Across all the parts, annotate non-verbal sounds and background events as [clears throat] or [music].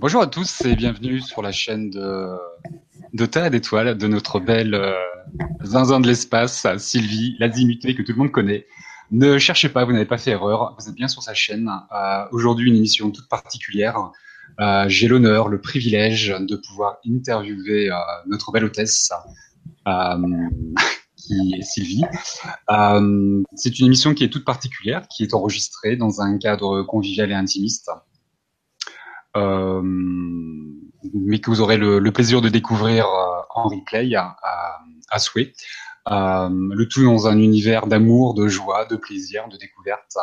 Bonjour à tous et bienvenue sur la chaîne de, de Terre d'étoiles de notre belle euh, zinzin de l'espace, Sylvie, l'azimutée que tout le monde connaît. Ne cherchez pas, vous n'avez pas fait erreur, vous êtes bien sur sa chaîne. Euh, Aujourd'hui, une émission toute particulière. Euh, J'ai l'honneur, le privilège de pouvoir interviewer notre belle hôtesse, qui est Sylvie. C'est une émission qui est toute particulière, qui est enregistrée dans un cadre convivial et intimiste. Euh, mais que vous aurez le, le plaisir de découvrir euh, en replay à, à, à souhait. Euh, le tout dans un univers d'amour, de joie, de plaisir, de découverte.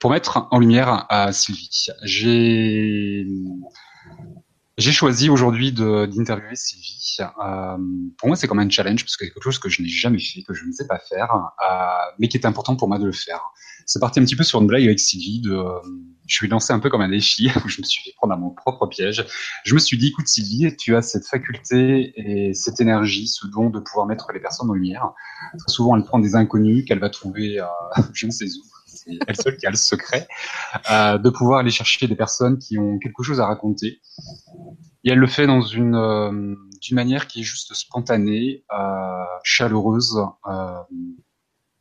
Pour mettre en lumière Sylvie, j'ai j'ai choisi aujourd'hui d'interviewer Sylvie. Euh, pour moi, c'est comme un challenge parce que c'est quelque chose que je n'ai jamais fait, que je ne sais pas faire, euh, mais qui est important pour moi de le faire. C'est parti un petit peu sur une blague avec Sylvie. De, euh, je ai lancé un peu comme un défi [laughs] où je me suis fait prendre à mon propre piège. Je me suis dit, écoute Sylvie, tu as cette faculté et cette énergie, ce don de pouvoir mettre les personnes en lumière. Très souvent, elle prend des inconnus qu'elle va trouver, euh, [laughs] je ne sais où. C'est elle seule qui a le secret euh, de pouvoir aller chercher des personnes qui ont quelque chose à raconter. Et elle le fait dans une euh, d'une manière qui est juste spontanée, euh, chaleureuse,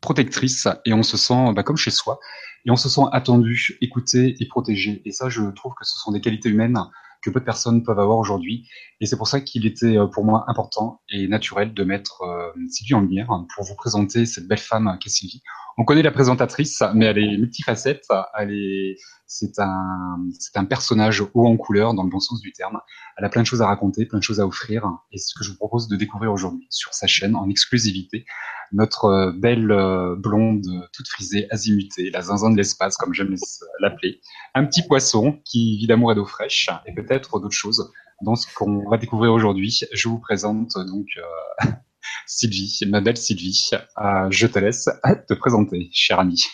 protectrice, et on se sent bah, comme chez soi, et on se sent attendu, écouté et protégé. Et ça, je trouve que ce sont des qualités humaines que peu de personnes peuvent avoir aujourd'hui. Et c'est pour ça qu'il était euh, pour moi important et naturel de mettre euh, Sylvie en lumière pour vous présenter cette belle femme qu'est Sylvie. On connaît la présentatrice, mais elle est multifacette. Elle est, c'est un, c'est un personnage haut en couleur dans le bon sens du terme. Elle a plein de choses à raconter, plein de choses à offrir. Et c'est ce que je vous propose de découvrir aujourd'hui sur sa chaîne en exclusivité. Notre euh, belle euh, blonde toute frisée, azimutée, la zinzin de l'espace, comme j'aime l'appeler. Un petit poisson qui vit d'amour et d'eau fraîche et peut-être d'autres choses dans ce qu'on va découvrir aujourd'hui. Je vous présente donc euh, [laughs] Sylvie, ma belle Sylvie. Euh, je te laisse te présenter, cher ami.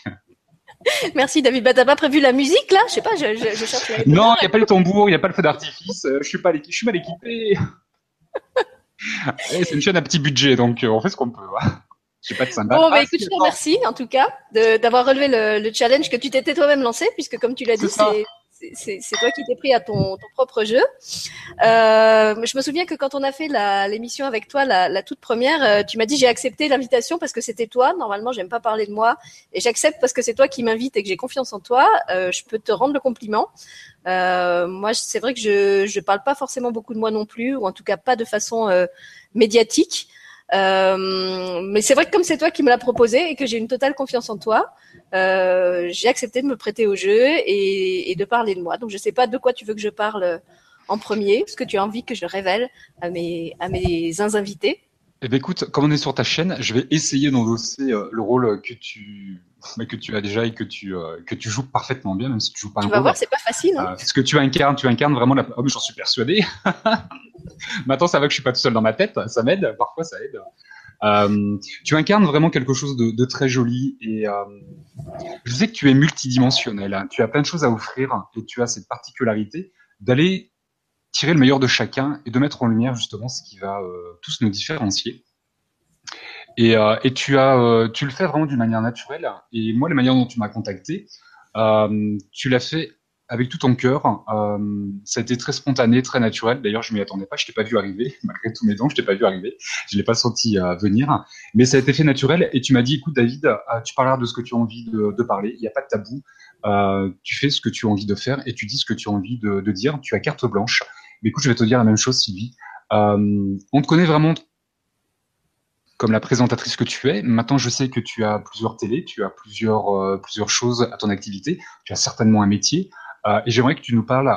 [laughs] Merci David. Bah, t'as pas prévu la musique là? Je sais pas, je, je, je cherche la Non, il n'y a pas le tambour, il n'y a pas le feu d'artifice. euh, Je suis pas, je suis mal équipé. [laughs] C'est une chaîne à petit budget, donc euh, on fait ce qu'on peut. hein. Je sais pas de cymbales. Bon, bah Ah, écoute, je te remercie en tout cas d'avoir relevé le, le challenge que tu t'étais toi-même lancé, puisque comme tu l'as dit, C'est. C'est toi qui t'es pris à ton, ton propre jeu. Euh, je me souviens que quand on a fait l'émission avec toi, la, la toute première, euh, tu m'as dit j'ai accepté l'invitation parce que c'était toi. Normalement, j'aime pas parler de moi, et j'accepte parce que c'est toi qui m'invite et que j'ai confiance en toi. Euh, je peux te rendre le compliment. Euh, moi, c'est vrai que je je parle pas forcément beaucoup de moi non plus, ou en tout cas pas de façon euh, médiatique. Euh, mais c'est vrai que comme c'est toi qui me l'as proposé et que j'ai une totale confiance en toi, euh, j'ai accepté de me prêter au jeu et, de parler de moi. Donc je sais pas de quoi tu veux que je parle en premier, ce que tu as envie que je révèle à mes à mes invités. Eh ben écoute, comme on est sur ta chaîne, je vais essayer d'endosser euh, le rôle que tu mais que tu as déjà et que tu euh, que tu joues parfaitement bien, même si tu joues pas un Tu vas rôle. voir, c'est pas facile. Hein. Euh, parce que tu incarnes, tu incarnes vraiment la. Oh, mais j'en suis persuadé. [laughs] Maintenant, ça va que je suis pas tout seul dans ma tête. Ça m'aide. Parfois, ça aide. Euh, tu incarnes vraiment quelque chose de, de très joli et euh, je sais que tu es multidimensionnel. hein. Tu as plein de choses à offrir et tu as cette particularité d'aller tirer le meilleur de chacun et de mettre en lumière justement ce qui va euh, tous nous différencier. Et, euh, et tu as, euh, tu le fais vraiment d'une manière naturelle. Et moi, la manière dont tu m'as contacté, tu l'as fait avec tout ton cœur. Ça a été très spontané, très naturel. D'ailleurs, je m'y attendais pas. Je t'ai pas vu arriver, [laughs] malgré tous mes dons, je t'ai pas vu arriver. Je l'ai pas senti venir, mais ça a été fait naturel. Et tu m'as dit, écoute, David, tu parleras de ce que tu as envie de, parler. Il n'y a pas de tabou. Tu fais ce que tu as envie de faire et tu dis ce que tu as envie de dire. Tu as carte blanche. Mais écoute, je vais te dire la même chose, Sylvie. Euh, on te connaît vraiment comme la présentatrice que tu es. Maintenant, je sais que tu as plusieurs télés, tu as plusieurs, euh, plusieurs choses à ton activité, tu as certainement un métier. Euh, et j'aimerais que tu nous parles,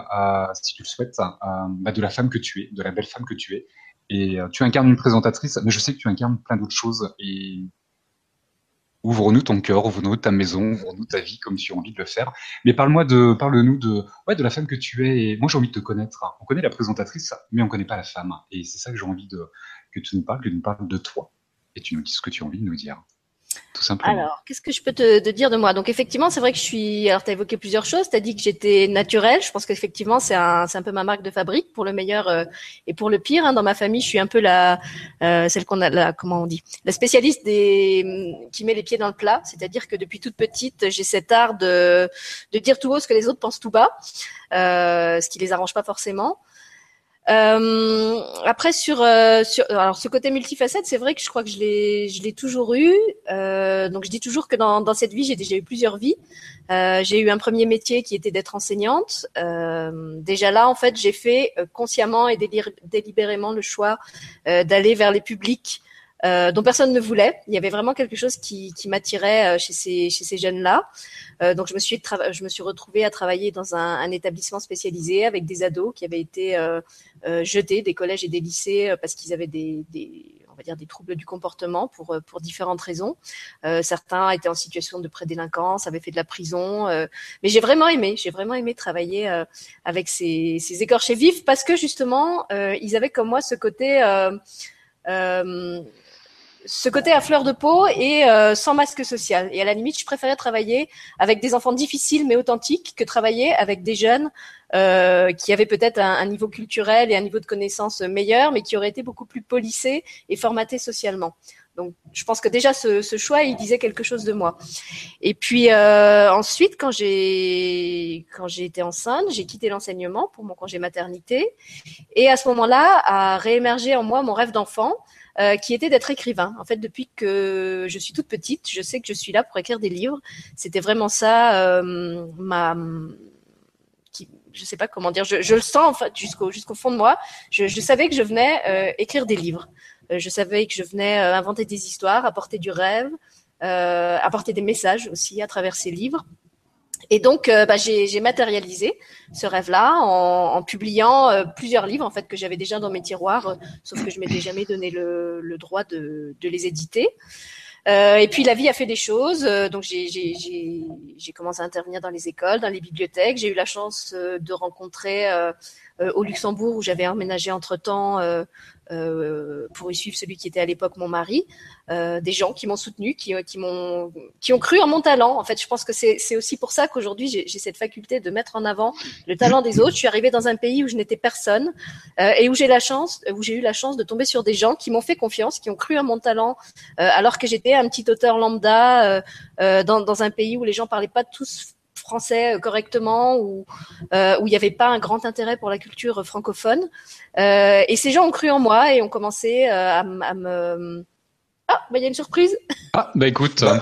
si tu le souhaites, bah, de la femme que tu es, de la belle femme que tu es. Et tu incarnes une présentatrice, mais je sais que tu incarnes plein d'autres choses. Et ouvre-nous ton cœur, ouvre-nous ta maison, ouvre-nous ta vie comme tu as envie de le faire. Mais parle-moi de, parle-nous de, ouais, de la femme que tu es. Et moi, j'ai envie de te connaître. On connaît la présentatrice, mais on connaît pas la femme. Et c'est ça que j'ai envie de, que tu nous parles, que tu nous parles de toi et tu nous dis ce que tu as envie de nous dire. Alors, qu'est-ce que je peux te, dire de moi? Donc, effectivement, c'est vrai que je suis. Alors, tu as évoqué plusieurs choses. Tu as dit que j'étais naturelle. Je pense qu'effectivement, c'est un, c'est un peu ma marque de fabrique pour le meilleur euh, et pour le pire. Hein. Dans ma famille, je suis un peu la, euh, celle qu'on a, la, comment on dit, la spécialiste des qui met les pieds dans le plat. C'est-à-dire que depuis toute petite, j'ai cet art de de dire tout haut ce que les autres pensent tout bas, euh, ce qui les arrange pas forcément. Euh, après sur, euh, sur alors ce côté multifacette, c'est vrai que je crois que je l'ai je l'ai toujours eu. Euh, donc je dis toujours que dans, dans cette vie, j'ai déjà eu plusieurs vies. Euh, j'ai eu un premier métier qui était d'être enseignante. Euh, déjà là, en fait, j'ai fait euh, consciemment et délibérément le choix d'aller vers les publics euh, dont personne ne voulait. Il y avait vraiment quelque chose qui, qui m'attirait chez ces, chez ces jeunes-là. Euh, donc je me suis je me suis retrouvée à travailler dans un, un, établissement spécialisé avec des ados qui avaient été euh, euh jetés des collèges et des lycées parce qu'ils avaient des, des on va dire des troubles du comportement pour pour différentes raisons. Euh, certains étaient en situation de prédélinquance, avaient fait de la prison, euh, mais j'ai vraiment aimé, j'ai vraiment aimé travailler euh, avec ces, ces écorchés vifs parce que justement ils avaient comme moi ce côté ce côté à fleur de peau et euh, sans masque social. Et à la limite, je préférais travailler avec des enfants difficiles mais authentiques que travailler avec des jeunes euh, qui avaient peut-être un, un, niveau culturel et un niveau de connaissance meilleur, mais qui auraient été beaucoup plus polissés et formatés socialement. Donc, je pense que déjà ce, choix, il disait quelque chose de moi. Et puis euh, ensuite, quand j'ai quand j'ai été enceinte, j'ai quitté l'enseignement pour mon congé maternité, et à ce moment-là, a réémergé en moi mon rêve d'enfant. Euh, qui était d'être écrivain. En fait, depuis que je suis toute petite, je sais que je suis là pour écrire des livres. C'était vraiment ça, euh, ma, je sais pas comment dire, je, le sens en fait jusqu'au jusqu'au fond de moi. Je, je, savais que je venais euh, écrire des livres. Euh, je savais que je venais euh, inventer des histoires, apporter du rêve, apporter des messages aussi à travers ces livres. Et donc, euh, bah, j'ai matérialisé ce rêve-là en, en, publiant euh, plusieurs livres en fait que j'avais déjà dans mes tiroirs, euh, sauf que je m'étais jamais donné le, le droit de, de, les éditer. et puis la vie a fait des choses, donc j'ai commencé à intervenir dans les écoles, dans les bibliothèques. J'ai eu la chance de rencontrer au Luxembourg où j'avais emménagé entre temps euh, pour y suivre celui qui était à l'époque mon mari, euh, des gens qui m'ont soutenu, qui, euh, qui m'ont, qui ont cru en mon talent. En fait, je pense que c'est, c'est aussi pour ça qu'aujourd'hui j'ai, cette faculté de mettre en avant le talent des autres. Je suis arrivée dans un pays où je n'étais personne euh, et où j'ai la chance, où j'ai eu la chance de tomber sur des gens qui m'ont fait confiance, qui ont cru en mon talent, euh, alors que j'étais un petit auteur lambda dans, dans un pays où les gens parlaient pas tous français euh, correctement ou euh, où il n'y avait pas un grand intérêt pour la culture francophone. Euh, et ces gens ont cru en moi et ont commencé à, à, me ah bah il y a une surprise. Ah bah écoute. Ah,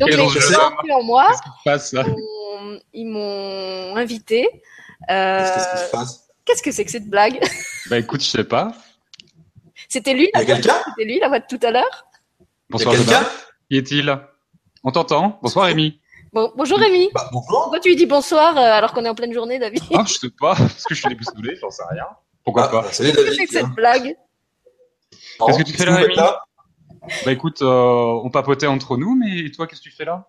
Donc les gens ont cru en moi. Ils m'ont invité. Qu'est-ce qui se passe? Qu'est-ce que c'est que cette blague? Bah écoute, je sais pas. C'était lui, la voix, c'était lui la voix de tout à l'heure. Bonsoir. Qui est-il? On t'entend? Bonsoir Rémi. Bon, bonjour Rémi. Bah, bonjour. Pourquoi tu lui dis bonsoir euh, alors qu'on est en pleine journée, David Ah, je sais pas, parce que je suis déboussolé, j'en sais rien. Pourquoi Ah, pas bah, salut Qu'est-ce que David. que cette blague Qu'est-ce que tu fais là, Rémi là Bah écoute, euh, on papotait entre nous, mais toi, qu'est-ce que tu fais là?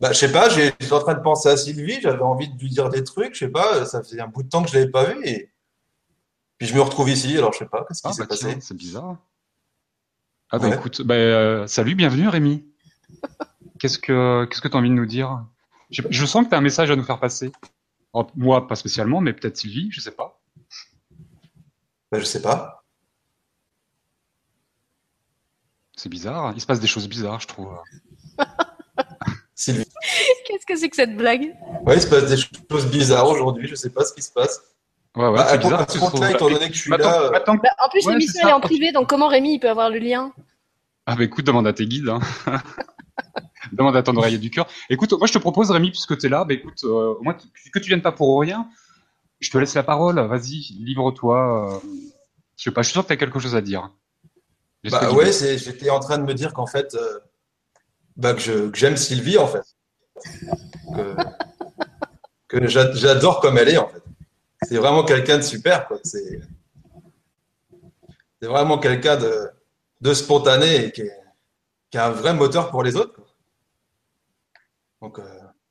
Bah, je sais pas, j'ai- j'étais en train de penser à Sylvie, j'avais envie de lui dire des trucs, je sais pas, ça faisait un bout de temps que je l'avais pas vu et puis je me retrouve ici, alors je sais pas, qu'est-ce qui Ah s'est bah passé? c'est bizarre. Ah bah Ouais. écoute, bah euh, salut, bienvenue Rémi. Qu'est-ce que qu'est-ce que t'as envie de nous dire? Je, je sens que t'as un message à nous faire passer. Alors, moi, pas spécialement, mais peut-être Sylvie, je sais pas. Bah, je sais pas. C'est bizarre. Il se passe des choses bizarres, je trouve. [laughs] Sylvie. Qu'est-ce que c'est que cette blague? Ouais, il se passe des choses bizarres aujourd'hui, je sais pas ce qui se passe. Ouais, ouais, Bah, c'est à bizarre. à ce compte-là, étant donné que je suis Attends, là, euh, attends. Bah, En plus, Ouais, l'émission est en privé, donc comment Rémi il peut avoir le lien? Ah bah écoute, demande à tes guides. Hein. [laughs] demande à ton oreiller du cœur. Écoute, moi je te propose Rémi, puisque tu es là, bah écoute, euh, au moins tu- que tu viennes pas pour rien, je te laisse la parole. Vas-y, livre-toi. euh, je sais pas, je suis sûr que tu as quelque chose à dire. Bah ouais, j'étais en train de me dire qu'en fait, euh, bah, que j'aime Sylvie en fait. Que, que j'a- j'adore comme elle est en fait. C'est vraiment quelqu'un de super quoi. C'est c'est vraiment quelqu'un de, de spontané et qui, est- qui a un vrai moteur pour les autres. quoi. Donc euh,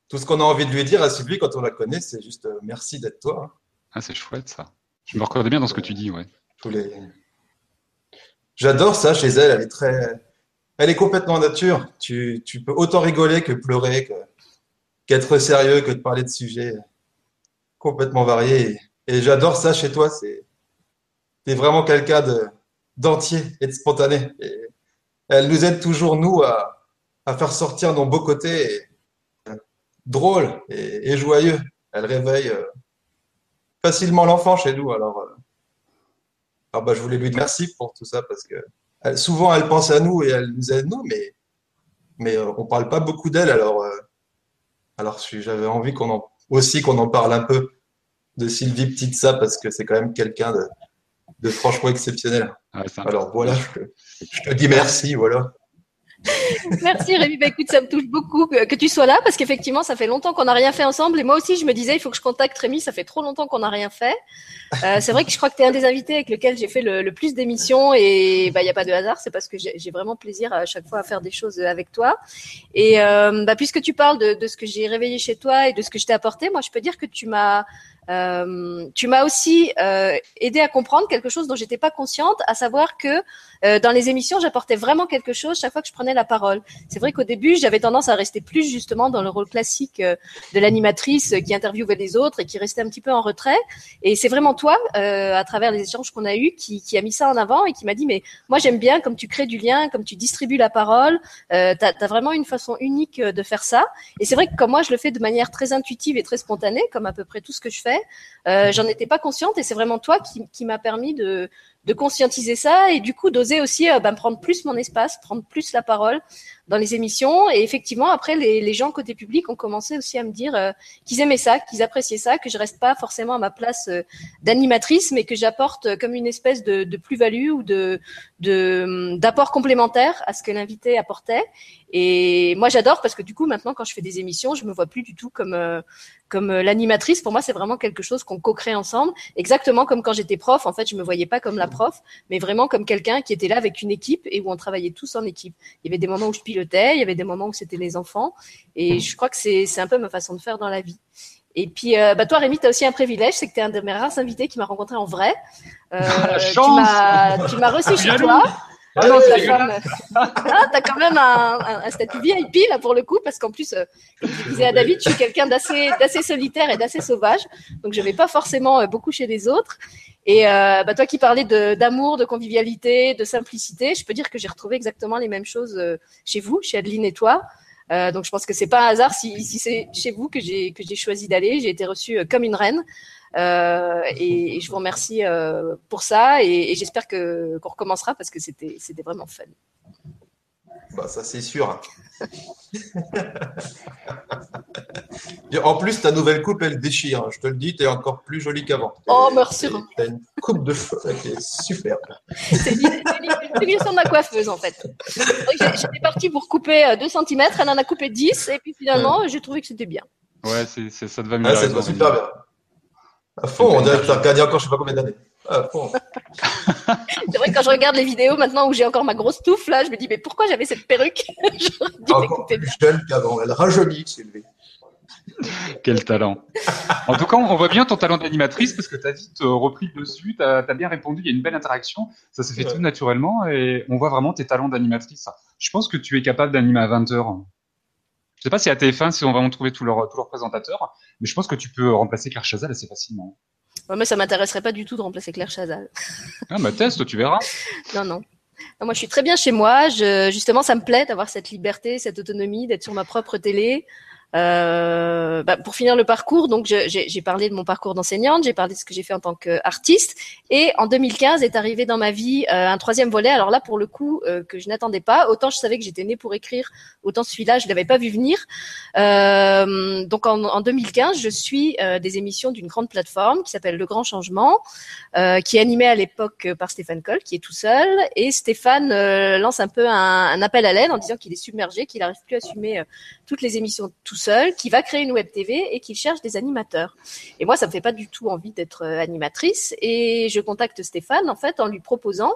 tout ce qu'on a envie de lui dire à Sylvie quand on la connaît, c'est juste euh, merci d'être toi. hein. Ah, c'est chouette ça. Je me reconnais bien dans ce que tu dis, ouais. Tous les... J'adore ça chez elle. Elle est très, elle est complètement nature. Tu, tu peux autant rigoler que pleurer, qu'être sérieux, que de parler de sujets complètement variés. Et, j'adore ça chez toi. C'est, es vraiment quelqu'un de, d'entier et de spontané. Et elle nous aide toujours, nous, à, à faire sortir nos beaux côtés drôles et, joyeux. Elle réveille euh, facilement l'enfant chez nous. Alors, euh, alors bah, je voulais lui dire merci pour tout ça parce que souvent elle pense à nous et elle nous aide nous, mais, mais euh, on parle pas beaucoup d'elle. Alors, alors j'avais envie qu'on en, aussi qu'on en parle un peu de Sylvie Petite ça parce que c'est quand même quelqu'un de, de, franchement exceptionnel. alors voilà, je, je, te dis merci, voilà. [laughs] Merci Rémi. Bah, écoute, ça me touche beaucoup que, tu sois là parce qu'effectivement, ça fait longtemps qu'on n'a rien fait ensemble. Et moi aussi, je me disais, il faut que je contacte Rémi. Ça fait trop longtemps qu'on n'a rien fait. Euh, c'est vrai que je crois que tu es un des invités avec lequel j'ai fait le, plus d'émissions et bah il y a pas de hasard. C'est parce que j'ai vraiment plaisir à chaque fois à faire des choses avec toi. Et euh, bah, puisque tu parles de, de ce que j'ai réveillé chez toi et de ce que je t'ai apporté, moi, je peux dire que tu m'as euh, tu m'as aussi euh, aidé à comprendre quelque chose dont j'étais pas consciente, à savoir que euh, dans les émissions, j'apportais vraiment quelque chose chaque fois que je prenais la parole. C'est vrai qu'au début, j'avais tendance à rester plus justement dans le rôle classique euh, de l'animatrice qui interviewait les autres et qui restait un petit peu en retrait. Et c'est vraiment toi, euh, à travers les échanges qu'on a eus, qui, qui, a mis ça en avant et qui m'a dit mais moi j'aime bien comme tu crées du lien, comme tu distribues la parole. Euh, tu as, vraiment une façon unique de faire ça. Et c'est vrai que comme moi je le fais de manière très intuitive et très spontanée, comme à peu près tout ce que je fais j'en étais pas consciente et c'est vraiment toi qui, qui m'a permis de, de conscientiser ça et du coup d'oser aussi euh, ben, prendre plus mon espace, prendre plus la parole dans les émissions. Et effectivement, après, les, les gens côté public ont commencé aussi à me dire euh, qu'ils aimaient ça, qu'ils appréciaient ça, que je reste pas forcément à ma place euh, d'animatrice, mais que j'apporte comme une espèce de, de plus-value ou de d'apport complémentaire à ce que l'invité apportait. Et moi, j'adore parce que du coup, maintenant, quand je fais des émissions, je me vois plus du tout comme comme l'animatrice. Pour moi, c'est vraiment quelque chose qu'on co-crée ensemble, exactement comme quand j'étais prof. En fait, je me voyais pas comme la prof, mais vraiment comme quelqu'un qui était là avec une équipe et où on travaillait tous en équipe. Il y avait des moments où je pilotais, il y avait des moments où c'était les enfants, et je crois que c'est un peu ma façon de faire dans la vie. Et puis, euh, bah toi, Rémi, tu as aussi un privilège, c'est que tu es un de mes rares invités qui m'a rencontré en vrai. Euh, tu m'as reçu chez toi. Ah non, ah, t'as quand même un, un, statut VIP là pour le coup, parce qu'en plus, euh, comme je disais à David, je suis quelqu'un d'assez, d'assez solitaire et d'assez sauvage, donc je vais pas forcément euh, beaucoup chez les autres. Et euh, bah, toi qui parlais d'amour, de convivialité, de simplicité, je peux dire que j'ai retrouvé exactement les mêmes choses euh, chez vous, chez Adeline et toi. Euh, donc je pense que c'est pas un hasard si, c'est chez vous que j'ai que j'ai choisi d'aller. J'ai été reçue comme une reine. Et, je vous remercie pour ça et, j'espère que qu'on recommencera parce que c'était vraiment fun. Bah ça c'est sûr. en plus, ta nouvelle coupe, elle déchire. Je te le dis, tu es encore plus jolie qu'avant. Oh, merci. Tu as une coupe de cheveux qui est superbe. C'est l'émission de ma coiffeuse, en fait. J'étais partie pour couper 2 euh, cm, elle en a coupé 10, et puis finalement, j'ai trouvé que c'était bien. Ouais, ça te va mieux. Ah, c'est super bien. À fond, on dirait que tu as regardé encore je sais pas combien d'années. Fond. [laughs] c'est vrai que quand je regarde les vidéos maintenant où j'ai encore ma grosse touffe, là, je me dis, mais pourquoi j'avais cette perruque? [laughs] Encore plus jeune qu'avant. Elle rajeunit, Sylvie. Quel talent. En tout cas, on voit bien ton talent d'animatrice parce que tu as vite repris dessus, tu as, bien répondu, il y a une belle interaction, ça se fait tout naturellement et on voit vraiment tes talents d'animatrice. Je pense que tu es capable d'animer à 20 heures. Je sais pas si à TF1, si on va en trouver tous leurs, tous leurs présentateurs, mais je pense que tu peux remplacer Claire Chazal assez facilement. Ouais, mais ça m'intéresserait pas du tout de remplacer Claire Chazal. [laughs] ah, bah teste, tu verras. non, non. moi, je suis très bien chez moi. Je, justement, ça me plaît d'avoir cette liberté, cette autonomie, d'être sur ma propre télé. Euh, bah, pour finir le parcours, donc j'ai parlé de mon parcours d'enseignante, j'ai parlé de ce que j'ai fait en tant qu'artiste, et en 2015 est arrivé dans ma vie euh, un troisième volet. Alors là, pour le coup, euh, que je n'attendais pas. Autant je savais que j'étais née pour écrire, autant celui-là, je l'avais pas vu venir. Euh, donc en, en, 2015, je suis des émissions d'une grande plateforme qui s'appelle Le Grand Changement, qui est animée à l'époque par Stéphane Coll, qui est tout seul, et Stéphane lance un peu un, un appel à l'aide en disant qu'il est submergé, qu'il n'arrive plus à assumer toutes les émissions tout seul, qui va créer une web TV et qui cherche des animateurs. Et moi, ça me fait pas du tout envie d'être euh, animatrice. Et je contacte Stéphane en fait en lui proposant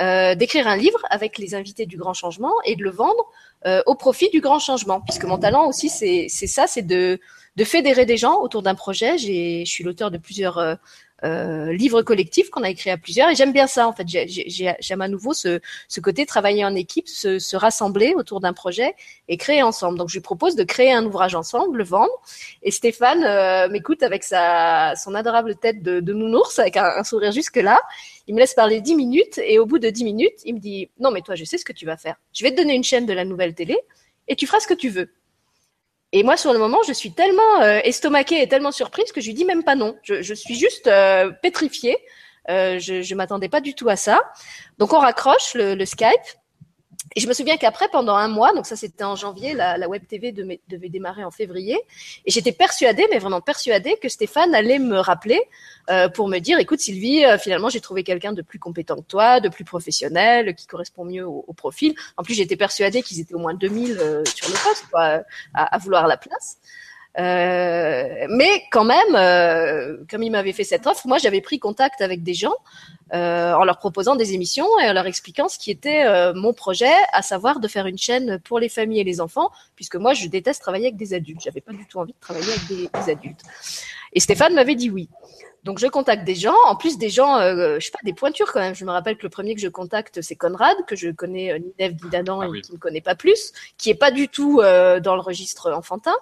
euh, d'écrire un livre avec les invités du Grand Changement et de le vendre euh, au profit du Grand Changement, puisque mon talent aussi c'est ça, c'est de de fédérer des gens autour d'un projet. J'ai, je suis l'auteur de plusieurs euh, livre collectif qu'on a écrit à plusieurs. Et j'aime bien ça, en fait. J'aime à nouveau ce, ce côté travailler en équipe, se, se rassembler autour d'un projet et créer ensemble. Donc, je lui propose de créer un ouvrage ensemble, le vendre. Et Stéphane euh, m'écoute avec sa, son adorable tête de, de nounours, avec un, sourire jusque-là. Il me laisse parler dix minutes et au bout de dix minutes, il me dit non mais toi je sais ce que tu vas faire. Je vais te donner une chaîne de la nouvelle télé et tu feras ce que tu veux. Et moi, sur le moment, je suis tellement euh, estomaquée et tellement surprise que je lui dis même pas non. Je, je suis juste euh, pétrifiée. Euh, je ne m'attendais pas du tout à ça. Donc, on raccroche le, le Skype. Et je me souviens qu'après, pendant un mois, donc ça c'était en janvier, la, la web TV devait, devait démarrer en février, et j'étais persuadée, mais vraiment persuadée, que Stéphane allait me rappeler euh, pour me dire, écoute Sylvie, euh, finalement j'ai trouvé quelqu'un de plus compétent que toi, de plus professionnel, qui correspond mieux au, profil. En plus, j'étais persuadée qu'ils étaient au moins 2000 euh, sur le poste, quoi, à, à, vouloir la place. Euh, mais quand même, euh, comme il m'avait fait cette offre, moi j'avais pris contact avec des gens euh, en leur proposant des émissions et en leur expliquant ce qui était euh, mon projet, à savoir de faire une chaîne pour les familles et les enfants, puisque moi je déteste travailler avec des adultes. J'avais pas du tout envie de travailler avec des, des adultes. Et Stéphane m'avait dit oui. Donc je contacte des gens, en plus des gens, euh, je sais pas, des pointures quand même. Je me rappelle que le premier que je contacte, c'est Conrad, que je connais euh, ni Neve ni d'Adam Ah et oui. qui me connaît pas plus, qui est pas du tout euh, dans le registre enfantin,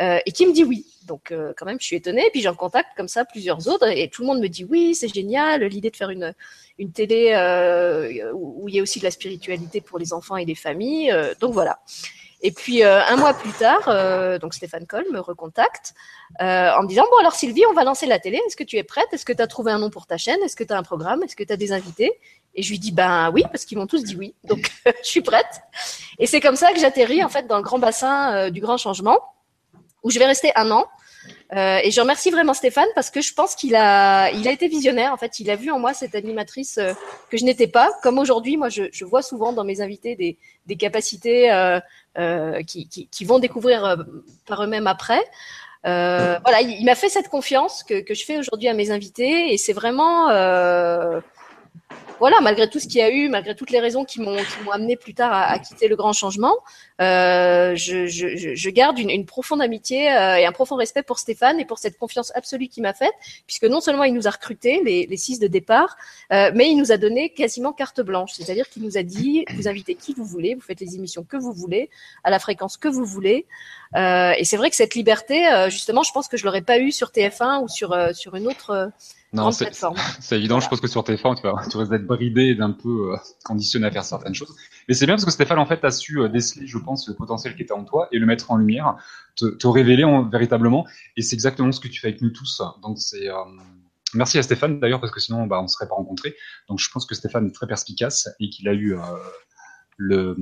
euh, et qui me dit oui. Donc euh, quand même, je suis étonnée. Et puis j'en contacte comme ça plusieurs autres, et tout le monde me dit oui, c'est génial, l'idée de faire une une télé où où il y a aussi de la spiritualité pour les enfants et les familles. donc voilà. Et puis euh, un mois plus tard, euh, donc Stéphane Coll me recontacte euh, en me disant bon alors Sylvie, on va lancer la télé. Est-ce que tu es prête? Est-ce que tu as trouvé un nom pour ta chaîne? Est-ce que tu as un programme? Est-ce que tu as des invités? Et je lui dis ben oui parce qu'ils m'ont tous dit oui. Donc [laughs] je suis prête. Et c'est comme ça que j'atterris en fait dans le grand bassin du grand changement où je vais rester un an. Euh, et je remercie vraiment Stéphane parce que je pense qu'il a, il a été visionnaire. En fait, il a vu en moi cette animatrice euh, que je n'étais pas. Comme aujourd'hui, moi, je, je vois souvent dans mes invités des, des capacités euh, euh, qui, qui, qui vont découvrir par eux-mêmes après. Voilà, il, m'a fait cette confiance que, que je fais aujourd'hui à mes invités et c'est vraiment, voilà, malgré tout ce qu'il y a eu, malgré toutes les raisons qui m'ont amené plus tard à, à quitter le grand changement, euh, je, je, je- garde une, une profonde amitié euh, et un profond respect pour Stéphane et pour cette confiance absolue qu'il m'a faite, puisque non seulement il nous a recrutés, les, les six de départ, euh, mais il nous a donné quasiment carte blanche, c'est-à-dire qu'il nous a dit vous invitez qui vous voulez, vous faites les émissions que vous voulez, à la fréquence que vous voulez. Euh, et c'est vrai que cette liberté, euh, justement, je pense que je l'aurais pas eu sur TF1 ou sur euh, sur une autre Non, [laughs] c'est évident. Je pense que sur TF1, tu, vas, tu risques d'être bridé et d'un peu euh, conditionné à faire certaines choses. Mais c'est bien parce que Stéphane, en fait, a su euh, déceler, je pense, le potentiel qui était en toi et le mettre en lumière, te, te révéler en, véritablement. Et c'est exactement ce que tu fais avec nous tous. Donc, c'est. euh, Merci à Stéphane d'ailleurs parce que sinon bah, on ne serait pas rencontrés. Donc je pense que Stéphane est très perspicace et qu'il a eu euh, le,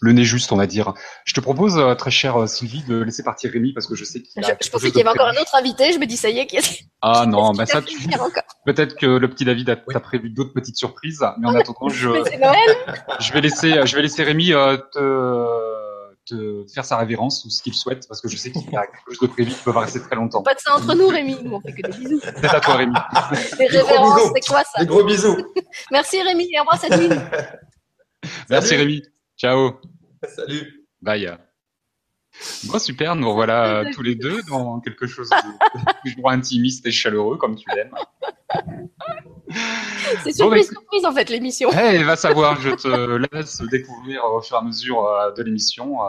le nez juste, on va dire. Je te propose, euh, très chère euh, Sylvie, de laisser partir Rémi parce que je sais qu'il Je, a. je quelque pensais qu'il y avait encore un autre invité. Je me dis ça y est, qu'il y a Ah [laughs] non, bah ça, tu... peut-être que le petit David a Oui. prévu d'autres petites surprises, mais en attendant, je, Mais c'est Noël. [laughs] je vais laisser, je vais laisser Rémi euh, te, te faire sa révérence ou ce qu'il souhaite parce que je sais qu'il y a quelque chose de prévu qui peut pas rester très longtemps. Pas de ça entre nous, Rémi. Nous, on fait que des bisous. C'est à toi, Rémi. [laughs] Des révérences, c'est quoi ça Des gros bisous. Merci Rémi et embrasse Adeline. Merci Salut. Rémi. Ciao. Salut. Bye. Bon, super, nous revoilà euh, tous les deux dans quelque chose de toujours intimiste et chaleureux, comme tu l'aimes. C'est Bon, bah, surprise, surprise en fait l'émission. Eh, va savoir, je te laisse découvrir au fur et à mesure euh, de l'émission. euh.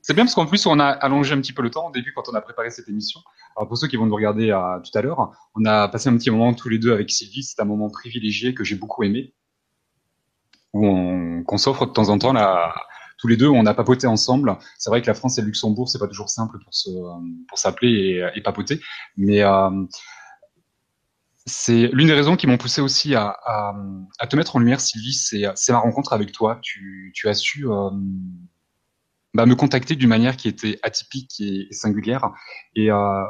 C'est bien parce qu'en plus, on a allongé un petit peu le temps au début quand on a préparé cette émission. Alors, pour ceux qui vont nous regarder euh, tout à l'heure, on a passé un petit moment tous les deux avec Sylvie. C'est un moment privilégié que j'ai beaucoup aimé, où on, qu'on s'offre de temps en temps tous les deux, on a papoté ensemble. C'est vrai que la France et le Luxembourg, c'est pas toujours simple pour se, pour s'appeler et, et papoter, mais euh, c'est l'une des raisons qui m'ont poussé aussi à, à, à te mettre en lumière, Sylvie, c'est, c'est ma rencontre avec toi. Tu, tu as su euh, bah, me contacter d'une manière qui était atypique et, et singulière. Et euh,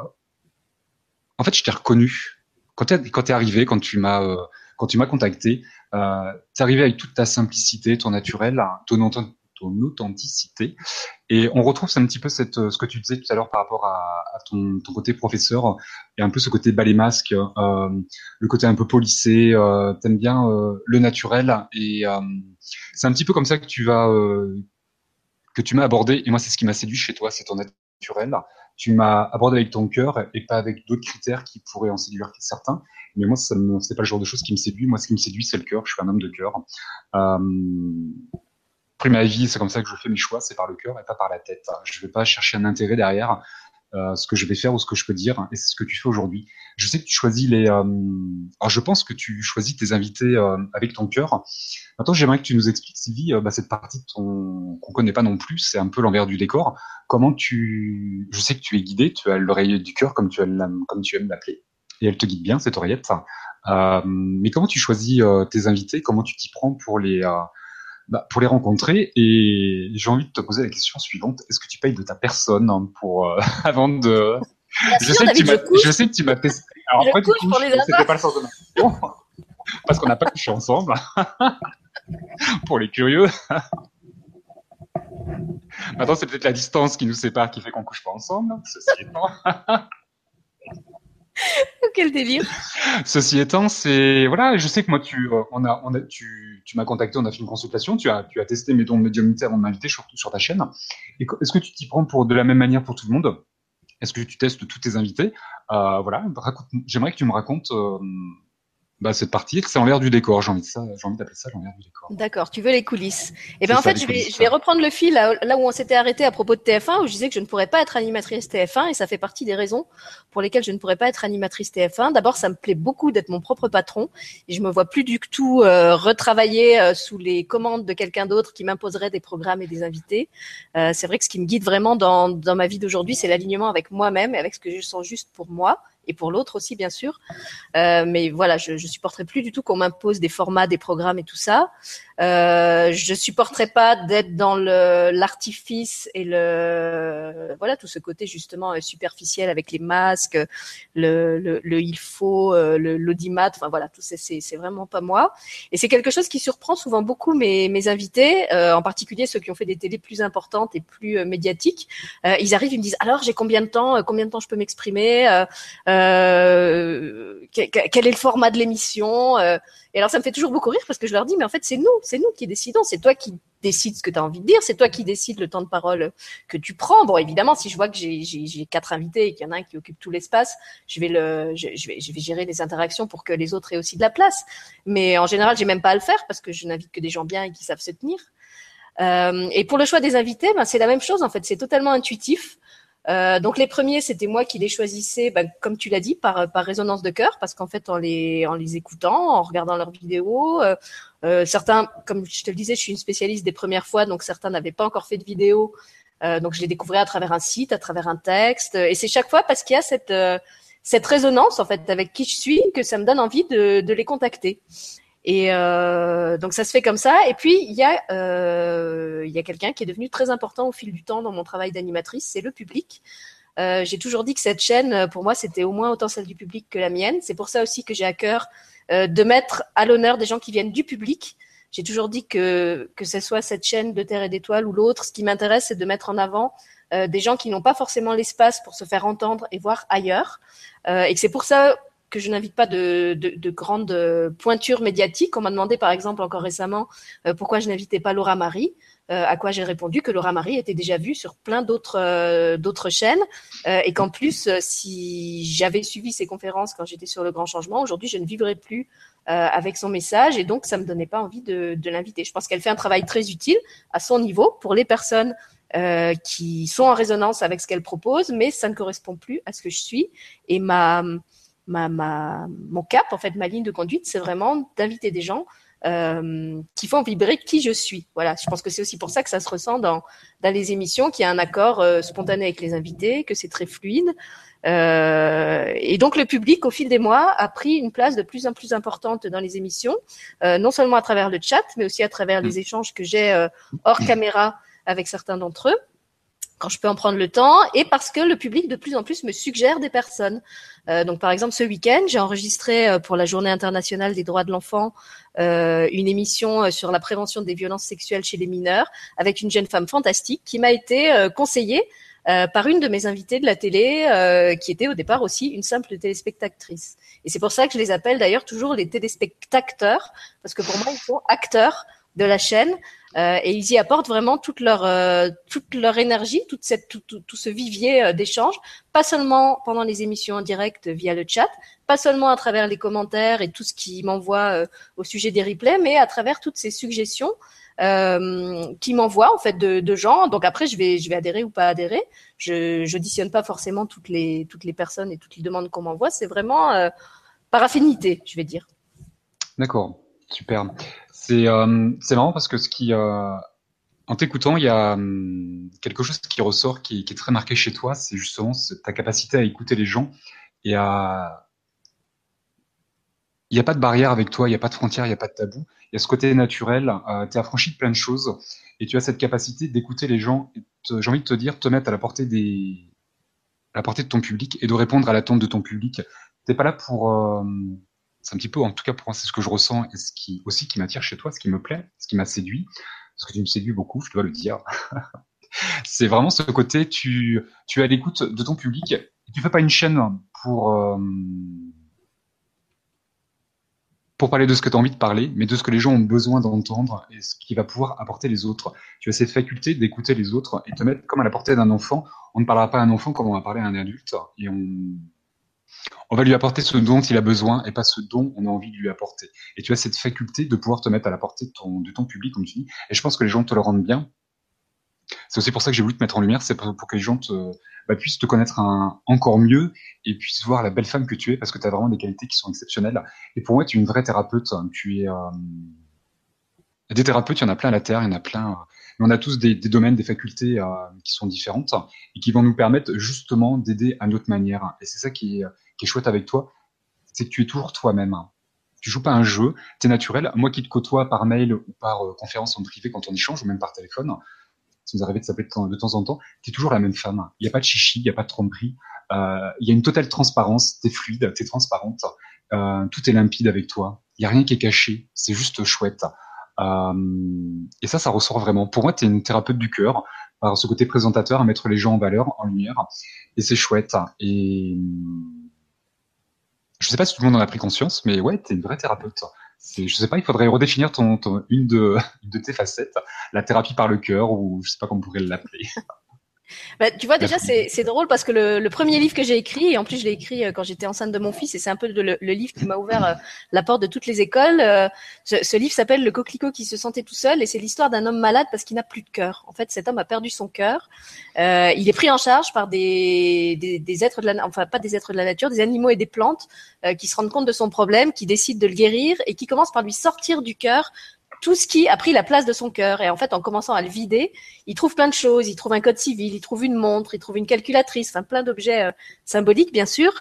en fait, je t'ai reconnu quand t'es, quand t'es arrivé, quand tu m'as, euh, quand tu m'as contacté. Euh, t'es arrivé avec toute ta simplicité, ton naturel, ton, authent- ton authenticité. Et on retrouve un petit peu euh, ce que tu disais tout à l'heure par rapport à, ton, côté professeur et un peu ce côté balai masque, euh, le côté un peu polissé. Euh, T'aimes bien euh, le naturel et c'est un petit peu comme ça que tu vas que tu m'as abordé. Et moi, c'est ce qui m'a séduit chez toi, c'est ton naturel. Tu m'as abordé avec ton cœur et pas avec d'autres critères qui pourraient en séduire certains. Mais moi, ça c'est pas le genre de choses qui me séduit. Moi, ce qui me séduit, c'est le cœur. Je suis un homme de cœur. Euh, après ma vie, c'est comme ça que je fais mes choix, c'est par le cœur et pas par la tête. Je vais pas chercher un intérêt derrière euh, ce que je vais faire ou ce que je peux dire. Et c'est ce que tu fais aujourd'hui. Je sais que tu choisis les. Euh, alors, je pense que tu choisis tes invités euh, avec ton cœur. Maintenant, j'aimerais que tu nous expliques, Sylvie, euh, bah, cette partie de ton qu'on connaît pas non plus. C'est un peu l'envers du décor. Comment tu. Je sais que tu es guidé. Tu as l'oreillette du cœur, comme tu aimes, comme tu aimes l'appeler, et elle te guide bien cette oreillette. Euh, mais comment tu choisis tes invités? Comment tu t'y prends pour les bah, pour les rencontrer. Et j'ai envie de te poser la question suivante est-ce que tu payes de ta personne hein, pour euh, [laughs] avant de je, sais que tu m'as, je sais que tu m'as testé. Alors après, du coup, c'était pas le sens de ma question [laughs] parce qu'on n'a pas couché ensemble. [laughs] pour les curieux. Maintenant, c'est peut-être la distance qui nous sépare qui fait qu'on couche pas ensemble. Ceci étant. Quel délire. Ceci étant, c'est voilà, je sais que moi tu euh, on a on a tu tu m'as contacté, on a fait une consultation, tu as tu as testé mes dons de médiumnité avant de m'inviter sur ta chaîne. Est-ce que tu t'y prends pour de la même manière pour tout le monde? Est-ce que tu testes tous tes invités? Euh, Voilà, j'aimerais que tu me racontes bah, cette partie, c'est en l'air du décor. J'ai envie de ça, j'ai envie d'appeler ça l'envers du décor. D'accord. Tu veux les coulisses. Et eh ben en fait, je vais, je vais reprendre le fil là, là, où on s'était arrêté à propos de TF1, où je disais que je ne pourrais pas être animatrice TF1, et ça fait partie des raisons pour lesquelles je ne pourrais pas être animatrice TF1. D'abord, ça me plaît beaucoup d'être mon propre patron, et je me vois plus du tout euh, retravailler euh, sous les commandes de quelqu'un d'autre qui m'imposerait des programmes et des invités. Euh, c'est vrai que ce qui me guide vraiment dans, dans ma vie d'aujourd'hui, c'est l'alignement avec moi-même et avec ce que je sens juste pour moi et pour l'autre aussi bien sûr. Euh, mais voilà, je, je supporterai plus du tout qu'on m'impose des formats, des programmes et tout ça. Euh, je supporterais pas d'être dans le l'artifice et le voilà tout ce côté justement euh, superficiel avec les masques, le, le, le il faut, euh, l'audimat, enfin voilà tout c'est c'est vraiment pas moi. Et c'est quelque chose qui surprend souvent beaucoup mes mes invités, euh, en particulier ceux qui ont fait des télés plus importantes et plus euh, médiatiques. ils arrivent, ils me disent alors j'ai combien de temps, combien de temps je peux m'exprimer, quel est le format de l'émission. Et alors ça me fait toujours beaucoup rire parce que je leur dis mais en fait c'est nous, c'est nous qui décidons, c'est toi qui décides ce que tu as envie de dire, c'est toi qui décides le temps de parole que tu prends. Bon évidemment si je vois que j'ai quatre invités et qu'il y en a un qui occupe tout l'espace, je vais gérer les interactions pour que les autres aient aussi de la place. Mais en général j'ai même pas à le faire parce que je n'invite que des gens bien et qui savent se tenir. Euh, et pour le choix des invités, ben, c'est la même chose en fait, c'est totalement intuitif. Euh, donc les premiers, c'était moi qui les choisissais, bah, comme tu l'as dit, par, résonance de cœur, parce qu'en fait, en les, en les écoutant, en regardant leurs vidéos, euh, euh, certains, comme je te le disais, je suis une spécialiste des premières fois, donc certains n'avaient pas encore fait de vidéo, euh, donc je les découvrais à travers un site, à travers un texte, et c'est chaque fois parce qu'il y a cette, euh, cette résonance en fait avec qui je suis que ça me donne envie de, de les contacter. Et donc ça se fait comme ça. Et puis il y a il y a quelqu'un qui est devenu très important au fil du temps dans mon travail d'animatrice, c'est le public. J'ai toujours dit que cette chaîne, pour moi, c'était au moins autant celle du public que la mienne. C'est pour ça aussi que j'ai à cœur de mettre à l'honneur des gens qui viennent du public. J'ai toujours dit que que ce soit cette chaîne de Terre et d'étoiles ou l'autre, ce qui m'intéresse, c'est de mettre en avant euh, des gens qui n'ont pas forcément l'espace pour se faire entendre et voir ailleurs. Euh, et que c'est pour ça que je n'invite pas de, de, de, grandes euh, pointures médiatiques. On m'a demandé par exemple encore récemment euh, pourquoi je n'invitais pas Laura Marie. Euh, à quoi j'ai répondu que Laura Marie était déjà vue sur plein d'autres euh, d'autres chaînes. Euh, et qu'en plus, si j'avais suivi ses conférences quand j'étais sur le Grand Changement, aujourd'hui je ne vivrais plus avec son message. Et donc ça me donnait pas envie de, de l'inviter. Je pense qu'elle fait un travail très utile à son niveau pour les personnes qui sont en résonance avec ce qu'elle propose, mais ça ne correspond plus à ce que je suis. Et ma ma, ma, mon cap, en fait, ma ligne de conduite, c'est vraiment d'inviter des gens euh, qui font vibrer qui je suis. Voilà, je pense que c'est aussi pour ça que ça se ressent dans, dans les émissions, qu'il y a un accord euh, spontané avec les invités, que c'est très fluide. Euh, et donc le public, au fil des mois, a pris une place de plus en plus importante dans les émissions, euh, non seulement à travers le chat, mais aussi à travers les échanges que j'ai euh, hors caméra avec certains d'entre eux je peux en prendre le temps, et parce que le public de plus en plus me suggère des personnes. Euh, donc, par exemple, ce week-end, j'ai enregistré euh, pour la Journée internationale des droits de l'enfant euh, une émission sur la prévention des violences sexuelles chez les mineurs avec une jeune femme fantastique qui m'a été conseillée par une de mes invitées de la télé, qui était au départ aussi une simple téléspectatrice. Et c'est pour ça que je les appelle d'ailleurs toujours les téléspectateurs, parce que pour moi, ils sont acteurs de la chaîne. Euh, et ils y apportent vraiment toute leur euh, toute leur énergie, toute cette tout, tout, tout ce vivier euh, d'échange, pas seulement pendant les émissions en direct via le chat, pas seulement à travers les commentaires et tout ce qui m'envoie au sujet des replays, mais à travers toutes ces suggestions euh, qui m'envoient en fait de, de, gens. Donc après, je vais je vais adhérer ou pas adhérer. Je j'auditionne pas forcément toutes les toutes les personnes et toutes les demandes qu'on m'envoie. C'est vraiment par affinité, je vais dire. D'accord, super. C'est euh, c'est marrant parce que euh, en t'écoutant, il y a hum, quelque chose qui ressort, qui, est très marqué chez toi, c'est justement ta capacité à écouter les gens et il n'y a pas de barrière avec toi, il n'y a pas de frontière, il n'y a pas de tabou. Il y a ce côté naturel, euh, tu es affranchi de plein de choses et tu as cette capacité d'écouter les gens. J'ai envie de te dire, te mettre à la portée des, à la portée de ton public et de répondre à l'attente de ton public. T'es pas là pour, euh, c'est un petit peu, en tout cas pour moi, c'est ce que je ressens et ce qui aussi qui m'attire chez toi, ce qui me plaît, ce qui m'a séduit, parce que tu me séduis beaucoup, je dois le dire. [laughs] c'est vraiment ce côté, tu, tu es à l'écoute de ton public. Et tu fais pas une chaîne pour euh, pour parler de ce que tu as envie de parler, mais de ce que les gens ont besoin d'entendre et ce qui va pouvoir apporter les autres. Tu as cette faculté d'écouter les autres et te mettre comme à la portée d'un enfant. On ne parlera pas à un enfant comme on va parler à un adulte et on on va lui apporter ce dont il a besoin et pas ce dont on a envie de lui apporter. Et tu as cette faculté de pouvoir te mettre à la portée de ton, public, comme tu dis. Et je pense que les gens te le rendent bien. C'est aussi pour ça que j'ai voulu te mettre en lumière, c'est pour, que les gens bah, puissent te connaître encore mieux et puissent voir la belle femme que tu es parce que tu as vraiment des qualités qui sont exceptionnelles. Et pour moi, tu es une vraie thérapeute. Tu es, euh... des thérapeutes, il y en a plein à la Terre, il y en a plein. Euh, mais on a tous des, des domaines, des facultés euh, qui sont différentes et qui vont nous permettre justement d'aider à notre manière. Et c'est ça qui est, qui est chouette avec toi, c'est que tu es toujours toi-même. Tu joues pas un jeu, tu es naturel. Moi qui te côtoie par mail ou par euh, conférence en privé quand on échange, ou même par téléphone, ça nous arrive de s'appeler de, temps en temps, tu es toujours la même femme. Il n'y a pas de chichi, il n'y a pas de tromperie. Euh, il y a une totale transparence, tu es fluide, tu es transparente. Euh, tout est limpide avec toi. Il n'y a rien qui est caché, c'est juste chouette. Euh, et ça, ça ressort vraiment. Pour moi, tu es une thérapeute du cœur, par ce côté présentateur, à mettre les gens en valeur, en lumière. Et c'est chouette. Et je sais pas si tout le monde en a pris conscience, mais ouais, tu es une vraie thérapeute. Je sais pas, il faudrait redéfinir ton, une, de, une [laughs] de tes facettes, la thérapie par le cœur, ou je sais pas comment on pourrait l'appeler. Bah, tu vois, déjà, c'est drôle parce que le, le premier livre que j'ai écrit, et en plus, je l'ai écrit euh, quand j'étais enceinte de mon fils, et c'est un peu le, le, livre qui m'a ouvert euh, la porte de toutes les écoles. Euh, ce, ce, livre s'appelle Le coquelicot qui se sentait tout seul, et c'est l'histoire d'un homme malade parce qu'il n'a plus de cœur. En fait, cet homme a perdu son cœur. Il est pris en charge par des, des, des, êtres de la, enfin pas des êtres de la nature, des animaux et des plantes qui se rendent compte de son problème, qui décident de le guérir et qui commencent par lui sortir du cœur tout ce qui a pris la place de son cœur. Et en fait, en commençant à le vider, il trouve plein de choses. Il trouve un code civil, il trouve une montre, il trouve une calculatrice, enfin plein d'objets euh, symboliques, bien sûr.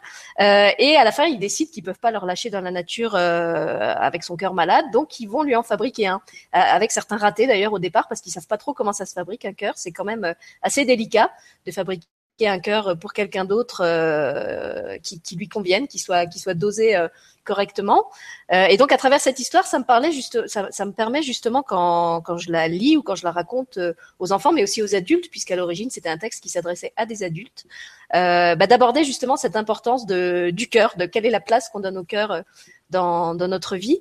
Euh, et à la fin, il décide qu'ils peuvent pas le relâcher dans la nature euh, avec son cœur malade, donc ils vont lui en fabriquer un. Avec certains ratés d'ailleurs au départ parce qu'ils savent pas trop comment ça se fabrique un cœur. C'est quand même assez délicat de fabriquer un cœur pour quelqu'un d'autre euh, qui, lui convienne, qui soit qui soit dosé euh, correctement. Euh, et donc à travers cette histoire, ça me parlait juste, ça, ça, me permet justement quand quand je la lis ou quand je la raconte euh, aux enfants, mais aussi aux adultes, puisqu'à l'origine c'était un texte qui s'adressait à des adultes, euh, bah, d'aborder justement cette importance de du cœur, de quelle est la place qu'on donne au cœur dans notre vie.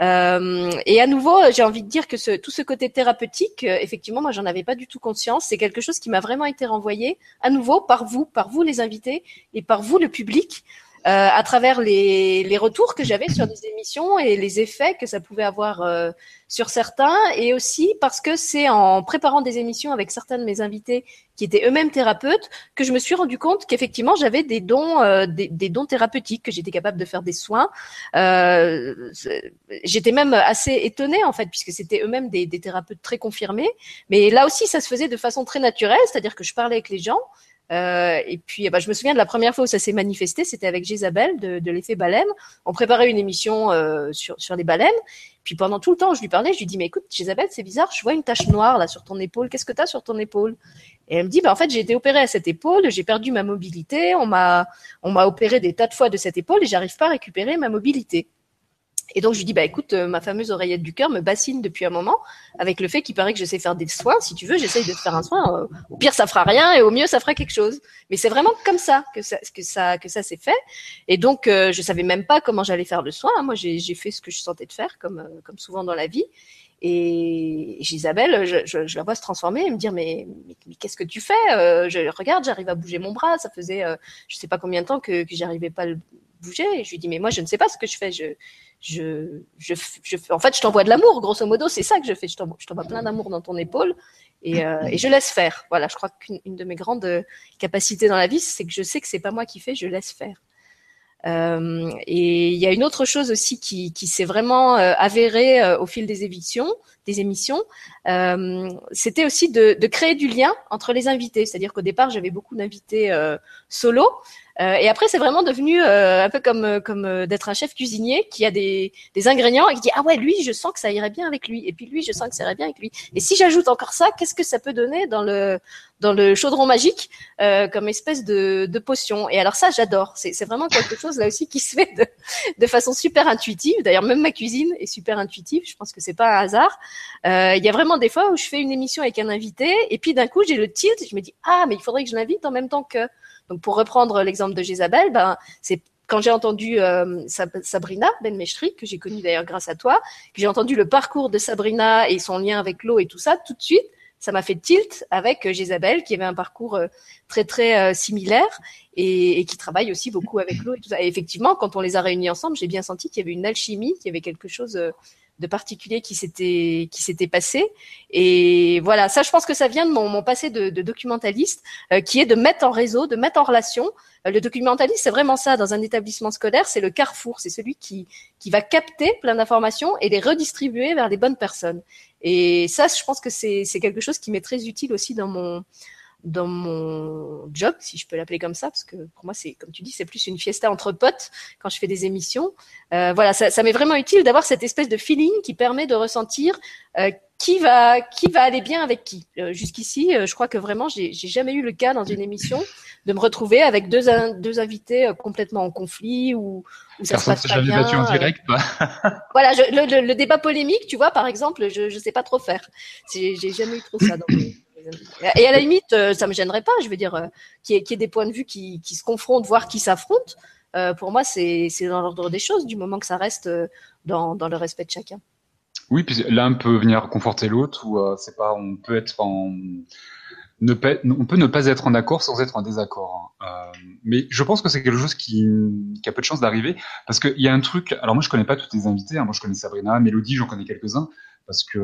Euh, et à nouveau, j'ai envie de dire que tout ce côté thérapeutique, euh, effectivement, moi, j'en avais pas du tout conscience. C'est quelque chose qui m'a vraiment été renvoyé à nouveau par vous, par vous les invités et par vous le public. Euh, à travers les, les retours que j'avais sur des émissions et les effets que ça pouvait avoir euh, sur certains, et aussi parce que c'est en préparant des émissions avec certains de mes invités qui étaient eux-mêmes thérapeutes que je me suis rendu compte qu'effectivement j'avais des dons, euh, des, dons thérapeutiques, que j'étais capable de faire des soins. Euh, j'étais même assez étonnée en fait, puisque c'était eux-mêmes des, des thérapeutes très confirmés. Mais là aussi, ça se faisait de façon très naturelle, c'est-à-dire que je parlais avec les gens. Euh, et puis, bah, je me souviens de la première fois où ça s'est manifesté, c'était avec Jésabelle de, l'effet baleine. On préparait une émission euh, sur, les baleines. Puis pendant tout le temps, je lui parlais, je lui dis, mais écoute, Jésabelle, c'est bizarre, je vois une tache noire là sur ton épaule. Qu'est-ce que tu as sur ton épaule? Et elle me dit, bah, en fait, j'ai été opérée à cette épaule, j'ai perdu ma mobilité, on m'a, on m'a opéré des tas de fois de cette épaule et j'arrive pas à récupérer ma mobilité. Et donc je lui dis bah écoute, euh, ma fameuse oreillette du cœur me bassine depuis un moment avec le fait qu'il paraît que je sais faire des soins. Si tu veux, j'essaye de te faire un soin. Euh, au pire, ça fera rien et au mieux, ça fera quelque chose. Mais c'est vraiment comme ça que ça que ça que ça s'est fait. Et donc euh, je savais même pas comment j'allais faire le soin. Moi, j'ai fait ce que je sentais de faire, comme euh, comme souvent dans la vie. Et Isabelle, je, je, la vois se transformer et me dire mais, mais, qu'est-ce que tu fais Je regarde, j'arrive à bouger mon bras. Ça faisait je sais pas combien de temps que, que j'arrivais pas à le bouger. Et je lui dis mais moi je ne sais pas ce que je fais. Je je, je, je en fait, je t'envoie de l'amour, grosso modo, c'est ça que je fais. Je t'envoie plein d'amour dans ton épaule et, euh, [laughs] et, je laisse faire. Voilà, je crois qu'une de mes grandes capacités dans la vie, c'est que je sais que c'est pas moi qui fais, je laisse faire. Euh, et il y a une autre chose aussi qui, qui s'est vraiment euh, avérée euh, au fil des émissions, des émissions, c'était aussi de, de, créer du lien entre les invités. C'est-à-dire qu'au départ, j'avais beaucoup d'invités solo, et après, c'est vraiment devenu un peu comme comme d'être un chef cuisinier qui a des, des ingrédients et qui dit ah ouais lui je sens que ça irait bien avec lui et puis lui je sens que ça irait bien avec lui. Et si j'ajoute encore ça qu'est-ce que ça peut donner dans le dans le chaudron magique euh, comme espèce de, potion. Et alors ça j'adore. C'est vraiment quelque chose là aussi qui se fait de, façon super intuitive. D'ailleurs même ma cuisine est super intuitive. Je pense que c'est pas un hasard. Il y a vraiment des fois où je fais une émission avec un invité et puis d'un coup j'ai le tilt. Je me dis ah mais il faudrait que je l'invite en même temps que donc pour reprendre l'exemple de Jézabel, ben c'est quand j'ai entendu euh, Sabrina Ben Mestri, que j'ai connue d'ailleurs grâce à toi, que j'ai entendu le parcours de Sabrina et son lien avec l'eau et tout ça, tout de suite, ça m'a fait tilt avec Jézabel, qui avait un parcours euh, très très euh, similaire et, qui travaille aussi beaucoup avec l'eau et tout ça. Et effectivement, quand on les a réunis ensemble, j'ai bien senti qu'il y avait une alchimie, qu'il y avait quelque chose de particulier qui s'était qui s'était passé et voilà ça je pense que ça vient de mon, mon passé de, de documentaliste euh, qui est de mettre en réseau de mettre en relation euh, le documentaliste c'est vraiment ça. Dans un établissement scolaire c'est le carrefour. C'est celui qui qui va capter plein d'informations et les redistribuer vers les bonnes personnes. Et ça je pense que c'est c'est quelque chose qui m'est très utile aussi dans mon dans mon job, si je peux l'appeler comme ça, parce que pour moi, c'est comme tu dis, c'est plus une fiesta entre potes quand je fais des émissions. Euh, voilà, ça, ça m'est vraiment utile d'avoir cette espèce de feeling qui permet de ressentir euh, qui va qui va aller bien avec qui. Euh, Jusqu'ici, euh, je crois que vraiment, j'ai jamais eu le cas dans une émission de me retrouver avec deux deux invités euh, complètement en conflit ou ça Personne se passe pas bien. battu en direct, [laughs] voilà, je, le, le, le, débat polémique, tu vois, par exemple, je je sais pas trop faire. J'ai jamais eu trop ça. Et à la limite, ça me gênerait pas. Je veux dire, qu'il y, y, ait des points de vue qui, qui se confrontent, voire qui s'affrontent. Euh, pour moi, c'est dans l'ordre des choses, du moment que ça reste dans, dans le respect de chacun. Oui, puis l'un peut venir conforter l'autre, ou euh, c'est pas, on peut être en, ne pas, on peut ne pas être en accord sans être en désaccord. Hein. Euh, mais je pense que c'est quelque chose qui, qui, a peu de chance d'arriver, parce qu'il y a un truc. Alors moi, je connais pas tous les invités. Hein, moi, je connais Sabrina, Mélodie, j'en connais quelques-uns parce que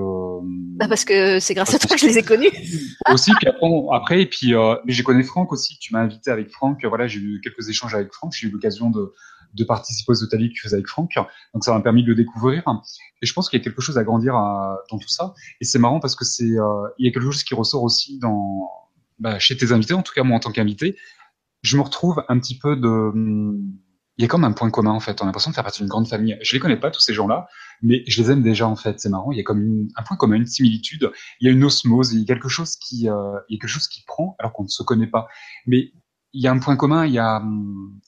bah parce que c'est grâce à toi que je les ai connus [laughs] aussi puis après, après et puis euh, mais j'ai connu Franck aussi tu m'as invité avec Franck voilà j'ai eu quelques échanges avec Franck j'ai eu l'occasion de de participer aux hôteliers que tu faisais avec Franck donc ça m'a permis de le découvrir et je pense qu'il y a quelque chose à grandir à, dans tout ça et c'est marrant parce que c'est euh, il y a quelque chose qui ressort aussi dans bah, chez tes invités en tout cas moi en tant qu'invité je me retrouve un petit peu de il y a comme un point commun en fait. On a l'impression de faire partie d'une grande famille. Je les connais pas tous ces gens-là, mais je les aime déjà en fait. C'est marrant. Il y a comme une, un point commun, une similitude. Il y a une osmose. Il y a quelque chose qui, euh, il y a quelque chose qui prend alors qu'on ne se connaît pas. Mais il y a un point commun. Il y a,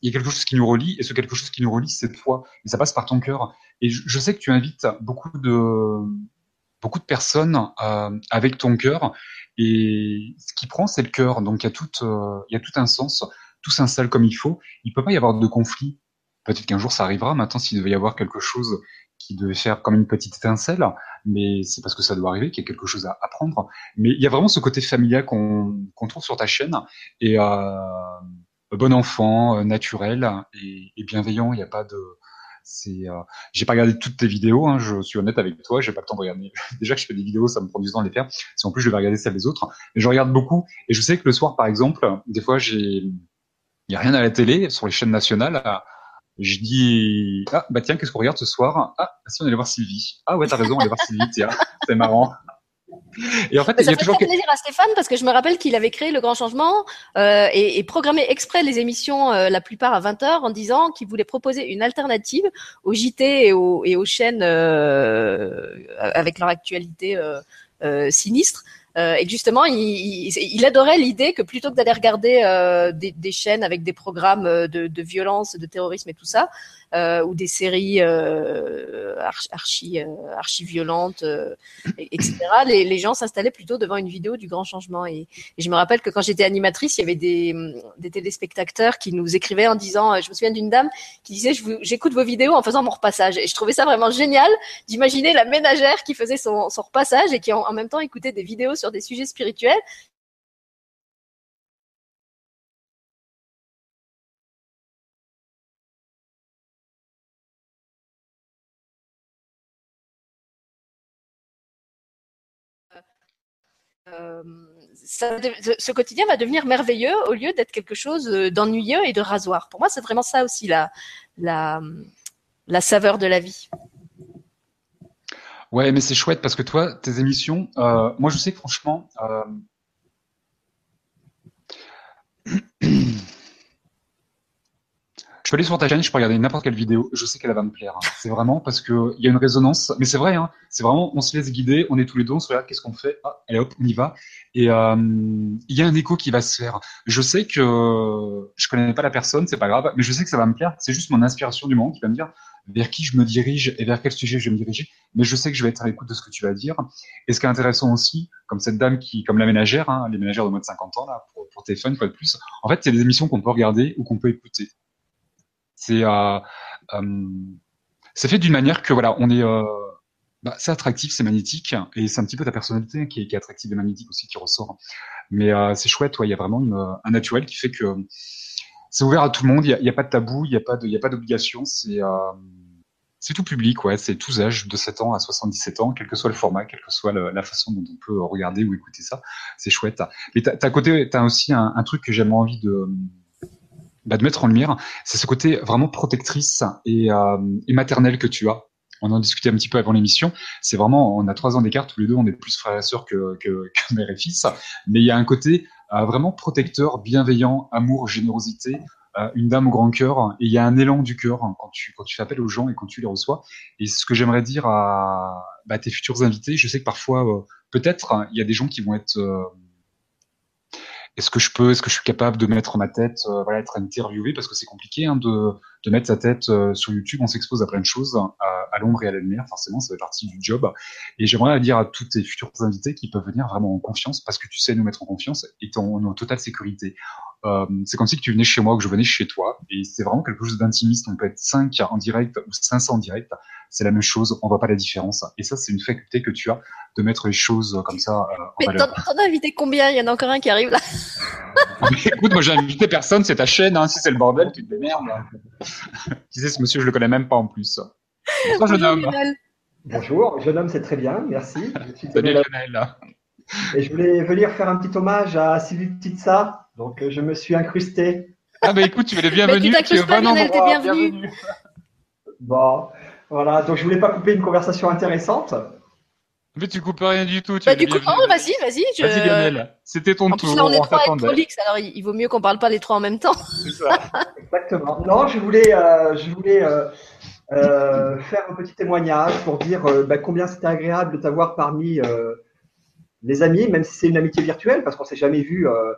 il y a quelque chose qui nous relie. Et ce quelque chose qui nous relie, c'est toi. Et ça passe par ton cœur. Et je, je, sais que tu invites beaucoup de beaucoup de personnes euh, avec ton cœur. Et ce qui prend, c'est le cœur. Donc il y a tout, euh, il y a tout un sens tout s'installe comme il faut, il peut pas y avoir de conflit. Peut-être qu'un jour ça arrivera. Maintenant, s'il devait y avoir quelque chose qui devait faire comme une petite étincelle, mais c'est parce que ça doit arriver qu'il y a quelque chose à apprendre. Mais il y a vraiment ce côté familial qu'on qu trouve sur ta chaîne et euh, bon enfant, euh, naturel et, bienveillant. Il n'y a pas de c'est euh, j'ai pas regardé toutes tes vidéos hein, je suis honnête avec toi j'ai pas le temps de regarder [laughs] déjà que je fais des vidéos ça me prend du temps de les faire si en plus je vais regarder celles des autres mais je regarde beaucoup et je sais que le soir par exemple des fois il y a rien à la télé sur les chaînes nationales. Je dis ah bah tiens qu'est-ce qu'on regarde ce soir? Ah si on allait voir Sylvie. Ah ouais t'as raison on allait voir Sylvie tiens [laughs] c'est marrant. Et en fait, ça il y a toujours plaisir à Stéphane parce que je me rappelle qu'il avait créé le grand changement euh, et, et, programmé exprès les émissions euh, la plupart à 20 h en disant qu'il voulait proposer une alternative aux JT et aux, et aux chaînes euh, avec leur actualité sinistre Euh, et justement, il, adorait l'idée que plutôt que d'aller regarder euh, des, chaînes avec des programmes de, de, violence, de terrorisme et tout ça, euh, ou des séries euh, archi, euh, archi violentes, etc., les, gens s'installaient plutôt devant une vidéo du grand changement. Et, je me rappelle que quand j'étais animatrice, il y avait des, des téléspectateurs qui nous écrivaient en disant, je me souviens d'une dame qui disait, j'écoute vos vidéos en faisant mon repassage. Et je trouvais ça vraiment génial d'imaginer la ménagère qui faisait son, son repassage et qui en, en même temps écoutait des vidéos sur des sujets spirituels. Euh, ce quotidien va devenir merveilleux au lieu d'être quelque chose d'ennuyeux et de rasoir. Pour moi, c'est vraiment ça aussi la, la, saveur de la vie. Ouais, mais c'est chouette parce que toi, tes émissions, euh, moi je sais que franchement, euh, [clears throat] peux aller sur ta chaîne, je peux regarder n'importe quelle vidéo, je sais qu'elle va me plaire. Hein. C'est vraiment parce que il y a une résonance, mais c'est vrai, hein, c'est vraiment, on se laisse guider, on est tous les deux, on se regarde, qu'est-ce qu'on fait, ah, allez hop, on y va, et euh, il y a un écho qui va se faire. Je sais que je connais pas la personne, c'est pas grave, mais je sais que ça va me plaire. C'est juste mon inspiration du moment qui va me dire, vers qui je me dirige et vers quel sujet je vais me diriger, mais je sais que je vais être à l'écoute de ce que tu vas dire. Et ce qui est intéressant aussi, comme cette dame qui, comme la ménagère, hein, les ménagères de moins de 50 ans, là, pour, pour téléphone, fois de plus, en fait, c'est des émissions qu'on peut regarder ou qu'on peut écouter. C'est euh, euh, c'est fait d'une manière que, voilà, on est... Euh, bah, c'est attractif, c'est magnétique, et c'est un petit peu ta personnalité qui est, attractive et magnétique aussi qui ressort. Mais euh, c'est chouette, il y a vraiment un naturel qui fait que c'est ouvert à tout le monde. Il n'y a, pas de tabou, il n'y a pas de, il a pas d'obligation. C'est, euh, c'est tout public, ouais. C'est tous âges, de 7 ans à 77 ans, quel que soit le format, quelle que soit la façon dont on peut regarder ou écouter ça. C'est chouette. Mais t'as, à côté, t'as aussi un, truc que j'ai envie de, bah, de mettre en lumière. C'est ce côté vraiment protectrice et, euh, et maternel que tu as on en discutait un petit peu avant l'émission. C'est vraiment, on a trois ans d'écart tous les deux, on est plus frères et sœurs que, que, [laughs] que mère et fils. Mais il y a un côté euh, vraiment protecteur, bienveillant, amour, générosité, euh, une dame au grand cœur. Et il y a un élan du cœur quand tu, quand tu fais appel aux gens et quand tu les reçois. Et ce que j'aimerais dire à, bah, tes futurs invités, je sais que parfois, euh, peut-être, il y a des gens qui vont être est-ce que je peux, est-ce que je suis capable de mettre ma tête, euh, voilà, être interviewé? Parce que c'est compliqué hein, de, de mettre sa tête euh, sur YouTube. On s'expose à plein de choses, à, à l'ombre et à la lumière, forcément, ça fait partie du job. Et j'aimerais dire à tous tes futurs invités qu'ils peuvent venir vraiment en confiance parce que tu sais nous mettre en confiance et en, en totale sécurité. Euh, c'est comme si tu venais chez moi, que je venais chez toi, et c'est vraiment quelque chose d'intimiste. On peut être 5 en direct ou 500 en direct c'est la même chose, on voit pas la différence. Et ça, c'est une faculté que tu as de mettre les choses comme ça euh, en Mais t'en as invité combien? Il y en a encore un qui arrive là. [laughs] écoute, moi j'ai invité personne, c'est ta chaîne, hein. si c'est le bordel, tu te démerdes. [laughs] qui c'est ce monsieur, je le connais même pas en plus. Bonjour jeune homme. Bonjour, jeune homme, c'est très bien, merci. Salut Lionel. Et je voulais venir faire un petit hommage à Sylvie Petitsa, donc euh, je me suis incrusté. Ah bah écoute, tu es le bienvenu, tu es au bon endroit, bienvenue. Bon, voilà, donc je voulais pas couper une conversation intéressante. Mais tu coupes rien du tout. Tu bah, du coup, oh, vas-y, vas-y. Je... Vas-y, Lionel. C'était ton en tour. Plus, là, on est trois prolix, alors il vaut mieux qu'on parle pas les trois en même temps. C'est ça. [laughs] Exactement. Non, je voulais, euh, je voulais euh, euh, faire un petit témoignage pour dire euh, bah, combien c'était agréable de t'avoir parmi euh, les amis, même si c'est une amitié virtuelle, parce qu'on s'est jamais vu euh,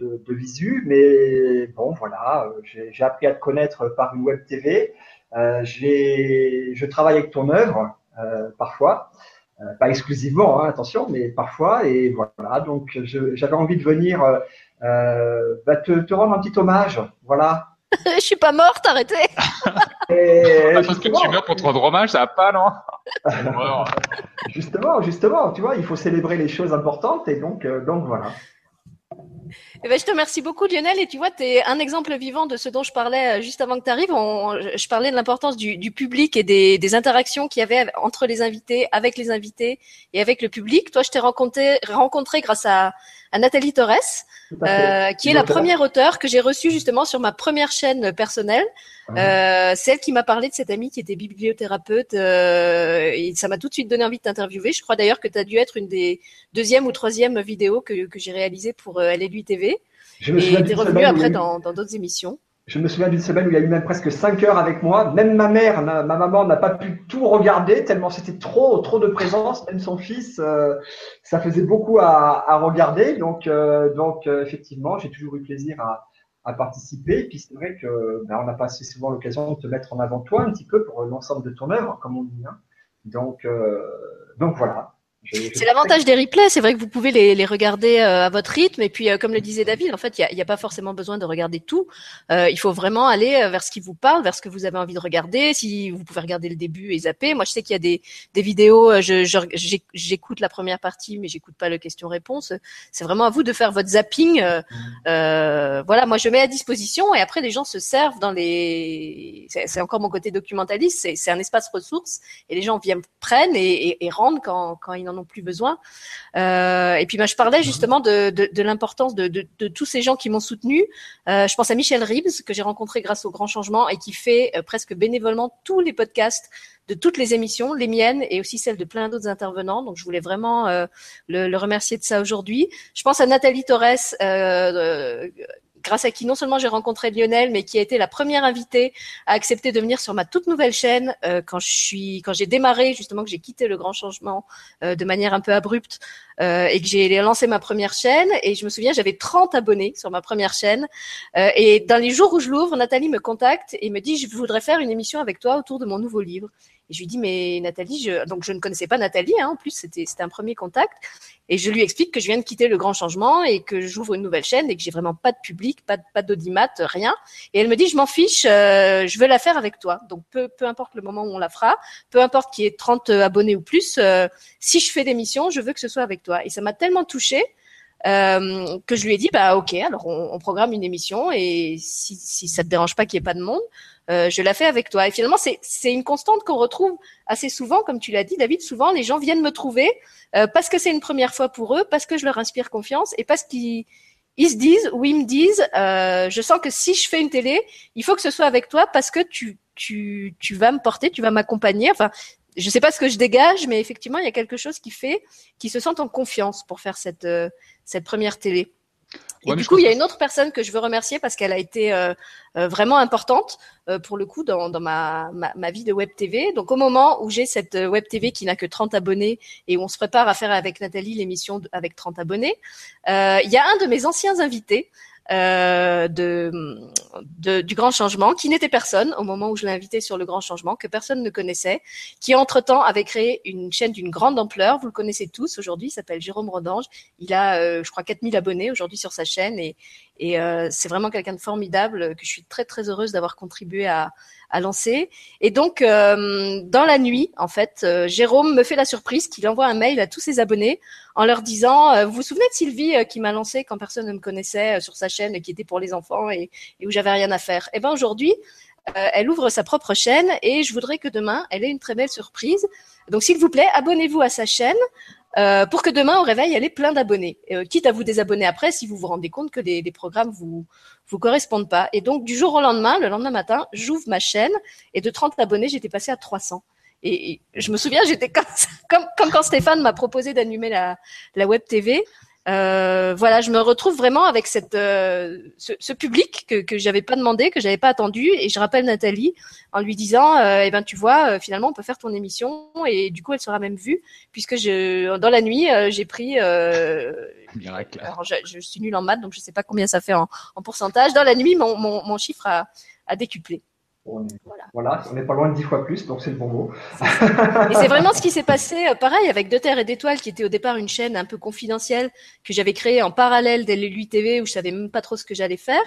de, de, visu. Mais bon, voilà, j'ai appris à te connaître par une web TV. Euh, je travaille avec ton œuvre euh, parfois, euh, pas exclusivement, hein, attention, mais parfois. Et voilà, donc j'avais envie de venir bah, te, te, rendre un petit hommage. Voilà. [laughs] je suis pas morte, arrêtez. [laughs] Et, parce que tu meurs pour te rendre hommage, ça va pas, non [laughs] Justement, justement, tu vois, il faut célébrer les choses importantes et donc, donc voilà. Eh ben, je te remercie beaucoup, Lionel. Et tu vois, tu es un exemple vivant de ce dont je parlais euh, juste avant que tu arrives. je parlais de l'importance du, du, public et des, des interactions qu'il y avait entre les invités, avec les invités et avec le public. Toi, je t'ai rencontré, rencontré grâce à, à Nathalie Torres, euh, qui est la première auteure que j'ai reçue justement sur ma première chaîne personnelle. Euh, celle qui m'a parlé de cette amie qui était bibliothérapeute euh, et ça m'a tout de suite donné envie de t'interviewer. Je crois d'ailleurs que tu as dû être une des deuxième ou troisième vidéos que, que j'ai réalisées pour LLU TV. Je me et t'es revenu après dans d'autres émissions. Je me souviens d'une semaine où il y a eu même presque 5 heures avec moi. Même ma mère, ma, maman n'a pas pu tout regarder tellement c'était trop, trop de présence. Même son fils, euh, ça faisait beaucoup à, à regarder. Donc, euh, donc euh, effectivement, j'ai toujours eu plaisir à, à participer. Et puis c'est vrai que ben, on n'a pas assez souvent l'occasion de te mettre en avant toi un petit peu pour l'ensemble de ton œuvre, comme on dit. Hein. Donc, donc voilà. C'est l'avantage des replays, c'est vrai que vous pouvez les, les regarder euh, à votre rythme et puis euh, comme le disait David, en fait, il n'y a, a, pas forcément besoin de regarder tout. Euh, il faut vraiment aller vers ce qui vous parle, vers ce que vous avez envie de regarder. Si vous pouvez regarder le début et zapper. Moi, je sais qu'il y a des, des vidéos, j'écoute je, la première partie, mais j'écoute pas le question-réponse. C'est vraiment à vous de faire votre zapping. Euh, voilà, moi, je mets à disposition et après, les gens se servent dans les. C'est encore mon côté documentaliste. C'est un espace ressources et les gens viennent prennent et, et, et rendent quand, quand ils n'en ont plus besoin. Euh, et puis, moi, je parlais justement de, de, de l'importance de, de, tous ces gens qui m'ont soutenu. Euh, je pense à Michel Ribs, que j'ai rencontré grâce au Grand Changement et qui fait euh, presque bénévolement tous les podcasts de toutes les émissions, les miennes et aussi celles de plein d'autres intervenants. Donc, je voulais vraiment euh, le, le, remercier de ça aujourd'hui. Je pense à Nathalie Torres, euh, grâce à qui non seulement j'ai rencontré Lionel, mais qui a été la première invitée à accepter de venir sur ma toute nouvelle chaîne euh, quand je suis, quand j'ai démarré justement que j'ai quitté le grand changement euh, de manière un peu abrupte euh, et que j'ai lancé ma première chaîne. Et je me souviens, j'avais 30 abonnés sur ma première chaîne. Euh, et dans les jours où je l'ouvre, Nathalie me contacte et me dit je voudrais faire une émission avec toi autour de mon nouveau livre. Et je lui dis mais Nathalie, je... donc je ne connaissais pas Nathalie, hein, en plus c'était un premier contact. Et je lui explique que je viens de quitter le grand changement et que j'ouvre une nouvelle chaîne et que j'ai vraiment pas de public, pas, pas d'audimat, rien. Et elle me dit, je m'en fiche, euh, je veux la faire avec toi. Donc peu, peu importe le moment où on la fera, peu importe qu'il y ait 30 abonnés ou plus, euh, si je fais l'émission, je veux que ce soit avec toi. Et ça m'a tellement touchée euh, que je lui ai dit, bah ok, alors on, on programme une émission et si, si ça te dérange pas qu'il n'y ait pas de monde, euh, je la fais avec toi. Et finalement, c'est une constante qu'on retrouve assez souvent, comme tu l'as dit, David. Souvent, les gens viennent me trouver euh, parce que c'est une première fois pour eux, parce que je leur inspire confiance et parce qu'ils ils se disent ou ils me disent, euh, je sens que si je fais une télé, il faut que ce soit avec toi parce que tu tu tu vas me porter, tu vas m'accompagner. Enfin, je sais pas ce que je dégage, mais effectivement, il y a quelque chose qui fait qu'ils se sentent en confiance pour faire cette euh, cette première télé. Et du coup, il y a une autre personne que je veux remercier parce qu'elle a été euh, euh, vraiment importante euh, pour le coup dans, dans ma, ma, ma, vie de web TV. Donc au moment où j'ai cette web TV qui n'a que 30 abonnés et où on se prépare à faire avec Nathalie l'émission avec 30 abonnés, il y a un de mes anciens invités euh, de, de, du Grand Changement, qui n'était personne au moment où je l'ai invité sur le Grand Changement, que personne ne connaissait, qui entre-temps avait créé une chaîne d'une grande ampleur. Vous le connaissez tous aujourd'hui, il s'appelle Jérôme Rodange. Il a, euh, je crois, 4000 abonnés aujourd'hui sur sa chaîne et, et euh, c'est vraiment quelqu'un de formidable que je suis très très heureuse d'avoir contribué à, à lancer. Et donc, euh, dans la nuit, en fait, euh, Jérôme me fait la surprise qu'il envoie un mail à tous ses abonnés en leur disant euh, Vous vous souvenez de Sylvie euh, qui m'a lancé quand personne ne me connaissait sur sa chaîne, qui était pour les enfants et, et où j'avais rien à faire? Eh ben aujourd'hui, elle ouvre sa propre chaîne et je voudrais que demain, elle ait une très belle surprise. Donc, s'il vous plaît, abonnez-vous à sa chaîne. Euh, pour que demain au réveil, elle ait plein d'abonnés. Euh, quitte à vous désabonner après si vous vous rendez compte que les, programmes vous vous correspondent pas. Et donc du jour au lendemain, le lendemain matin, j'ouvre ma chaîne et de 30 abonnés, j'étais passé à 300. Et, et je me souviens, j'étais comme quand Stéphane m'a proposé d'animer la, la web TV. Euh, voilà, je me retrouve vraiment avec cette, euh, ce, ce, public que, que j'avais pas demandé, que j'avais pas attendu, et je rappelle Nathalie en lui disant, euh, eh ben tu vois, euh, finalement on peut faire ton émission, et du coup elle sera même vue, puisque je, dans la nuit euh, j'ai pris, Miracle. alors je, je, suis nulle en maths, donc je sais pas combien ça fait en, en pourcentage. Dans la nuit, mon, mon, mon chiffre a, a décuplé. On est, voilà. voilà. on n'est pas loin de dix fois plus, donc c'est le bon mot. et c'est vraiment ce qui s'est passé, euh, pareil, avec De Terre et d'Étoiles, qui était au départ une chaîne un peu confidentielle que j'avais créée en parallèle d'LLU TV, où je savais même pas trop ce que j'allais faire.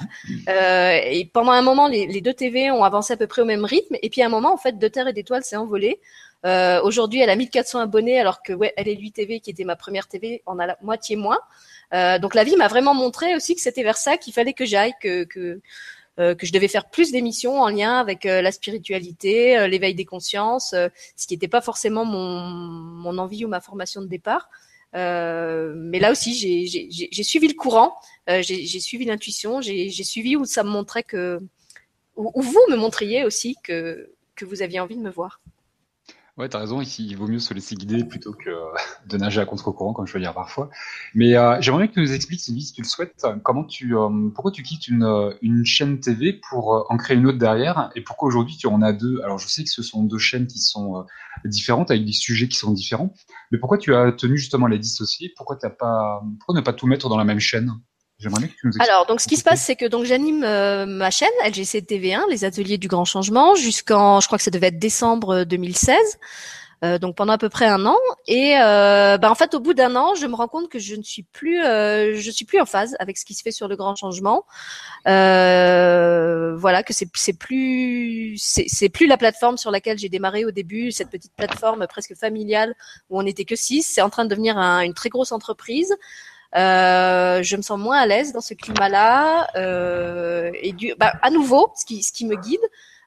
Euh, et pendant un moment, les, les, deux TV ont avancé à peu près au même rythme. Et puis à un moment, en fait, De Terre et d'Étoiles s'est envolé. Euh, Aujourd'hui, elle a 1400 abonnés, alors que ouais, LLU TV, qui était ma première TV, en a la moitié moins. Euh, donc la vie m'a vraiment montré aussi que c'était vers ça qu'il fallait que j'aille, que, que euh, que je devais faire plus d'émissions en lien avec euh, la spiritualité, euh, l'éveil des consciences, ce qui n'était pas forcément mon, mon envie ou ma formation de départ. mais là aussi, j'ai suivi le courant, j'ai suivi l'intuition, j'ai suivi où ça me montrait que, où, où, vous me montriez aussi que, que vous aviez envie de me voir. Ouais, t'as raison. Ici, il vaut mieux se laisser guider plutôt que [laughs] de nager à contre-courant, comme je veux dire parfois. Mais euh, j'aimerais que tu nous expliques, Sylvie, si tu le souhaites, comment tu, euh, pourquoi tu quittes une, euh, une chaîne TV pour euh, en créer une autre derrière, et pourquoi aujourd'hui tu en as deux? Alors, je sais que ce sont deux chaînes qui sont différentes avec des sujets qui sont différents, mais pourquoi tu as tenu justement à les dissocier Pourquoi t'as pas, pourquoi ne pas tout mettre dans la même chaîne? J'aimerais que tu nous expliques. Alors, donc, ce qui se passe, c'est que donc j'anime euh, ma chaîne LGC TV1, les ateliers du grand changement, jusqu'en, je crois que ça devait être décembre 2016. Euh, donc pendant à peu près un an et euh, bah, en fait au bout d'un an je me rends compte que je ne suis plus euh, je suis plus en phase avec ce qui se fait sur le grand changement euh, voilà que c'est c'est plus c'est c'est plus la plateforme sur laquelle j'ai démarré au début cette petite plateforme presque familiale où on n'était que six c'est en train de devenir un- une très grosse entreprise euh, je me sens moins à l'aise dans ce climat-là. Euh, et du, bah, à nouveau, ce qui, ce qui me guide,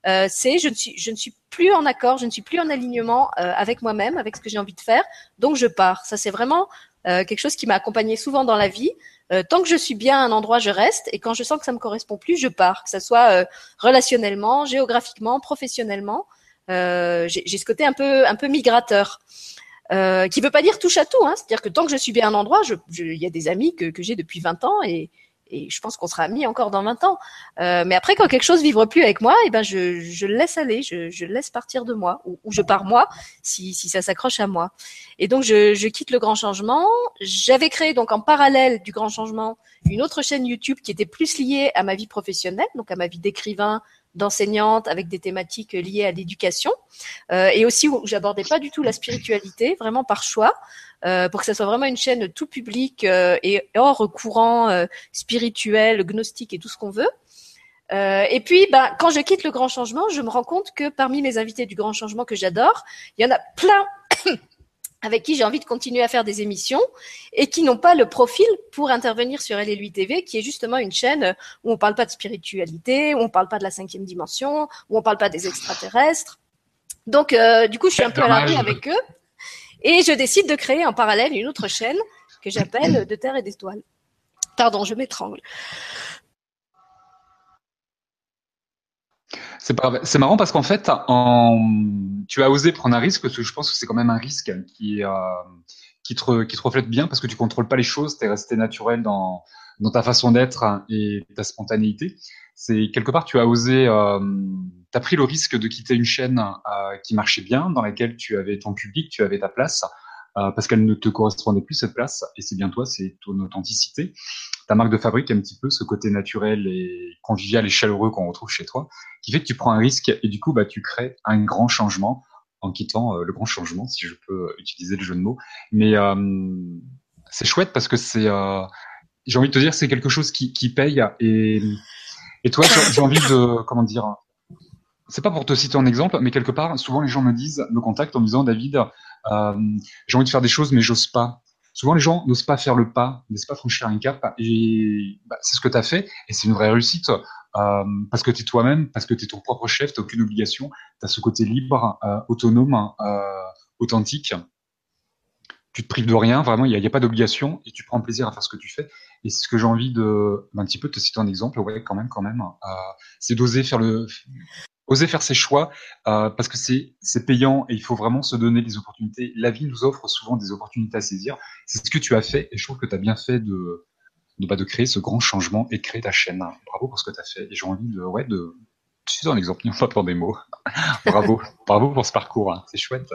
euh, c'est je ne suis, je ne suis plus en accord, je ne suis plus en alignement euh, avec moi-même, avec ce que j'ai envie de faire. Donc je pars. Ça, c'est vraiment euh, quelque chose qui m'a accompagné souvent dans la vie. Euh, tant que je suis bien à un endroit, je reste. Et quand je sens que ça me correspond plus, je pars. Que ça soit euh, relationnellement, géographiquement, professionnellement. Euh, j'ai ce côté un peu, un peu migrateur. Euh, qui veut pas dire touche à tout, hein. c'est-à-dire que tant que je suis bien un endroit, il y a des amis que, que j'ai depuis 20 ans et, et je pense qu'on sera amis encore dans 20 ans. Euh, mais après, quand quelque chose vivre plus avec moi, et ben je, je le laisse aller, je, je laisse partir de moi, ou, ou je pars moi, si, si ça s'accroche à moi. Et donc je, je quitte le grand changement. J'avais créé donc en parallèle du grand changement une autre chaîne YouTube qui était plus liée à ma vie professionnelle, donc à ma vie d'écrivain, d'enseignante, avec des thématiques liées à l'éducation, euh, et aussi où j'abordais pas du tout la spiritualité, vraiment par choix, euh, pour que ça soit vraiment une chaîne tout public euh, et hors courant euh, spirituel, gnostique et tout ce qu'on veut. Euh, et puis, ben, quand je quitte le grand changement, je me rends compte que parmi mes invités du grand changement que j'adore, il y en a plein avec qui j'ai envie de continuer à faire des émissions et qui n'ont pas le profil pour intervenir sur LLU TV, qui est justement une chaîne où on parle pas de spiritualité, où on parle pas de la cinquième dimension, où on parle pas des extraterrestres. Donc, euh, du coup, je suis un peu à Dommage. avec eux et je décide de créer en parallèle une autre chaîne que j'appelle De Terre et d'Étoiles. Pardon, je m'étrangle. C'est pas. C'est marrant parce qu'en fait, tu as osé prendre un risque parce que je pense que c'est quand même un risque qui, euh, qui, te, qui te reflète bien parce que tu contrôles pas les choses, tu es resté naturel dans, dans ta façon d'être et ta spontanéité. C'est quelque part, tu as osé, euh, pris le risque de quitter une chaîne euh, qui marchait bien, dans laquelle tu avais ton public, tu avais ta place, euh, parce qu'elle ne te correspondait plus cette place, et c'est bien toi, c'est ton authenticité. Ta marque de fabrique, un petit peu ce côté naturel et convivial et chaleureux qu'on retrouve chez toi qui fait que tu prends un risque et du coup bah tu crées un grand changement en quittant euh, le grand changement si je peux utiliser le jeu de mots. Mais euh, c'est chouette parce que c'est euh, j'ai envie de te dire c'est quelque chose qui, qui paye et et toi j'ai envie de comment dire c'est pas pour te citer un exemple mais quelque part souvent les gens me disent me contactent en me disant David euh, j'ai envie de faire des choses mais j'ose pas souvent les gens n'osent pas faire le pas n'osent pas franchir un cap et bah, c'est ce que tu as fait et c'est une vraie réussite euh, parce que tu es toi-même, parce que tu es ton propre chef, tu aucune obligation, tu as ce côté libre, euh, autonome, euh, authentique. Tu te prives de rien, vraiment, il n'y a, pas d'obligation et tu prends plaisir à faire ce que tu fais. Et c'est ce que j'ai envie de, un petit peu te citer un exemple, ouais, quand même, quand même, c'est d'oser faire le, oser faire ses choix euh, parce que c'est payant et il faut vraiment se donner des opportunités. La vie nous offre souvent des opportunités à saisir. C'est ce que tu as fait et je trouve que tu as bien fait de de, bah, de créer ce grand changement et créer ta chaîne. Bravo pour ce que tu as fait. Et j'ai envie de, ouais, de, tu un exemple, non [laughs] pas pour des mots. Bravo. Bravo pour ce parcours. hein. C'est chouette.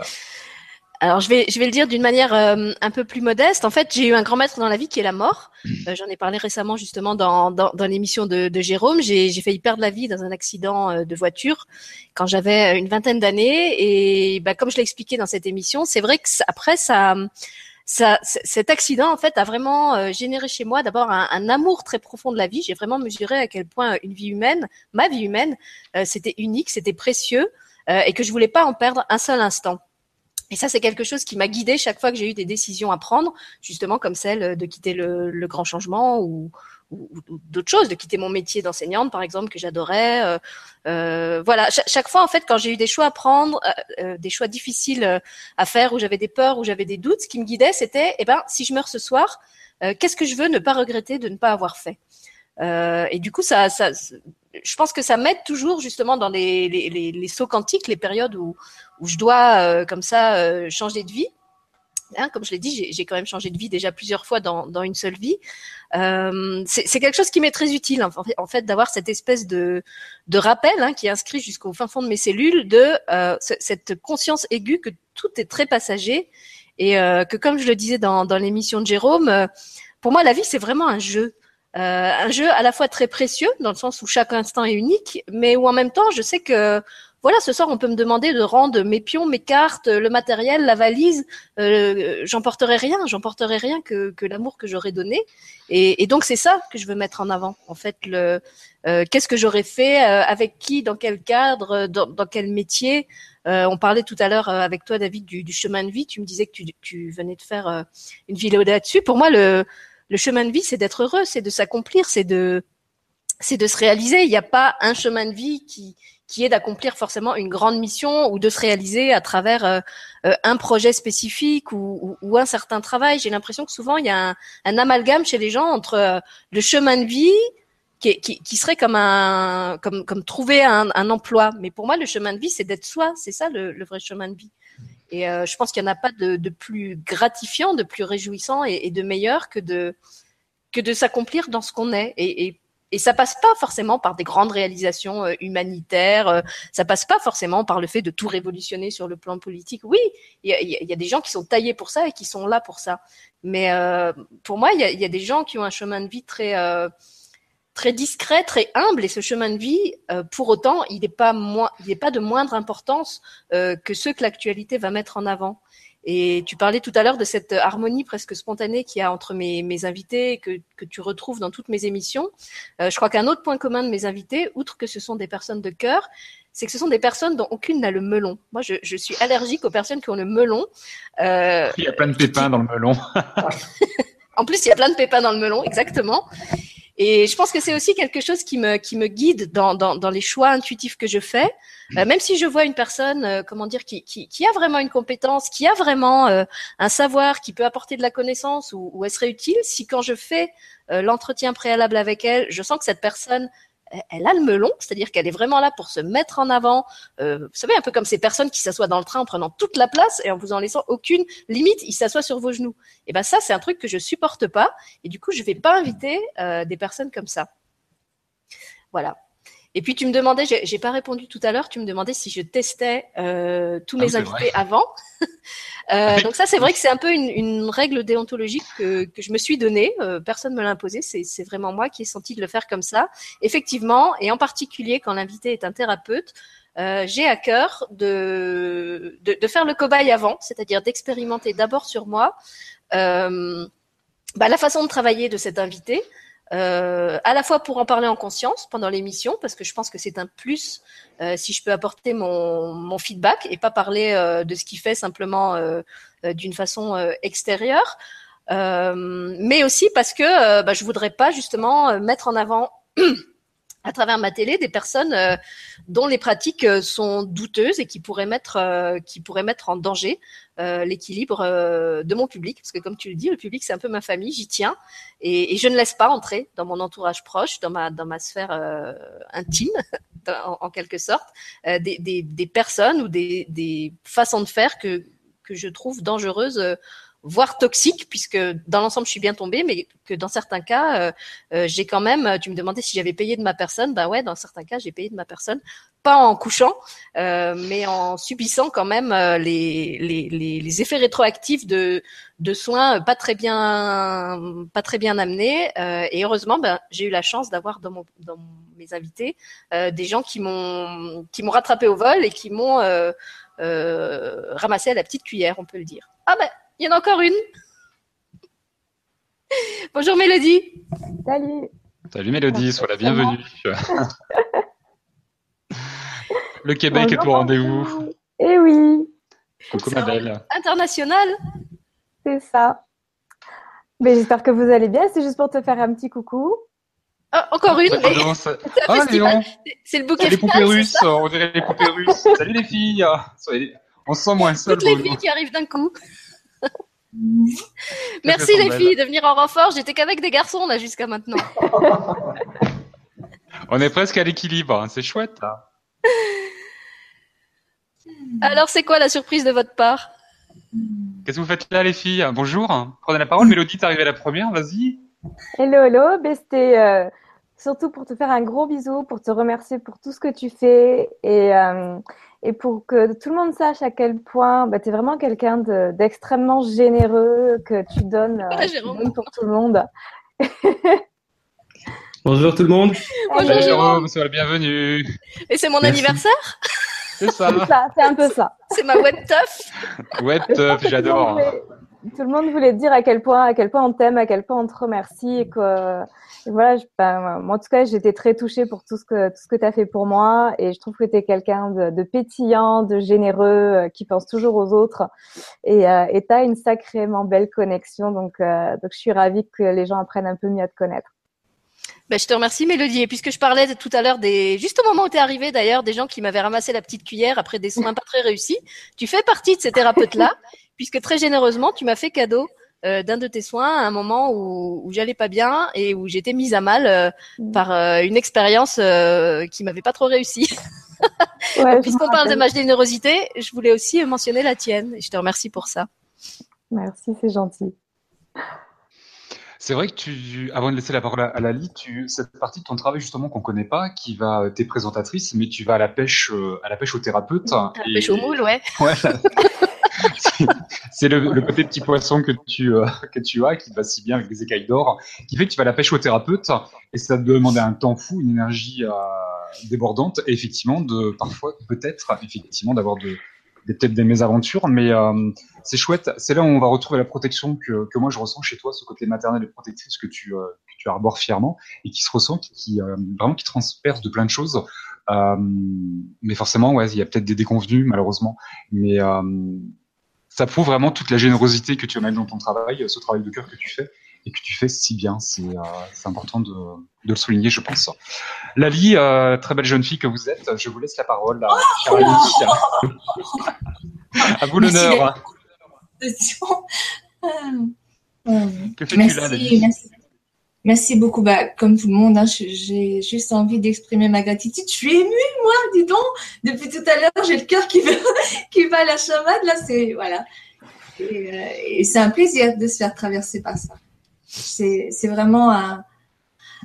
Alors je vais je vais le dire d'une manière euh, un peu plus modeste. En fait, j'ai eu un grand maître dans la vie qui est la mort. Euh, J'en ai parlé récemment justement dans dans, dans l'émission de, de Jérôme. J'ai j'ai failli perdre la vie dans un accident euh, de voiture quand j'avais une vingtaine d'années. Et bah, comme je l'ai expliqué dans cette émission, c'est vrai que après ça. Ça, cet accident en fait a vraiment euh, généré chez moi d'abord un, un amour très profond de la vie. J'ai vraiment mesuré à quel point une vie humaine, ma vie humaine, euh, c'était unique, c'était précieux euh, et que je voulais pas en perdre un seul instant. Et ça, c'est quelque chose qui m'a guidée chaque fois que j'ai eu des décisions à prendre, justement comme celle de quitter le, grand changement ou, d'autres choses, de quitter mon métier d'enseignante, par exemple, que j'adorais. Euh, euh, voilà, Cha- chaque fois, en fait, quand j'ai eu des choix à prendre, euh, des choix difficiles à faire, où j'avais des peurs, où j'avais des doutes, ce qui me guidait, c'était, eh ben, si je meurs ce soir, qu'est-ce que je veux ne pas regretter de ne pas avoir fait? Et du coup, ça, ça, je pense que ça m'aide toujours justement dans les, les, les, les, sauts quantiques, les périodes où, où je dois euh, comme ça euh, changer de vie. Hein, comme je l'ai dit, j'ai quand même changé de vie déjà plusieurs fois dans, dans une seule vie. Euh, c'est quelque chose qui m'est très utile en fait, d'avoir cette espèce de, de rappel hein, qui est inscrit jusqu'au fin fond de mes cellules de euh, cette conscience aiguë que tout est très passager et euh, que comme je le disais dans, dans l'émission de Jérôme, euh, pour moi la vie c'est vraiment un jeu. Euh, un jeu à la fois très précieux dans le sens où chaque instant est unique, mais où en même temps je sais que voilà, ce soir, on peut me demander de rendre mes pions, mes cartes, le matériel, la valise. Euh, j'emporterai rien, j'emporterai rien que, que l'amour que j'aurais donné. Et, et donc, c'est ça que je veux mettre en avant. En fait, le euh, qu'est-ce que j'aurais fait, euh, avec qui, dans quel cadre, dans, dans quel métier. Euh, on parlait tout à l'heure euh, avec toi, David, du, du, chemin de vie. Tu me disais que tu, tu venais de faire une vidéo là-dessus. Pour moi, le, le chemin de vie, c'est d'être heureux, c'est de s'accomplir, c'est de c'est de se réaliser. Il n'y a pas un chemin de vie qui qui est d'accomplir forcément une grande mission ou de se réaliser à travers euh, euh, un projet spécifique ou, ou, un certain travail. J'ai l'impression que souvent il y a un, amalgame chez les gens entre euh, le chemin de vie qui, qui, serait comme un comme comme trouver un, emploi. Mais pour moi, le chemin de vie, c'est d'être soi. C'est ça le, vrai chemin de vie. Et euh, je pense qu'il n'y en a pas de, de, plus gratifiant, de plus réjouissant et, et de meilleur que de que de s'accomplir dans ce qu'on est. Et, et et ça passe pas forcément par des grandes réalisations euh, humanitaires. Euh, ça passe pas forcément par le fait de tout révolutionner sur le plan politique. Oui, il y a, y a, des gens qui sont taillés pour ça et qui sont là pour ça. Mais euh, pour moi, il y a, y a, des gens qui ont un chemin de vie très euh, très discret, très humble. Et ce chemin de vie, euh, pour autant, il n'est pas moins, il pas de moindre importance euh, que ceux que l'actualité va mettre en avant. Et tu parlais tout à l'heure de cette harmonie presque spontanée qu'il y a entre mes, mes invités que, que, tu retrouves dans toutes mes émissions. Euh, je crois qu'un autre point commun de mes invités, outre que ce sont des personnes de cœur, c'est que ce sont des personnes dont aucune n'a le melon. Moi, je, je, suis allergique aux personnes qui ont le melon. Euh, il y a plein de pépins dans le melon. [laughs] en plus, il y a plein de pépins dans le melon, exactement. Et je pense que c'est aussi quelque chose qui me, qui me guide dans, dans, dans les choix intuitifs que je fais. Euh, même si je vois une personne, euh, comment dire, qui, qui, qui, a vraiment une compétence, qui a vraiment euh, un savoir, qui peut apporter de la connaissance ou, ou elle serait utile, si quand je fais l'entretien préalable avec elle, je sens que cette personne elle a le melon, c'est-à-dire qu'elle est vraiment là pour se mettre en avant. Euh, vous savez, un peu comme ces personnes qui s'assoient dans le train en prenant toute la place et en vous en laissant aucune limite, ils s'assoient sur vos genoux. Et ben ça, c'est un truc que je supporte pas. Et du coup, je vais pas inviter euh, des personnes comme ça. Voilà. Et puis tu me demandais, j'ai pas répondu tout à l'heure, tu me demandais si je testais euh, tous mes ah, invités vrai. avant. [laughs] euh, donc ça, c'est vrai que c'est un peu une, une, règle déontologique que, que je me suis donnée. Euh, personne me l'a imposé, c'est vraiment moi qui ai senti de le faire comme ça. Effectivement, et en particulier quand l'invité est un thérapeute, euh, j'ai à cœur de, de, de, faire le cobaye avant, c'est-à-dire d'expérimenter d'abord sur moi euh, bah, la façon de travailler de cet invité, euh, à la fois pour en parler en conscience pendant l'émission, parce que je pense que c'est un plus euh, si je peux apporter mon, mon, feedback et pas parler euh, de ce qu'il fait simplement euh, euh, d'une façon extérieure, mais aussi parce que bah, je voudrais pas justement mettre en avant [clears throat] à travers ma télé des personnes euh, dont les pratiques euh, sont douteuses et qui pourraient mettre euh, qui pourraient mettre en danger euh, l'équilibre euh, de mon public. Parce que comme tu le dis le public c'est un peu ma famille j'y tiens. Et, et, je ne laisse pas entrer dans mon entourage proche dans ma dans ma sphère intime [laughs] en, en, quelque sorte des, des, des, personnes ou des, des façons de faire que que je trouve dangereuses voire toxique, puisque dans l'ensemble, je suis bien tombée, mais que dans certains cas, euh, euh, j'ai quand même, tu me demandais si j'avais payé de ma personne, ben ouais, dans certains cas, j'ai payé de ma personne, pas en couchant, euh, mais en subissant quand même euh, les, les, les, les, effets rétroactifs de, de soins pas très bien, pas très bien amenés. Euh, et heureusement, ben, j'ai eu la chance d'avoir dans, mon, dans mes invités des gens qui m'ont qui m'ont rattrapé au vol et qui m'ont ramassé à la petite cuillère, on peut le dire. Ah ben il y en a encore une. Bonjour Mélodie. Salut. Salut Mélodie, sois la bienvenue. [laughs] Le Québec Bonjour, est au rendez-vous. Eh oui. Coucou ma belle. International. C'est ça. Mais j'espère que vous allez bien. C'est juste pour te faire un petit coucou. Oh, encore une. Ah, [laughs] c'est le bouquet. Les poupées russes, on dirait les poupées russes. [laughs] Salut les filles. On se sent moins seul. Toutes les filles qui arrivent d'un coup. [laughs] Merci les filles de venir en renfort. J'étais qu'avec des garçons là jusqu'à maintenant. [laughs] On est presque à l'équilibre, hein, c'est chouette. Là. [laughs] Alors, c'est quoi la surprise de votre part? Qu'est-ce que vous faites là, les filles? Bonjour. Prenez la parole. Mélodie, t'es arrivée la première, vas-y. Hello, hello. Ben, C'était euh, surtout pour te faire un gros bisou, pour te remercier pour tout ce que tu fais et, euh, et pour que tout le monde sache à quel point ben, tu es vraiment quelqu'un de- d'extrêmement généreux, que tu donnes, euh, tu Jérôme. donnes pour tout le monde. [laughs] Bonjour tout le monde. Bonjour, Salut Jérôme. Sois le bienvenu. Et c'est mon Merci. anniversaire C'est ça. C'est ça, c'est un peu ça. C'est ma web teuf tout le j'adore. Tout le monde voulait te dire à quel point, à quel point on t'aime, à quel point on te remercie et que et voilà, je, ben, moi, en tout cas, j'étais très touchée pour tout ce que tout ce que tu as fait pour moi et je trouve que tu es quelqu'un de, de pétillant, de généreux, euh, qui pense toujours aux autres et euh, tu as une sacrément belle connexion donc euh, donc je suis ravie que les gens apprennent un peu mieux à te connaître. Ben, je te remercie, Mélodie. Et puisque je parlais de- tout à l'heure des, juste au moment où tu es arrivé d'ailleurs, des gens qui m'avaient ramassé la petite cuillère après des soins pas très réussis, tu fais partie de ces thérapeutes-là, [laughs] puisque très généreusement, tu m'as fait cadeau euh, d'un de tes soins à un moment où, où j'allais pas bien et où j'étais mise à mal euh, Mm. par euh, une expérience qui m'avait pas trop réussi. [laughs] Ouais, Puisqu'on parle de ma générosité, je voulais aussi mentionner la tienne et je te remercie pour ça. Merci, c'est gentil. C'est vrai que tu, avant de laisser la parole à, à Lali, tu, cette partie de ton travail justement qu'on connaît pas, qui va, t'es présentatrice, mais tu vas à la pêche, euh, à la pêche au thérapeute. À la pêche au moule, ouais. [laughs] Ouais. [laughs] C'est- le, le côté petit poisson que tu, euh, que tu as, qui va si bien avec les écailles d'or, qui fait que tu vas à la pêche au thérapeute, et ça te demande un temps fou, une énergie euh, débordante, et effectivement, de, parfois, peut-être, effectivement, d'avoir de, des, peut-être des mésaventures, mais euh, c'est chouette. C'est là où on va retrouver la protection que, que moi je ressens chez toi, ce côté maternel et protectrice que tu, euh, que tu arbores fièrement, et qui se ressent, qui, qui, euh, vraiment qui transperce de plein de choses. Euh, mais forcément, ouais, il y a peut-être des déconvenus, malheureusement. Mais euh, ça prouve vraiment toute la générosité que tu amènes dans ton travail, ce travail de cœur que tu fais et que tu fais si bien. C'est euh, important de, de le souligner, je pense. Lali, euh, très belle jeune fille que vous êtes, je vous laisse la parole. À vous l'honneur. Que fais-tu là, Merci, Lali? merci. Merci beaucoup. Bah, comme tout le monde, hein, j'ai juste envie d'exprimer ma gratitude. Je suis émue, moi, dis donc. Depuis tout à l'heure, j'ai le cœur qui va, [laughs] qui va à la chamade. Là, c'est voilà. Et, euh, et c'est un plaisir de se faire traverser par ça. C'est vraiment un,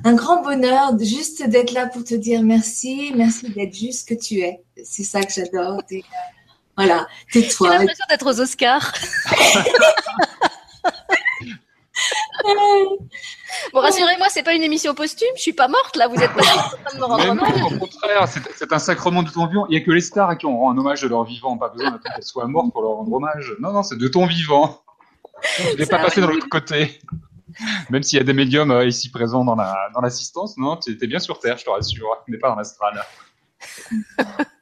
un grand bonheur juste d'être là pour te dire merci, merci d'être juste ce que tu es. C'est ça que j'adore. T'es, euh, Voilà, J'ai tais-toi. l'impression d'être aux Oscars. [laughs] Bon, rassurez-moi, c'est pas une émission posthume. Je suis pas morte là. Vous êtes pas en train de me rendre hommage. non, au contraire, c'est un sacrement de ton vivant. Il n'y a que les stars à qui on rend un hommage de leur vivant. Pas besoin qu'elles soient mortes pour leur rendre hommage. Non, non, c'est de ton vivant. [laughs] Tu n'es pas passé de l'autre côté. [laughs] Même s'il y a des médiums euh, ici présents dans la dans l'assistance, non, tu es bien sur Terre, je te rassure. Tu n'es pas dans l'astral. [laughs]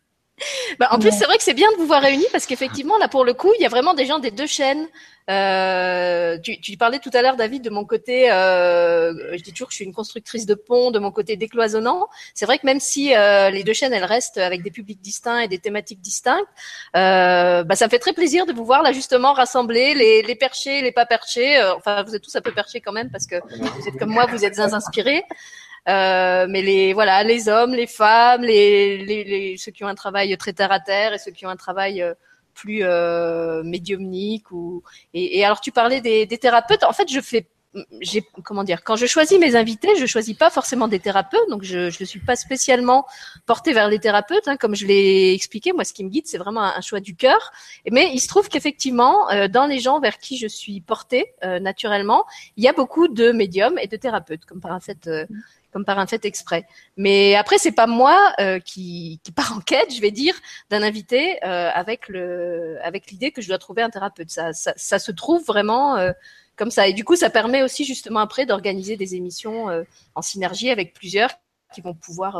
[laughs] Bah, en plus, c'est vrai que c'est bien de vous voir réunis parce qu'effectivement, là, pour le coup, il y a vraiment des gens des deux chaînes. Euh, tu, tu parlais tout à l'heure, David, de mon côté, euh, je dis toujours que je suis une constructrice de pont, de mon côté décloisonnant. C'est vrai que même si euh, les deux chaînes, elles restent avec des publics distincts et des thématiques distinctes, euh, bah, ça me fait très plaisir de vous voir là justement rassembler les, les perchés, les pas perchés. Euh, enfin, vous êtes tous un peu perchés quand même parce que vous êtes comme moi, vous êtes inspirés. Euh, mais les voilà, les hommes, les femmes, les, les, les ceux qui ont un travail très terre à terre et ceux qui ont un travail euh, plus euh, médiumnique ou et, et alors tu parlais des, des thérapeutes. En fait, je fais j'ai comment dire quand je choisis mes invités, je choisis pas forcément des thérapeutes, donc je je suis pas spécialement portée vers les thérapeutes, hein, comme je l'ai expliqué. Moi, ce qui me guide, c'est vraiment un, choix du cœur. Mais il se trouve qu'effectivement, euh, dans les gens vers qui je suis portée euh, naturellement, il y a beaucoup de médiums et de thérapeutes, comme par un euh, comme par un fait exprès. Mais après, c'est pas moi euh, qui, qui part en quête, je vais dire, d'un invité euh, avec le, avec l'idée que je dois trouver un thérapeute. Ça, ça, ça se trouve vraiment euh, comme ça. Et du coup, ça permet aussi justement après d'organiser des émissions euh, en synergie avec plusieurs qui vont pouvoir,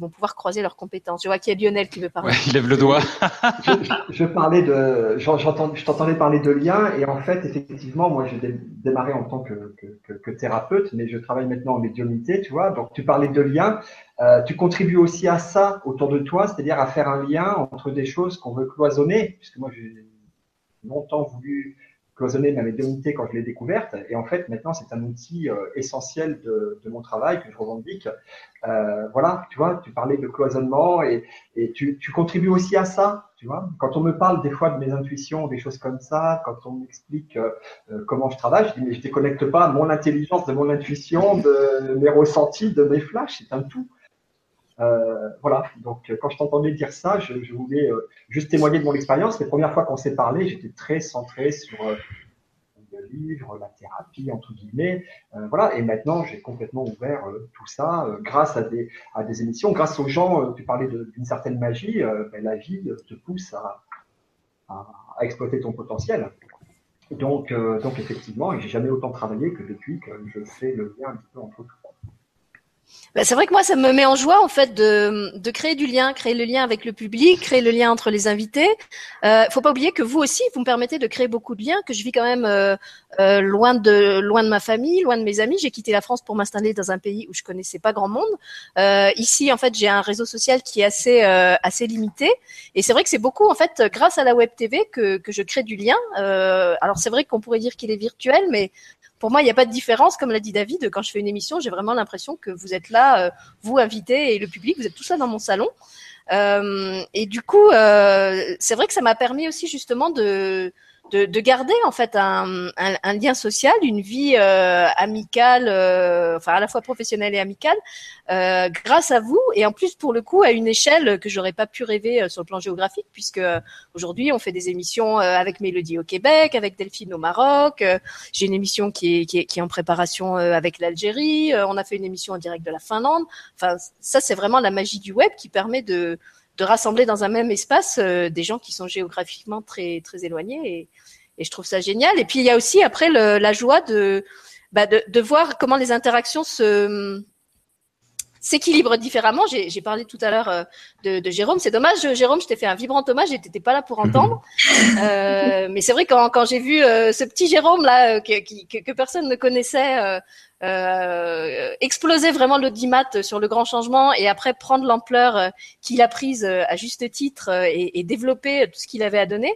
qui vont pouvoir croiser leurs compétences. Je vois qu'il y a Lionel qui veut parler. Ouais, il lève le doigt. [laughs] je, je- je parlais de, je t'entendais parler de liens et en fait, effectivement, moi, j'ai dé- démarré en tant que, que, que- que thérapeute, mais je travaille maintenant en médiumnité, tu vois. Donc, tu parlais de liens. Euh, tu contribues aussi à ça autour de toi, c'est-à-dire à faire un lien entre des choses qu'on veut cloisonner, puisque moi, j'ai longtemps voulu cloisonné ma médiumnité quand je l'ai découverte. Et en fait, maintenant, c'est un outil euh, essentiel de, mon travail que je revendique. Euh, voilà, tu vois, tu parlais de cloisonnement et, tu, contribues aussi à ça. Tu vois, quand on me parle des fois de mes intuitions, des choses comme ça, quand on m'explique euh comment je travaille, je dis mais je déconnecte pas mon intelligence de mon intuition, de mes ressentis, de mes flashs, c'est un tout. Euh, voilà, donc quand je t'entendais dire ça, je, voulais euh, juste témoigner de mon expérience. Les premières fois qu'on s'est parlé, j'étais très centré sur euh, le livre, la thérapie, entre guillemets. Euh, voilà, et maintenant, j'ai complètement ouvert tout ça grâce à des, émissions, grâce aux gens. tu parlais d'une certaine magie, ben, la vie te pousse à, exploiter ton potentiel. Donc, donc effectivement, j'ai jamais autant travaillé que depuis que je fais le lien un petit peu entre tout. Bah, c'est vrai que moi, ça me met en joie en fait de, de créer du lien, créer le lien avec le public, créer le lien entre les invités. Euh, faut pas oublier que vous aussi, vous me permettez de créer beaucoup de liens, que je vis quand même euh, euh, loin de loin de ma famille, loin de mes amis. J'ai quitté la France pour m'installer dans un pays où je connaissais pas grand monde. Euh, ici, en fait, j'ai un réseau social qui est assez euh, assez limité, et c'est vrai que c'est beaucoup en fait grâce à la web TV que que je crée du lien. Euh, alors c'est vrai qu'on pourrait dire qu'il est virtuel, mais pour moi, il n'y a pas de différence, comme l'a dit David. Quand je fais une émission, j'ai vraiment l'impression que vous êtes là, euh, vous invités et le public, vous êtes tous là dans mon salon. Euh, et du coup, euh, c'est vrai que ça m'a permis aussi justement de de, de, garder en fait un, un, un, lien social, une vie euh, amicale, euh, enfin à la fois professionnelle et amicale, euh, grâce à vous et en plus pour le coup à une échelle que j'aurais pas pu rêver euh, sur le plan géographique puisque euh, aujourd'hui on fait des émissions avec Mélodie au Québec, avec Delphine au Maroc, j'ai une émission qui est, qui est, qui est en préparation avec l'Algérie, on a fait une émission en direct de la Finlande. Enfin ça c'est vraiment la magie du web qui permet de de rassembler dans un même espace euh, des gens qui sont géographiquement très très éloignés et, et, je trouve ça génial. Et puis il y a aussi après le, la joie de, bah de, de voir comment les interactions se s'équilibrent différemment. J'ai parlé tout à l'heure euh, de, de, Jérôme. C'est dommage, Jérôme, je t'ai fait un vibrant hommage et t'étais pas là pour entendre. euh, mais c'est vrai quand, quand j'ai vu euh, ce petit Jérôme là que, que, que, personne ne connaissait euh, exploser vraiment l'audimat sur le grand changement et après prendre l'ampleur euh, qu'il a prise euh, à juste titre euh, et, développer tout ce qu'il avait à donner,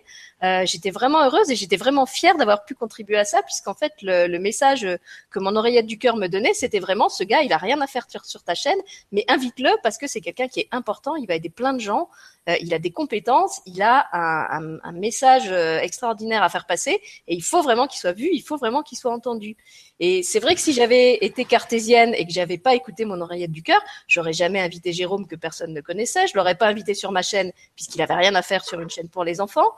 j'étais vraiment heureuse et j'étais vraiment fière d'avoir pu contribuer à ça puisqu'en fait le, le, message que mon oreillette du cœur me donnait, c'était vraiment ce gars, il a rien à faire sur, sur ta chaîne, mais invite-le parce que c'est quelqu'un qui est important, il va aider plein de gens, euh, il a des compétences, il a un, un, un, message extraordinaire à faire passer et il faut vraiment qu'il soit vu, il faut vraiment qu'il soit entendu. Et c'est vrai que si j'avais été cartésienne et que j'avais pas écouté mon oreillette du cœur, j'aurais jamais invité Jérôme que personne ne connaissait. Je l'aurais pas invité sur ma chaîne puisqu'il avait rien à faire sur une chaîne pour les enfants.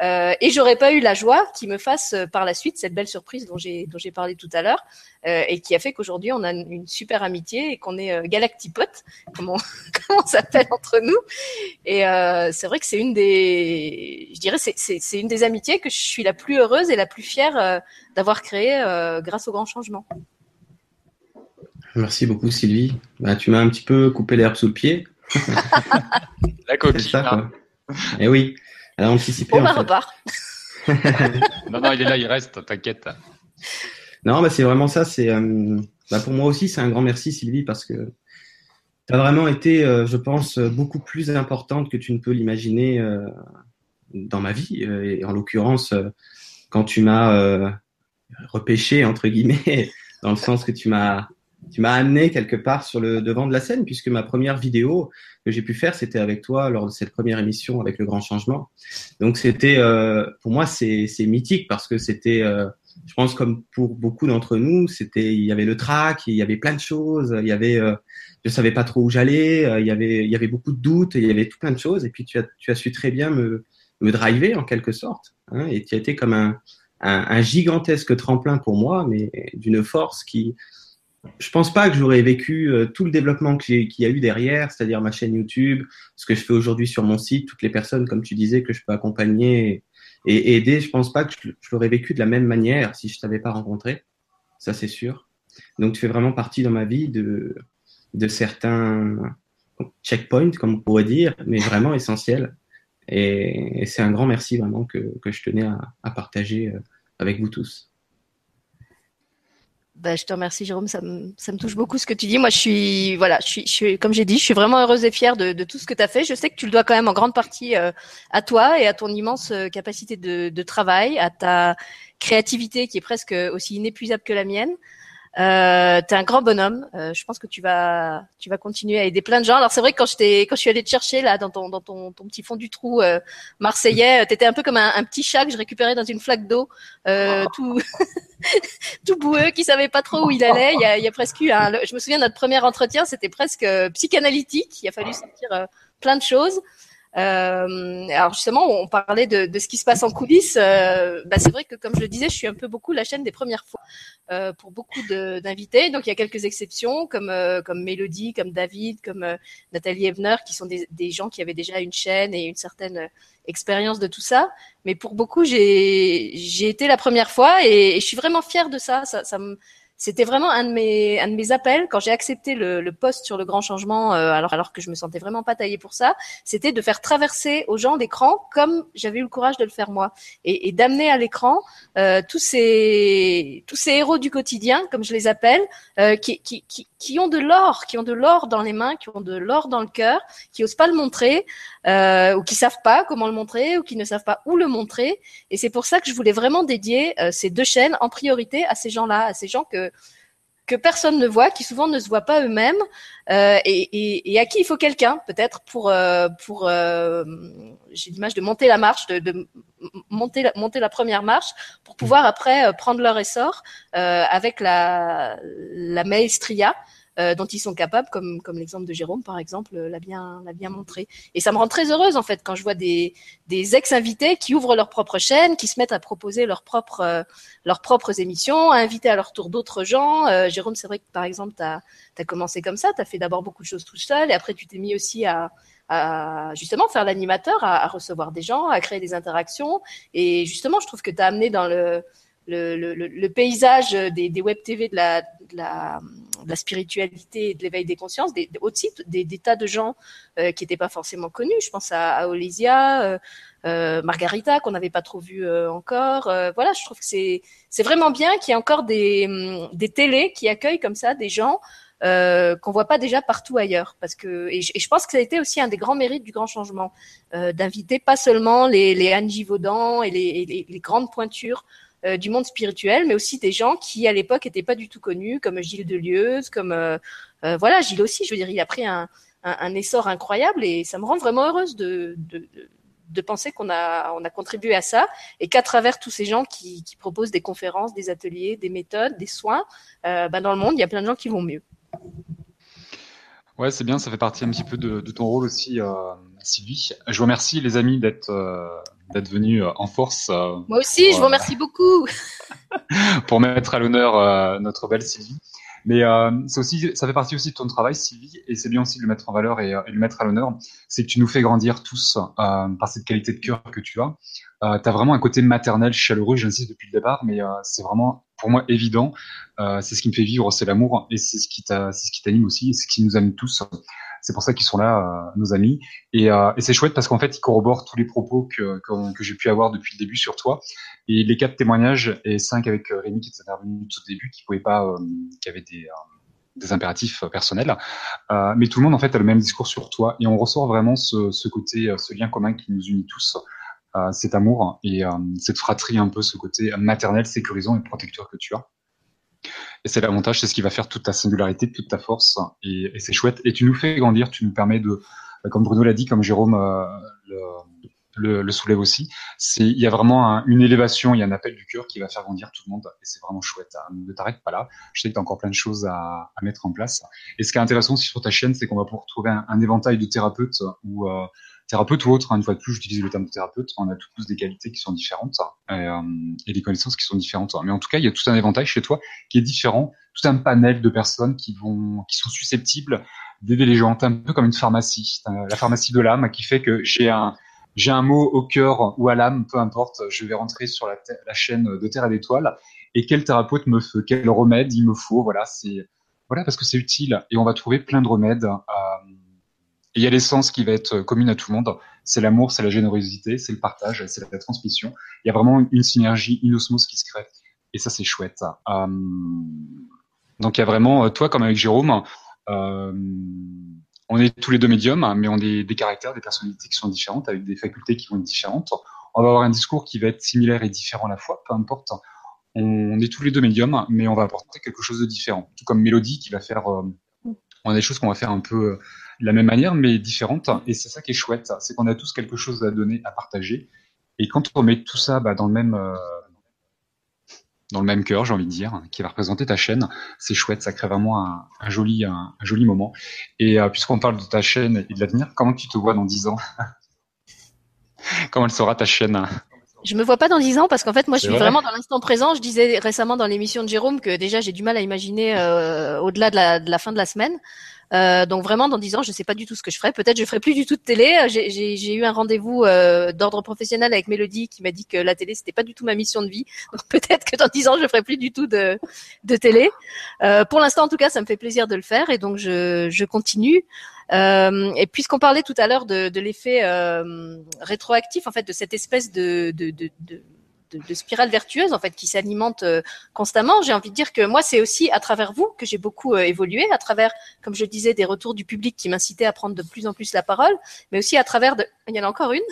Euh, et j'aurais pas eu la joie qui me fasse euh, par la suite cette belle surprise dont j'ai dont j'ai parlé tout à l'heure euh, et qui a fait qu'aujourd'hui on a une, super amitié et qu'on est euh, galactipotes [laughs] comme on, comme on s'appelle entre nous et euh, c'est vrai que c'est une des je dirais c'est c'est une des amitiés que je suis la plus heureuse et la plus fière euh, d'avoir créé grâce au grand changement. Merci beaucoup Sylvie. Bah, tu m'as un petit peu coupé l'herbe sous le pied. [laughs] la [laughs] coquille. Ça, quoi. Et eh oui. Elle a anticipé. Bon, bah, en fait. repart. [laughs] non, non, il est là, il reste, t'inquiète. Non, bah, c'est vraiment ça. C'est, euh, bah, pour moi aussi, c'est un grand merci, Sylvie, parce que tu as vraiment été, euh, je pense, beaucoup plus importante que tu ne peux l'imaginer euh, dans ma vie. et en l'occurrence, quand tu m'as repêché, entre guillemets, [laughs] dans le sens que tu m'as tu m'as amené quelque part sur le devant de la scène, puisque ma première vidéo que j'ai pu faire, c'était avec toi lors de cette première émission avec le grand changement. Donc c'était, euh, pour moi, c'est mythique parce que c'était, euh, je pense comme pour beaucoup d'entre nous, c'était, il y avait le track, il y avait plein de choses, il y avait, euh, je savais pas trop où j'allais, euh, il y avait, il y avait beaucoup de doutes, il y avait tout plein de choses, et puis tu as, tu as su très bien me, driver en quelque sorte, hein, et tu as été comme un, un gigantesque tremplin pour moi, mais d'une force qui je pense pas que j'aurais vécu euh, tout le développement qu'il y a eu derrière, c'est-à-dire ma chaîne YouTube, ce que je fais aujourd'hui sur mon site, toutes les personnes, comme tu disais, que je peux accompagner et, aider. Je pense pas que je, l'aurais vécu de la même manière si je t'avais pas rencontré. Ça, c'est sûr. Donc, tu fais vraiment partie dans ma vie de, de certains checkpoints, comme on pourrait dire, mais vraiment essentiels. Et, c'est un grand merci vraiment que, je tenais à, à partager euh, avec vous tous. Bah, je te remercie Jérôme, ça me, ça me touche beaucoup ce que tu dis. Moi, je suis, voilà, je suis, comme j'ai dit, je suis vraiment heureuse et fière de, de tout ce que tu as fait. Je sais que tu le dois quand même en grande partie euh, à toi et à ton immense euh, capacité de, de, travail, à ta créativité qui est presque aussi inépuisable que la mienne. Euh, t'es un grand bonhomme. Euh, je pense que tu vas, tu vas continuer à aider plein de gens. Alors c'est vrai que quand je t'ai, quand je suis allée te chercher là dans ton, dans ton, ton petit fond du trou euh, marseillais, t'étais un peu comme un, un, petit chat que je récupérais dans une flaque d'eau, euh, tout, [laughs] tout boueux, qui savait pas trop où il allait. Il y a, il y a presque eu, un, je me souviens notre premier entretien, c'était presque psychanalytique. Il a fallu sortir plein de choses. Euh, alors justement, on parlait de, de, ce qui se passe en coulisses. Euh, bah c'est vrai que, comme je le disais, je suis un peu beaucoup la chaîne des premières fois euh, pour beaucoup d'invités. Donc il y a quelques exceptions, comme comme Mélodie, comme David, comme Nathalie Evner, qui sont des, des, gens qui avaient déjà une chaîne et une certaine expérience de tout ça. Mais pour beaucoup, j'ai j'ai été la première fois et, et, je suis vraiment fière de ça. Ça, ça me c'était vraiment un de mes un de mes appels. Quand j'ai accepté le, le poste sur le grand changement euh, alors alors que je me sentais vraiment pas taillée pour ça c'était de faire traverser aux gens l'écran comme j'avais eu le courage de le faire moi. Et, d'amener à l'écran euh, tous ces tous ces héros du quotidien comme je les appelle euh, qui, qui, qui qui ont de l'or qui ont de l'or dans les mains qui ont de l'or dans le cœur qui osent pas le montrer euh, ou qui savent pas comment le montrer ou qui ne savent pas où le montrer. Et c'est pour ça que je voulais vraiment dédier euh, ces deux chaînes en priorité à ces gens-là à ces gens que que personne ne voit, qui souvent ne se voient pas eux-mêmes, euh, et, et, et, à qui il faut quelqu'un peut-être pour euh, pour euh, j'ai l'image de monter la marche, de, de, monter la, monter la première marche pour pouvoir après euh, prendre leur essor euh, avec la la maestria euh, dont ils sont capables, comme, comme l'exemple de Jérôme, par exemple, euh, l'a bien, l'a bien montré. Et ça me rend très heureuse, en fait, quand je vois des, des ex-invités qui ouvrent leur propre chaîne, qui se mettent à proposer leurs propres, euh, leurs propres émissions, à inviter à leur tour d'autres gens. Euh, Jérôme, c'est vrai que, par exemple, tu as, commencé comme ça, tu as fait d'abord beaucoup de choses tout seul, et après, tu t'es mis aussi à, à justement faire l'animateur, à, à, recevoir des gens, à créer des interactions. Et justement, je trouve que tu as amené dans le, le, le, paysage des, des web TV de la, de la, de la spiritualité et de l'éveil des consciences, des, aussi des, des, tas de gens euh, qui n'étaient pas forcément connus. Je pense à, à Olesia, euh, euh, Margarita qu'on n'avait pas trop vu euh, encore. Euh, voilà, je trouve que c'est c'est vraiment bien qu'il y ait encore des des télés qui accueillent comme ça des gens. Euh, qu'on voit pas déjà partout ailleurs parce que et je, et je, pense que ça a été aussi un des grands mérites du grand changement euh, d'inviter pas seulement les les Angie Vaudan et les, les, les grandes pointures euh, du monde spirituel, mais aussi des gens qui à l'époque n'étaient pas du tout connus, comme Gilles Delieuse, comme euh, euh, voilà Gilles aussi. Je veux dire, il a pris un, un, essor incroyable et ça me rend vraiment heureuse de, de, penser qu'on a on a contribué à ça et qu'à travers tous ces gens qui, qui, proposent des conférences, des ateliers, des méthodes, des soins, ben dans le monde, il y a plein de gens qui vont mieux. Ouais, c'est bien, ça fait partie un petit peu de, de ton rôle aussi, Sylvie. Je vous remercie les amis d'être d'être venus en force. Euh, Moi aussi, pour, je vous remercie beaucoup. [laughs] pour mettre à l'honneur euh, notre belle Sylvie. Mais euh, aussi, ça fait partie aussi de ton travail, Sylvie, et c'est bien aussi de le mettre en valeur et, et de le mettre à l'honneur. C'est que tu nous fais grandir tous euh, par cette qualité de cœur que tu as. Euh, tu as vraiment un côté maternel, chaleureux, j'insiste depuis le départ, mais euh, c'est vraiment pour moi évident. Euh, c'est ce qui me fait vivre, c'est l'amour, et c'est ce qui c'est ce qui t'anime aussi, et c'est ce qui nous anime tous. C'est pour ça qu'ils sont là, euh, nos amis. Et, euh, et c'est chouette parce qu'en fait, ils corroborent tous les propos que, que, que j'ai pu avoir depuis le début sur toi. Et les quatre témoignages et cinq avec euh, Rémi qui est intervenu tout au début, qui pouvait pas, euh, qui avait des, des impératifs personnels. mais tout le monde en fait a le même discours sur toi et on ressort vraiment ce, ce côté, ce lien commun qui nous unit tous. Euh, cet amour et euh, cette fratrie un peu, ce côté maternel, sécurisant et protecteur que tu as. Et c'est l'avantage, c'est ce qui va faire toute ta singularité, toute ta force, et, c'est chouette. Et tu nous fais grandir, tu nous permets de, comme Bruno l'a dit, comme Jérôme euh, le, soulève aussi, il y a vraiment un, une élévation, il y a un appel du cœur qui va faire grandir tout le monde, et c'est vraiment chouette. Ne t'arrête pas là. Je sais que tu as encore plein de choses à, mettre en place. Et ce qui est intéressant aussi sur ta chaîne, c'est qu'on va pouvoir trouver un, éventail de thérapeutes ou euh, thérapeute ou autre, hein, une fois de plus, j'utilise le terme de thérapeute, on a tous des qualités qui sont différentes et, euh, et, des connaissances qui sont différentes. Mais en tout cas, il y a tout un éventail chez toi qui est différent, tout un panel de personnes qui vont, qui sont susceptibles d'aider les gens, un peu comme une pharmacie, la pharmacie de l'âme, qui fait que j'ai un, j'ai un mot au cœur ou à l'âme, peu importe, je vais rentrer sur la, la chaîne de Terre et d'étoiles. Et quel thérapeute me fait, quel remède il me faut, voilà, c'est, voilà, parce que c'est utile. Et on va trouver plein de remèdes. Euh, il y a l'essence qui va être commune à tout le monde. C'est l'amour, c'est la générosité, c'est le partage, c'est la transmission. Il y a vraiment une synergie, une osmose qui se crée. Et ça, c'est chouette. Euh, donc il y a vraiment, toi comme avec Jérôme, euh, on est tous les deux médiums, mais on a des caractères, des personnalités qui sont différentes, avec des facultés qui vont être différentes. On va avoir un discours qui va être similaire et différent à la fois, peu importe. On est tous les deux médiums, mais on va apporter quelque chose de différent. Tout comme Mélodie qui va faire, euh, on a des choses qu'on va faire un peu de la même manière, mais différentes. Et c'est ça qui est chouette, c'est qu'on a tous quelque chose à donner, à partager. Et quand on met tout ça bah, dans le même dans le même cœur, j'ai envie de dire, qui va représenter ta chaîne. C'est chouette, ça crée vraiment un, joli, un, joli moment. Et euh, puisqu'on parle de ta chaîne et de l'avenir, comment tu te vois dans 10 ans? [laughs] Comment elle sera ta chaîne? Je me vois pas dans 10 ans parce qu'en fait moi je suis vraiment dans l'instant présent. Je disais récemment dans l'émission de Jérôme que déjà j'ai du mal à imaginer euh, au-delà de la, de la, fin de la semaine. Euh, donc vraiment, dans dix ans, je ne sais pas du tout ce que je ferai. Peut-être je ferai plus du tout de télé. Euh, j'ai eu un rendez-vous euh, d'ordre professionnel avec Mélodie qui m'a dit que la télé c'était pas du tout ma mission de vie. [laughs] Donc peut-être que dans dix ans, je ferai plus du tout de, de télé. Euh, pour l'instant, en tout cas, ça me fait plaisir de le faire et donc je, je continue. Euh, et puisqu'on parlait tout à l'heure de, de l'effet rétroactif, en fait, de cette espèce de, de, de, de de, de, spirale vertueuse en fait qui s'alimente euh, constamment. J'ai envie de dire que moi c'est aussi à travers vous que j'ai beaucoup euh, évolué, à travers, comme je disais, des retours du public qui m'incitaient à prendre de plus en plus la parole, mais aussi à travers de, il y en a encore une,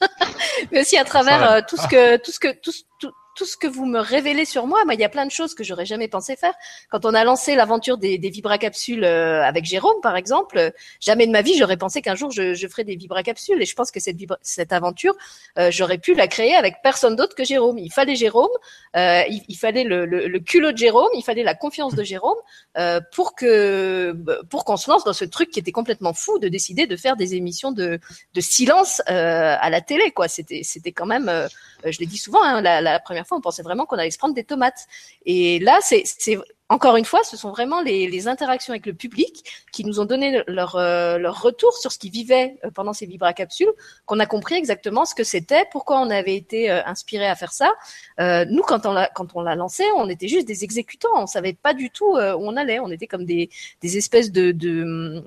[laughs] mais aussi à travers euh, tout ce que tout ce que tout, tout, tout ce que vous me révélez sur moi, il y a plein de choses que j'aurais jamais pensé faire. Quand on a lancé l'aventure des, des vibracapsules euh, avec Jérôme, par exemple, euh, jamais de ma vie j'aurais pensé qu'un jour je, je ferais des vibracapsules. Et je pense que cette, cette aventure, euh, j'aurais pu la créer avec personne d'autre que Jérôme. Il fallait Jérôme, il, il, fallait le, le, le, culot de Jérôme, il fallait la confiance de Jérôme pour que pour qu'on se lance dans ce truc qui était complètement fou de décider de faire des émissions de, de silence à la télé. Quoi, c'était c'était quand même, je l'ai dit souvent, hein, la, la première on pensait vraiment qu'on allait se prendre des tomates. Et là, c'est encore une fois, ce sont vraiment les, interactions avec le public qui nous ont donné leur, euh, leur retour sur ce qu'ils vivaient euh, pendant ces vibracapsules, qu'on a compris exactement ce que c'était, pourquoi on avait été euh, inspiré à faire ça. nous, quand on l'a lancé, on était juste des exécutants, on savait pas du tout où on allait, on était comme des, des espèces de, de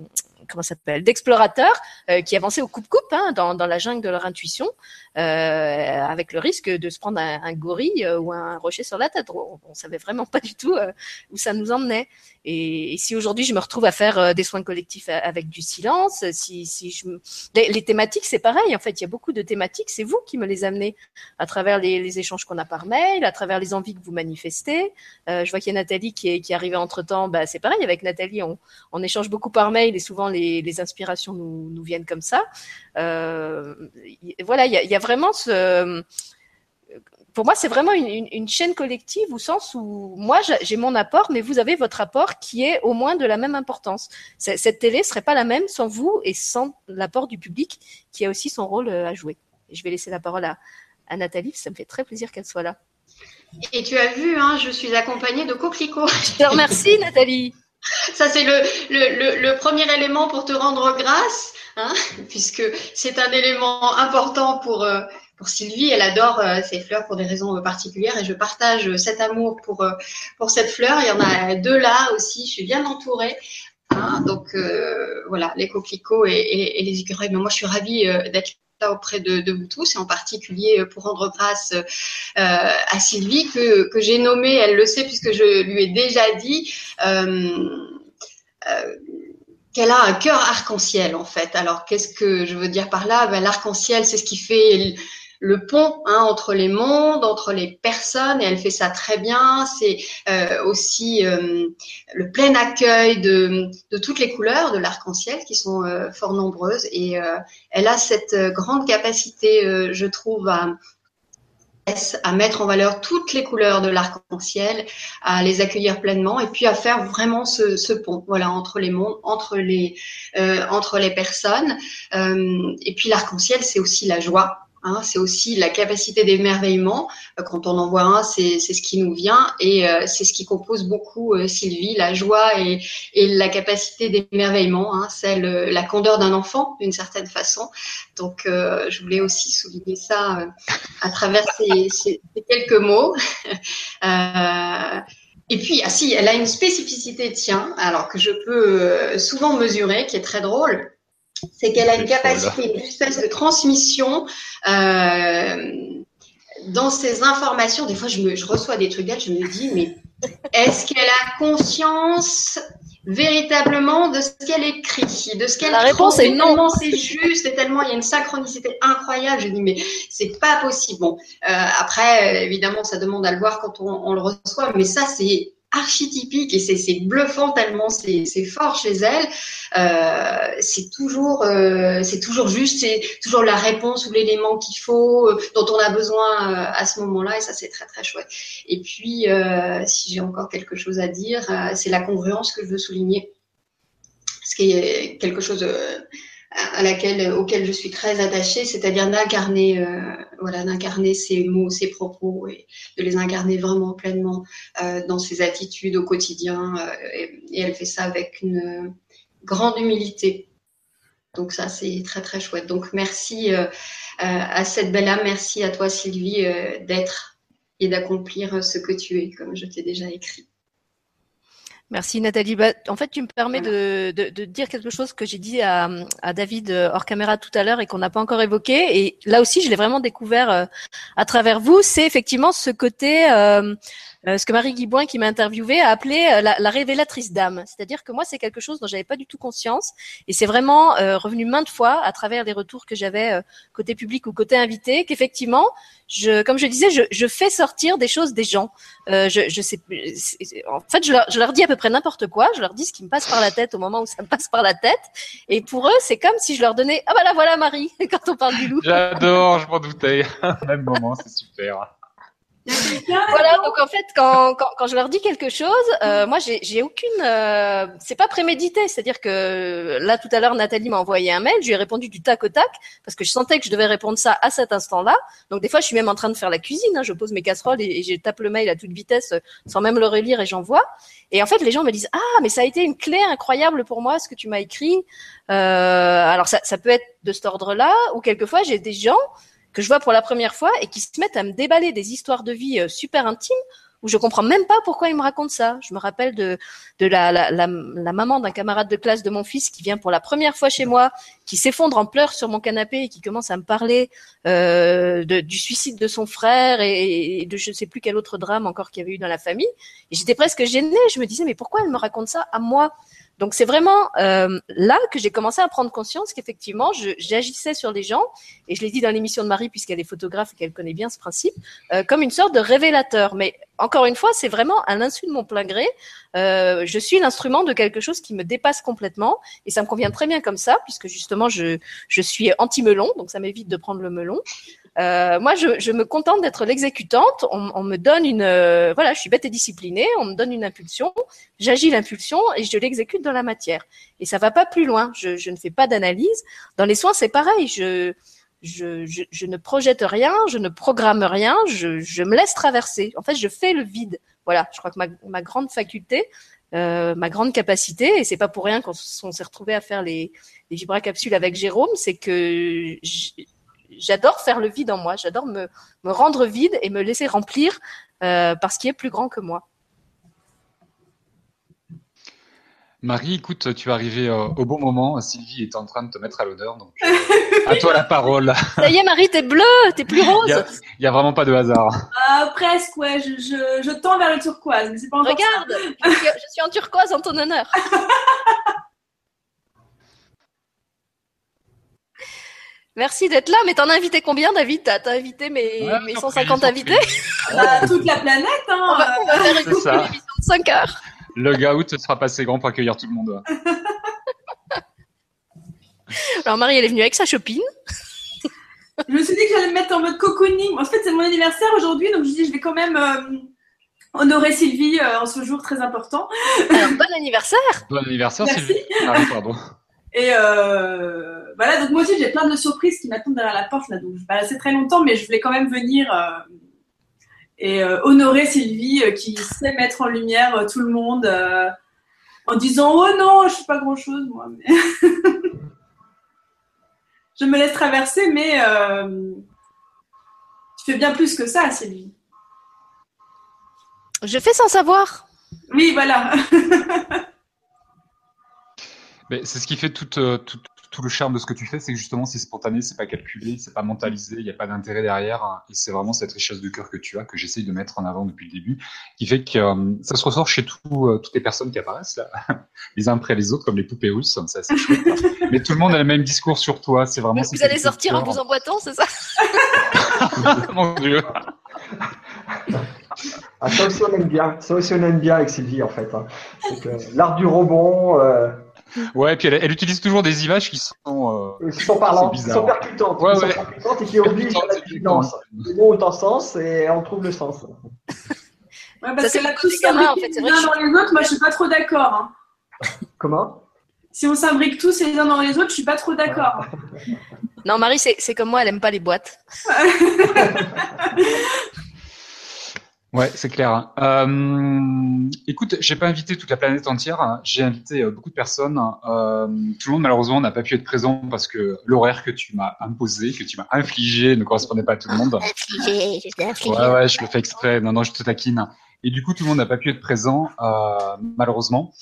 comment s'appelle d'explorateurs qui avançaient au coupe-coupe hein, dans, dans la jungle de leur intuition euh, avec le risque de se prendre un, un gorille euh, ou un rocher sur la tête. On, on savait vraiment pas du tout euh, où ça nous emmenait. Et, si aujourd'hui je me retrouve à faire des soins collectifs avec du silence, si, si je les, thématiques c'est pareil. En fait, il y a beaucoup de thématiques. C'est vous qui me les amenez à travers les, échanges qu'on a par mail, à travers les envies que vous manifestez. Euh, je vois qu'il y a Nathalie qui est, qui est arrivée entre temps. Bah, c'est pareil avec Nathalie. On, on échange beaucoup par mail et souvent les, inspirations nous, nous viennent comme ça. Euh, voilà, il y a vraiment ce pour moi, c'est vraiment une, une, chaîne collective au sens où moi, j'ai mon apport, mais vous avez votre apport qui est au moins de la même importance. Cette télé serait pas la même sans vous et sans l'apport du public qui a aussi son rôle euh, à jouer. Et je vais laisser la parole à, à Nathalie, ça me fait très plaisir qu'elle soit là. Et tu as vu, hein, je suis accompagnée de coquelicots. Je te remercie, [laughs] Nathalie. Ça, c'est le, le, le, premier élément pour te rendre grâce, hein, puisque c'est un élément important pour, euh, Sylvie. Elle adore euh, ces fleurs pour des raisons particulières et je partage cet amour pour, euh, pour cette fleur. Il y en a deux là aussi. Je suis bien entourée. Hein, donc voilà, les coquelicots et, les écureuils. Mais moi, je suis ravie d'être là auprès de, vous tous et en particulier pour rendre grâce à Sylvie que, que j'ai nommée, elle le sait puisque je lui ai déjà dit, euh, euh, qu'elle a un cœur arc-en-ciel en fait. Alors qu'est-ce que je veux dire par là? Ben, L'arc-en-ciel, c'est ce qui fait le pont hein, entre les mondes, entre les personnes, et elle fait ça très bien. C'est euh, aussi euh, le plein accueil de, de, toutes les couleurs de l'arc-en-ciel qui sont euh, fort nombreuses, et euh, elle a cette grande capacité, je trouve, à, à mettre en valeur toutes les couleurs de l'arc-en-ciel, à les accueillir pleinement et puis à faire vraiment ce, ce pont, voilà, entre les mondes, entre les euh, entre les personnes. Euh, et puis l'arc-en-ciel, c'est aussi la joie, Hein, c'est aussi la capacité d'émerveillement. Euh, quand on en voit un, c'est ce qui nous vient et euh, c'est ce qui compose beaucoup euh, Sylvie, la joie et, et la capacité d'émerveillement, hein, celle, la candeur d'un enfant d'une certaine façon. Donc, je voulais aussi souligner ça à travers ces, ces, quelques mots. [laughs] Et puis, ah si, elle a une spécificité, tiens, alors que je peux souvent mesurer, qui est très drôle c'est qu'elle a une capacité, une espèce de transmission euh, dans ces informations, des fois, je, me, je reçois des trucs d'elle, je me dis, mais est-ce qu'elle a conscience véritablement de ce qu'elle écrit, de ce qu'elle La réponse est non. C'est juste et tellement il y a une synchronicité incroyable. Je dis mais c'est pas possible. Bon, euh, après évidemment ça demande à le voir quand on, on le reçoit, mais ça c'est archétypique et c'est bluffant tellement c'est fort chez elle. Euh, c'est toujours euh, c'est toujours juste, c'est toujours la réponse ou l'élément qu'il faut, euh, dont on a besoin euh, à ce moment-là et ça c'est très très chouette. Et puis euh, si j'ai encore quelque chose à dire, c'est la congruence que je veux souligner, ce qui est quelque chose à laquelle, auquel je suis très attachée, c'est-à-dire d'incarner, euh, voilà, d'incarner ces mots, ces propos et de les incarner vraiment pleinement euh, dans ses attitudes au quotidien. Euh, et, elle fait ça avec une grande humilité. Donc ça, c'est très très chouette. Donc merci euh, à cette belle âme, merci à toi Sylvie d'être et d'accomplir ce que tu es, comme je t'ai déjà écrit. Merci Nathalie. Bah, en fait, tu me permets de, de, de, dire quelque chose que j'ai dit à, à, David euh, hors caméra tout à l'heure et qu'on n'a pas encore évoqué. Et là aussi, je l'ai vraiment découvert euh, à travers vous. C'est effectivement ce côté euh, euh, ce que Marie Guiboin, qui m'a interviewé, a appelé euh, la, la, révélatrice d'âme. C'est-à-dire que moi, c'est quelque chose dont j'avais pas du tout conscience, et c'est vraiment euh, revenu maintes fois à travers les retours que j'avais côté public ou côté invité, qu'effectivement, je, comme je disais, je, je, fais sortir des choses des gens. je, je sais, en fait, je leur, je leur dis à peu près n'importe quoi. Je leur dis ce qui me passe par la tête au moment où ça me passe par la tête, et pour eux, c'est comme si je leur donnais ah bah là voilà Marie [laughs] quand on parle du loup. J'adore, je m'en doutais. Même moment, c'est super. Voilà, donc en fait, quand, quand, quand, je leur dis quelque chose, euh, moi, j'ai aucune. Euh, c'est pas prémédité, c'est-à-dire que là, tout à l'heure, Nathalie m'a envoyé un mail, je lui ai répondu du tac au tac parce que je sentais que je devais répondre ça à cet instant-là. Donc des fois, je suis même en train de faire la cuisine, hein, je pose mes casseroles et, et, je tape le mail à toute vitesse sans même le relire et j'envoie. Et en fait, les gens me disent ah, mais ça a été une clé incroyable pour moi ce que tu m'as écrit. Euh, alors ça, ça peut être de cet ordre-là, ou quelquefois j'ai des gens que je vois pour la première fois et qui se mettent à me déballer des histoires de vie euh, super intimes où je comprends même pas pourquoi ils me racontent ça. Je me rappelle de, de la, la, la, la maman d'un camarade de classe de mon fils qui vient pour la première fois chez moi, qui s'effondre en pleurs sur mon canapé et qui commence à me parler euh, du suicide de son frère et, et de je ne sais plus quel autre drame encore qu'il y avait eu dans la famille. Et j'étais presque gênée. Je me disais mais pourquoi elle me raconte ça à moi? Donc c'est vraiment euh, là que j'ai commencé à prendre conscience qu'effectivement j'agissais sur les gens et je l'ai dit dans l'émission de Marie puisqu'elle est photographe et qu'elle connaît bien ce principe euh, comme une sorte de révélateur. Mais encore une fois, c'est vraiment à l'insu de mon plein gré. Euh, je suis l'instrument de quelque chose qui me dépasse complètement et ça me convient très bien comme ça puisque justement je je suis anti melon donc ça m'évite de prendre le melon. Euh, moi, je, je, me contente d'être l'exécutante. On, on, me donne une, euh, voilà, je suis bête et disciplinée. On me donne une impulsion, j'agis l'impulsion et je l'exécute dans la matière. Et ça va pas plus loin. Je, je ne fais pas d'analyse. Dans les soins, c'est pareil. Je, je, je, ne projette rien, je ne programme rien, je, je, me laisse traverser. En fait, je fais le vide. Voilà, je crois que ma, ma grande faculté, euh, ma grande capacité, et c'est pas pour rien qu'on s'est retrouvé à faire les, les vibracapsules avec Jérôme, c'est que j'adore faire le vide en moi, j'adore me, me, rendre vide et me laisser remplir euh, par ce qui est plus grand que moi. Marie, écoute, tu es arrivée euh, au bon moment. Sylvie est en train de te mettre à l'odeur, donc euh, [laughs] à toi la parole. Ça y est, Marie, t'es bleue, t'es plus rose. Il n'y a, a, vraiment pas de hasard. Euh, presque, ouais. Je, je, je, tends vers le turquoise, mais c'est pas encore Regarde, je, suis, je suis en turquoise en ton honneur. [laughs] Merci d'être là, mais t'en as invité combien, David? T'as invité mes, ouais, mes 150 pris, invités? [laughs] bah, Toute la planète, hein On va, on va faire une émission de 5 heures. Le gaout sera pas assez grand pour accueillir tout le monde. [laughs] Alors Marie, elle est venue avec sa copine. [laughs] je me suis dit que j'allais me mettre en mode cocooning. En fait, c'est mon anniversaire aujourd'hui, donc je dis je vais quand même euh, honorer Sylvie euh, en ce jour très important. Alors, bon anniversaire Bon anniversaire Merci. Sylvie ah, pardon. Et euh, voilà, donc moi aussi j'ai plein de surprises qui m'attendent derrière la porte là, donc je vais pas rester très longtemps, mais je voulais quand même venir euh, et euh, honorer Sylvie euh, qui sait mettre en lumière euh, tout le monde en disant oh non, je suis pas grand chose moi. Mais [laughs] je me laisse traverser, mais tu fais bien plus que ça, Sylvie. Je fais sans savoir. Oui, voilà. [laughs] c'est ce qui fait toute, toute, tout le charme de ce que tu fais, c'est que justement c'est spontané, c'est pas calculé, c'est pas mentalisé, il n'y a pas d'intérêt derrière, hein, et c'est vraiment cette richesse de cœur que tu as que j'essaye de mettre en avant depuis le début, qui fait que euh, ça se ressort chez tout, euh, toutes les personnes qui apparaissent là, [laughs] les uns après les autres, comme les poupées russes, c'est assez chouette. hein. Mais tout le monde a le même discours sur toi, c'est vraiment. Vous allez sortir en vous emboîtant, c'est ça? [laughs] Mon Dieu. Ah, ça aussi on aime bien. Ça aussi on aime bien avec Sylvie en fait. hein. C'est que L'art du rebond, euh, Ouais, et puis elle, elle utilise toujours des images qui sont. euh, ils sont parlants, C'est ils bizarre. sont percutantes, Ouais, sont ouais. percutantes et qui obligent à la vigilance. Les mots ont un sens et on trouve le sens. Ouais, Ça, parce c'est que là, le tous gamin, en fait, les uns dans les autres, moi, je suis pas trop d'accord. hein. [laughs] Comment? Si on s'imbrique tous les uns dans les autres, je suis pas trop d'accord. Non, Marie, c'est c'est comme moi, elle aime pas les boîtes. [laughs] Ouais, c'est clair. Euh, écoute, j'ai pas invité toute la planète entière. J'ai invité euh, beaucoup de personnes. Euh, tout le monde, malheureusement, n'a pas pu être présent parce que l'horaire que tu m'as imposé, que tu m'as infligé, ne correspondait pas à tout le monde. Infligé, infligé. Ouais, ouais, je le fais exprès. Non, non, je te taquine. Et du coup, tout le monde n'a pas pu être présent, euh, malheureusement.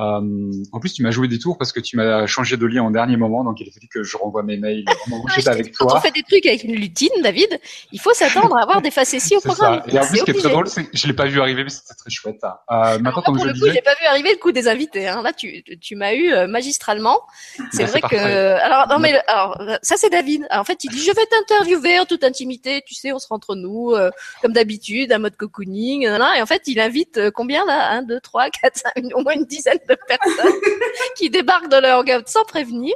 Euh, en plus, tu m'as joué des tours parce que tu m'as changé de lien en dernier moment, donc il a fallu que je renvoie mes mails [laughs] je Quand on fait des trucs avec une lutine, David, il faut s'attendre à avoir des facéties au programme. ça. Et en plus, ce qui est très drôle, c'est que je l'ai pas vu arriver, mais c'était très chouette. Euh, maintenant, là, comme pour je le coup, disais, j'ai pas vu arriver le coup des invités. Hein. Là, tu, tu m'as eu euh, magistralement. C'est Bah, c'est vrai que. Alors, non, mais alors, ça c'est David. Alors, en fait, il dit je vais t'interviewer en toute intimité. Tu sais, on sera entre nous, euh, comme d'habitude, un mode cocooning. Et en fait, il invite combien là? Un, deux, trois, quatre, cinq, une- au moins une dizaine de personnes [laughs] qui débarquent dans leur hangout sans prévenir.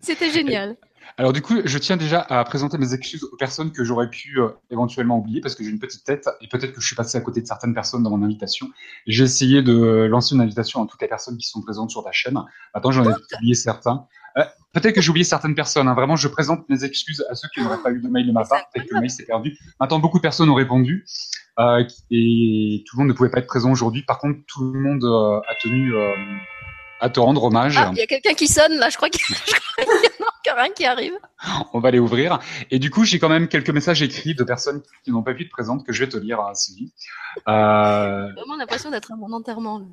C'était génial. Alors du coup, je tiens déjà à présenter mes excuses aux personnes que j'aurais pu euh, éventuellement oublier parce que j'ai une petite tête et peut-être que je suis passé à côté de certaines personnes dans mon invitation. J'ai essayé de lancer une invitation à toutes les personnes qui sont présentes sur ta chaîne. Maintenant, j'en ai oublié certains. Euh, peut-être que j'ai oublié certaines personnes. hein. Vraiment, je présente mes excuses à ceux qui n'auraient pas eu de mail de ma part. Peut-être que le mail s'est perdu. Maintenant, beaucoup de personnes ont répondu euh, et tout le monde ne pouvait pas être présent aujourd'hui. Par contre, tout le monde euh, a tenu euh, à te rendre hommage. Ah, il y a quelqu'un qui sonne là. Je crois qu'il [laughs] je crois qu'il y en a un qui arrive. On va les ouvrir. Et du coup, j'ai quand même quelques messages écrits de personnes qui n'ont pas pu être présentes que je vais te lire, hein, Sylvie. Euh, J'ai vraiment l'impression d'être à mon enterrement. là.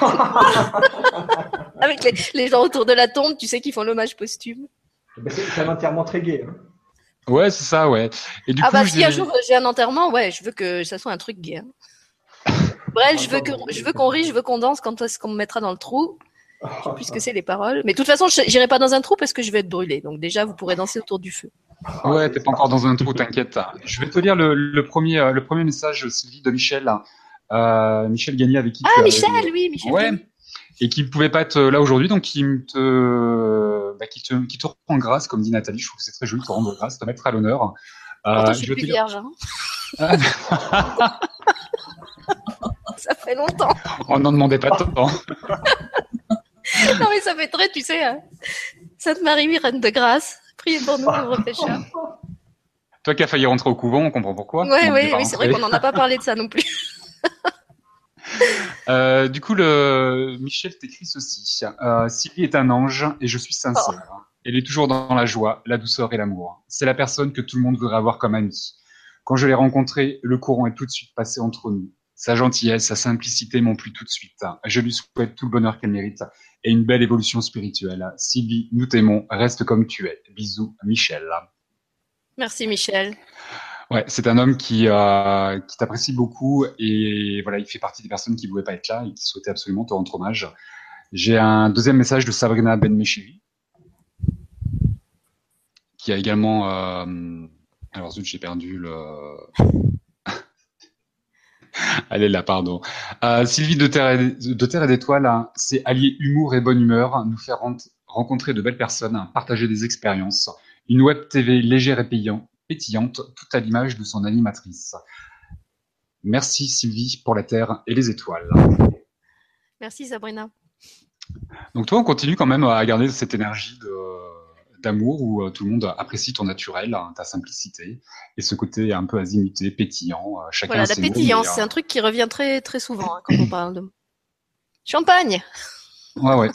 [laughs] Avec les, les gens autour de la tombe, tu sais, qui font l'hommage posthume. Ben, C'est un enterrement très gai. hein. ouais, c'est ça, ouais. Et du ah coup, bah si un jour j'ai un enterrement, ouais, je veux que ça soit un truc gay. hein. Brel, je veux que je veux qu'on rit, je veux qu'on danse quand est-ce qu'on me mettra dans le trou, puisque [laughs] c'est les paroles. Mais de toute façon, je- j'irai pas dans un trou parce que je vais être brûlée. Donc déjà, vous pourrez danser autour du feu. Ouais, t'es pas encore dans un trou, t'inquiète. Je vais te lire le, le premier, euh, le premier message, Sylvie, de Michel. Euh, Michel Gagné avec qui tu Ah Michel, oui, Michel. Ouais. Et qui ne pouvait pas être là aujourd'hui, donc qui te, bah, qui te, qui te rend grâce, comme dit Nathalie. Je trouve que c'est très joli de te rendre grâce, te mettre à l'honneur. Euh, je suis vais plus te vierge. hein. [laughs] [laughs] ça fait longtemps. On n'en demandait pas tant. Non mais ça fait très, tu sais, hein. Sainte Marie, reine de grâce, priez pour nous pauvres pécheurs. Toi qui as failli rentrer au couvent, on comprend pourquoi. Ouais, ouais, oui, c'est vrai qu'on n'en a pas parlé de ça non plus. [laughs] Euh, du coup, le... Michel t'écrit ceci. Euh, Sylvie est un ange et je suis sincère. Elle est toujours dans la joie, la douceur et l'amour. C'est la personne que tout le monde voudrait avoir comme amie. Quand je l'ai rencontrée, le courant est tout de suite passé entre nous. Sa gentillesse, sa simplicité m'ont plu tout de suite. Je lui souhaite tout le bonheur qu'elle mérite et une belle évolution spirituelle. Sylvie, nous t'aimons, reste comme tu es. Bisous, Michel. Merci Michel. Ouais, c'est un homme qui, euh, qui t'apprécie beaucoup et voilà, il fait partie des personnes qui ne pouvaient pas être là et qui souhaitaient absolument te rendre hommage. J'ai un deuxième message de Sabrina Benmeshiri qui a également. euh, alors zut, j'ai perdu le. [laughs] Elle est là, pardon. Euh, Sylvie de Terre et, de Terre et d'Étoiles, hein, c'est allier humour et bonne humeur, nous faire rent- rencontrer de belles personnes, partager des expériences, une web TV légère et payant, pétillante, tout à l'image de son animatrice. Merci Sylvie pour la Terre et les étoiles. Merci Sabrina. Donc toi, on continue quand même à garder cette énergie de- d'amour où euh, tout le monde apprécie ton naturel, hein, ta simplicité et ce côté un peu azimuté, pétillant. euh, Chacun Voilà, la pétillance, mais, euh, c'est un truc qui revient très très souvent hein, quand on parle de [laughs] champagne. Ouais, ouais.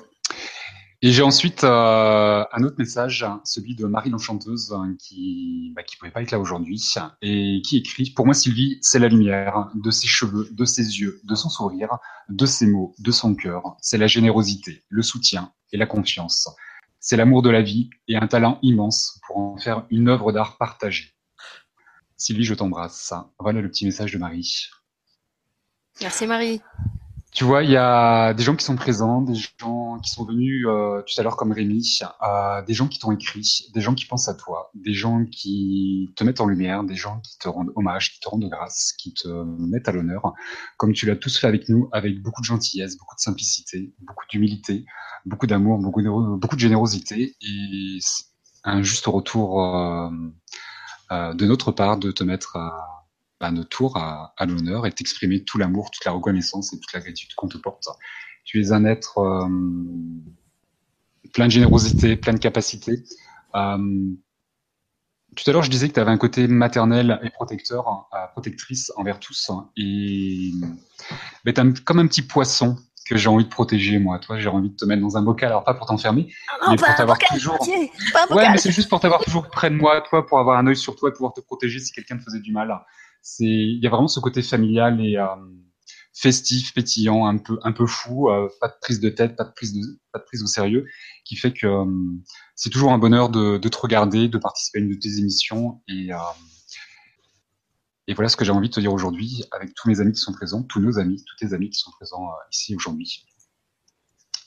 Et j'ai ensuite euh, un autre message, celui de Marie l'Enchanteuse, hein, qui bah, qui pouvait pas être là aujourd'hui, et qui écrit Pour moi, Sylvie, c'est la lumière de ses cheveux, de ses yeux, de son sourire, de ses mots, de son cœur. C'est la générosité, le soutien et la confiance. C'est l'amour de la vie et un talent immense pour en faire une œuvre d'art partagée. Sylvie, je t'embrasse. Voilà le petit message de Marie. Merci Marie. Tu vois, il y a des gens qui sont présents, des gens qui sont venus euh, tout à l'heure comme Rémi, euh, des gens qui t'ont écrit, des gens qui pensent à toi, des gens qui te mettent en lumière, des gens qui te rendent hommage, qui te rendent grâce, qui te mettent à l'honneur, comme tu l'as tous fait avec nous, avec beaucoup de gentillesse, beaucoup de simplicité, beaucoup d'humilité, beaucoup d'amour, beaucoup de, beaucoup de générosité. Et un juste retour euh, euh, de notre part de te mettre à à notre tour à, l'honneur et t'exprimer tout l'amour, toute la reconnaissance et toute la gratitude qu'on te porte. Tu es un être euh, plein de générosité, plein de capacité. Euh, tout à l'heure, je disais que tu avais un côté maternel et protecteur, euh, protectrice envers tous. Et ben, tu comme un petit poisson que j'ai envie de protéger, moi. Toi, j'ai envie de te mettre dans un bocal, alors pas pour t'enfermer, ah mais pour t'avoir toujours. ouais, mais c'est juste pour t'avoir toujours près de moi, toi, pour avoir un œil sur toi et pouvoir te protéger si quelqu'un te faisait du mal c'est il y a vraiment ce côté familial et euh, festif, pétillant, un peu un peu fou, euh, pas de prise de tête, pas de prise de pas de prise au sérieux, qui fait que euh, c'est toujours un bonheur de, de te regarder, de participer à une de tes émissions et et voilà ce que j'ai envie de te dire aujourd'hui avec tous mes amis qui sont présents, tous nos amis, tous tes amis qui sont présents ici aujourd'hui.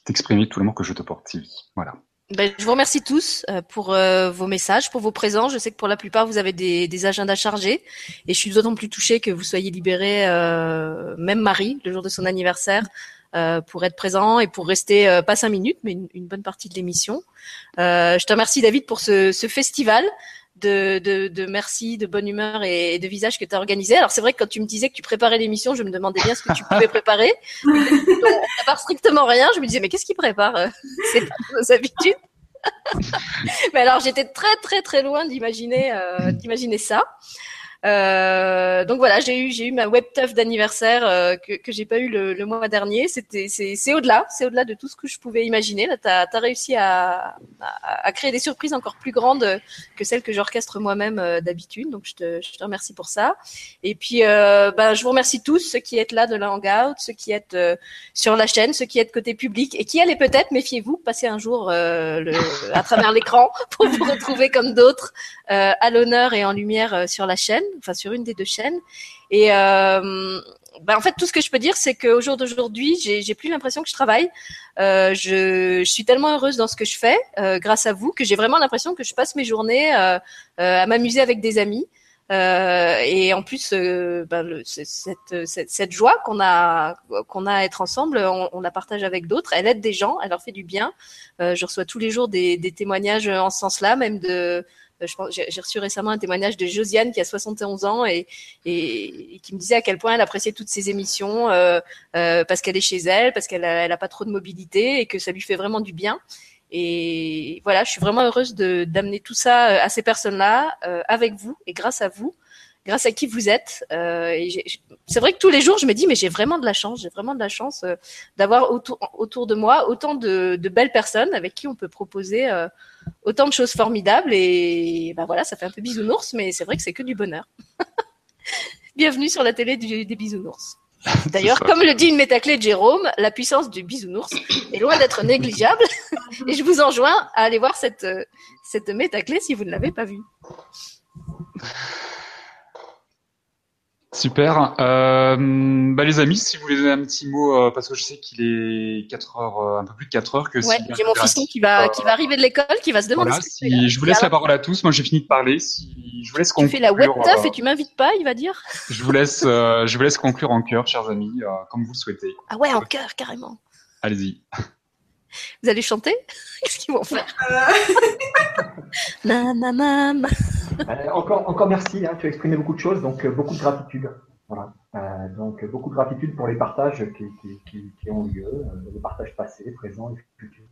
T'exprimer tout l'amour que je te porte, Sylvie. Voilà. Ben, je vous remercie tous euh, pour euh, vos messages, pour vos présents. Je sais que pour la plupart, vous avez des, agendas chargés. Et je suis d'autant plus touchée que vous soyez libérés, euh, même Marie, le jour de son anniversaire, pour être présent et pour rester pas cinq minutes, mais une, bonne partie de l'émission. je te remercie, David, pour ce festival. De, de, de, merci, de bonne humeur et, de visage que tu as organisé. Alors c'est vrai que quand tu me disais que tu préparais l'émission, je me demandais bien ce que tu pouvais préparer. [laughs] on prépare strictement rien. Je me disais mais qu'est-ce qu'il prépare? [laughs] C'est pas nos habitudes. [laughs] mais alors j'étais très très très loin d'imaginer euh, d'imaginer ça. Euh, donc voilà, j'ai eu j'ai eu ma web tuff d'anniversaire euh, que que j'ai pas eu le, le mois dernier. C'était c'est c'est au-delà, c'est au-delà de tout ce que je pouvais imaginer. Là, t'as as réussi à, à, à créer des surprises encore plus grandes que celles que j'orchestre moi-même euh, d'habitude. Donc je te je te remercie pour ça. Et puis euh, ben je vous remercie tous ceux qui êtes là de la Hangout, ceux qui êtes euh, sur la chaîne, ceux qui êtes côté public et qui allez peut-être méfiez-vous passer un jour le, à travers l'écran [laughs] pour vous retrouver comme d'autres à l'honneur et en lumière sur la chaîne enfin sur une des deux chaînes. Et euh, bah, en fait, tout ce que je peux dire, c'est qu'au jour d'aujourd'hui, j'ai plus l'impression que je travaille. Euh, je, suis tellement heureuse dans ce que je fais, euh, grâce à vous, que j'ai vraiment l'impression que je passe mes journées à m'amuser avec des amis. Et en plus, ben, cette, joie qu'on a, qu'on a à être ensemble, on, on la partage avec d'autres. Elle aide des gens, elle leur fait du bien. je reçois tous les jours des, des témoignages en ce sens-là, même de euh, j'ai reçu récemment un témoignage de Josiane qui a 71 ans et, et, et, qui me disait à quel point elle appréciait toutes ces émissions euh, euh, parce qu'elle est chez elle, parce qu'elle a, elle a pas trop de mobilité et que ça lui fait vraiment du bien. Et voilà, je suis vraiment heureuse d'amener tout ça euh, à ces personnes-là euh, avec vous et grâce à vous grâce à qui vous êtes. Euh, c'est vrai que tous les jours, je me dis, mais j'ai vraiment de la chance, j'ai vraiment de la chance euh, d'avoir autour, autour de moi autant de, de, belles personnes avec qui on peut proposer euh, autant de choses formidables. Et ben voilà, ça fait un peu bisounours, mais c'est vrai que c'est que du bonheur. [laughs] Bienvenue sur la télé du, des bisounours. [laughs] D'ailleurs, comme le dit une métaclé de Jérôme, la puissance du bisounours est loin d'être négligeable. [laughs] et je vous enjoins à aller voir cette, cette métaclé si vous ne l'avez pas vue. Super. Euh, bah les amis, si vous voulez donner un petit mot, euh, parce que je sais qu'il est 4 heures, euh, un peu plus de 4 heures que ouais, j'ai mon fiston qui va, qui va arriver de l'école, qui va se demander voilà, si, Je vous laisse la parole à tous. Moi, j'ai fini de parler. Si je vous laisse conclure. Tu fais la web taf et tu m'invites pas, il va dire. Je vous laisse, je vous laisse conclure en cœur, chers amis, comme vous le souhaitez. Ah ouais, en cœur, carrément. Allez-y. Vous allez chanter? [laughs] Qu'est-ce qu'ils vont faire? [laughs] Na, na, na, euh, encore, encore merci, hein, tu as exprimé beaucoup de choses, donc euh, beaucoup de gratitude. Voilà. Euh, donc beaucoup de gratitude pour les partages qui, qui, qui, qui ont lieu, les partages passés, présents et futurs.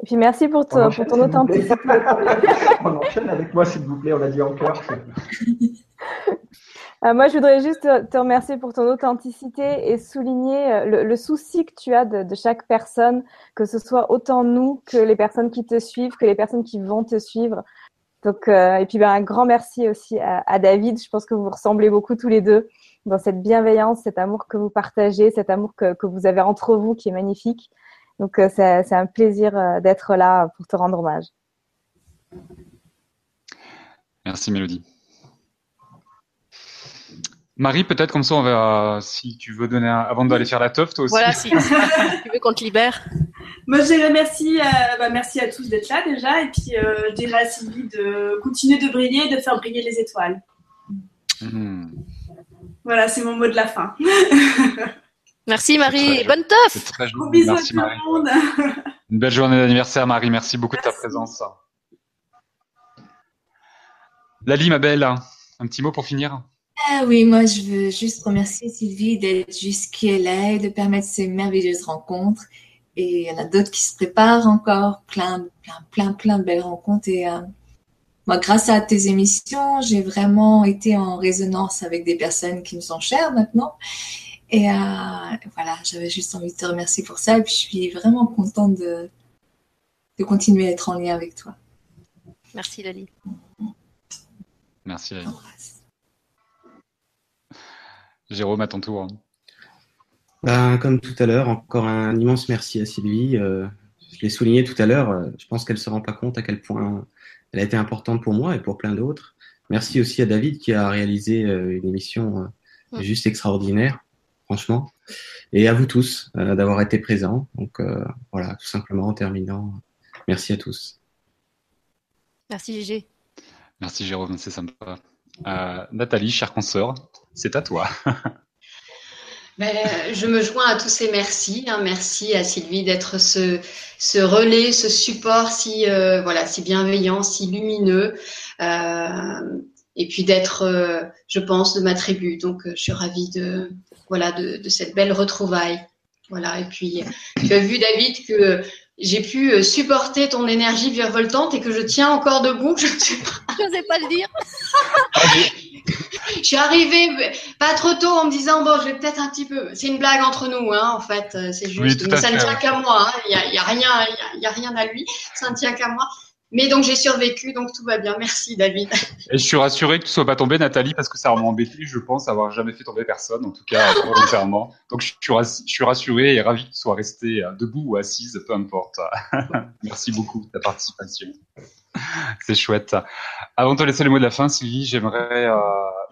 Et puis merci pour, ton, pour ton authenticité. [laughs] on enchaîne avec moi, s'il vous plaît, on a dit encore. [laughs] Euh, moi, je voudrais juste te remercier pour ton authenticité et souligner euh, le, souci que tu as de, chaque personne, que ce soit autant nous que les personnes qui te suivent, que les personnes qui vont te suivre. Donc, euh, et puis ben, un grand merci aussi à, David. Je pense que vous ressemblez beaucoup tous les deux dans cette bienveillance, cet amour que vous partagez, cet amour que, vous avez entre vous qui est magnifique. Donc c'est un plaisir d'être là pour te rendre hommage. Merci Mélodie. Marie, peut-être comme ça, on verra si tu veux donner un... avant d'aller faire la teuf, toi aussi. Voilà, si, [laughs] tu veux qu'on te libère. Moi, je dirais merci, à, bah, merci à tous d'être là déjà, et puis euh, je dirais à Sylvie de continuer de briller, de faire briller les étoiles. Hmm. Voilà, c'est mon mot de la fin. [laughs] Merci Marie, très bonne teuf. très Gros bisous Merci à tout Marie. le monde. [laughs] Une belle journée d'anniversaire, Marie. Merci beaucoup de ta présence. Lali, ma belle, un petit mot pour finir Ah oui, moi je veux juste remercier Sylvie d'être juste qui elle est, de permettre ces merveilleuses rencontres. Et il y en a d'autres qui se préparent encore, plein, plein, plein, plein de belles rencontres. Et euh, moi, grâce à tes émissions, j'ai vraiment été en résonance avec des personnes qui me sont chères maintenant. Et euh, voilà, j'avais juste envie de te remercier pour ça. Et puis je suis vraiment contente de, de continuer à être en lien avec toi. Merci Lali. Merci Lali. Jérôme, à ton tour. Ben, comme tout à l'heure, encore un immense merci à Sylvie. Euh, je l'ai souligné tout à l'heure, euh, je pense qu'elle ne se rend pas compte à quel point elle a été importante pour moi et pour plein d'autres. Merci aussi à David qui a réalisé euh, une émission Mm. juste extraordinaire, franchement. Et à vous tous euh, d'avoir été présents. Donc euh, voilà, tout simplement en terminant, merci à tous. Merci Gégé. Merci Jérôme, c'est sympa. Euh, Nathalie, chère consoeur, c'est à toi. [laughs] Ben, je me joins à tous ces merci. hein. merci à Sylvie d'être ce, ce relais, ce support si euh, voilà, si bienveillant, si lumineux, euh, et puis d'être, euh, je pense, de ma tribu. Donc, je suis ravie de voilà de, de cette belle retrouvaille. Voilà. Et puis, tu as vu David que j'ai pu supporter ton énergie virevoltante et que je tiens encore debout. [laughs] Je ne sais pas. Je n'osais pas le dire. Je suis arrivée pas trop tôt en me disant bon, je vais peut-être un petit peu. C'est une blague entre nous, hein, en fait. euh, C'est juste. Oui, Mais ça ne tient qu'à moi. hein. Il y, a, il y a rien, il y a, y a rien à lui. Ça ne tient qu'à moi. Mais donc j'ai survécu, donc tout va bien. Merci David. Et je suis rassuré que tu sois pas tombée, Nathalie, parce que ça m'a embêté, je pense, avoir jamais fait tomber personne, en tout cas [laughs] volontairement. Donc je suis, rass- je suis rassuré et ravi que tu sois restée euh, debout ou assise, peu importe. [laughs] Merci beaucoup de ta participation. [laughs] C'est chouette. Avant de te laisser le mot de la fin, Sylvie, j'aimerais euh,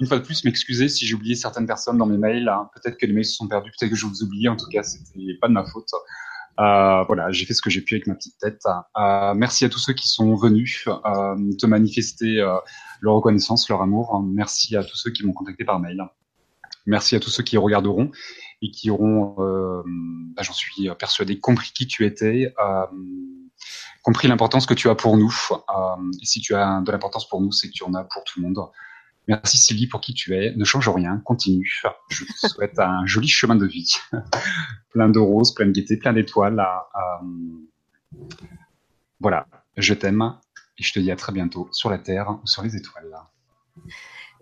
une fois de plus m'excuser si j'ai oublié certaines personnes dans mes mails. hein. Peut-être que les mails se sont perdus, peut-être que je vous oublie. En tout cas, c'était pas de ma faute. Euh, voilà, j'ai fait ce que j'ai pu avec ma petite tête. Euh, merci à tous ceux qui sont venus te manifester leur reconnaissance, leur amour. Merci à tous ceux qui m'ont contacté par mail. Merci à tous ceux qui regarderont et qui auront, bah, j'en suis persuadé, compris qui tu étais, compris l'importance que tu as pour nous. Euh, et si tu as de l'importance pour nous, c'est que tu en as pour tout le monde. Merci Sylvie pour qui tu es. Ne change rien, continue. Je te souhaite un joli chemin de vie. [laughs] plein de roses, plein de gaieté, plein d'étoiles. Euh, voilà, je t'aime et je te dis à très bientôt sur la Terre ou sur les étoiles.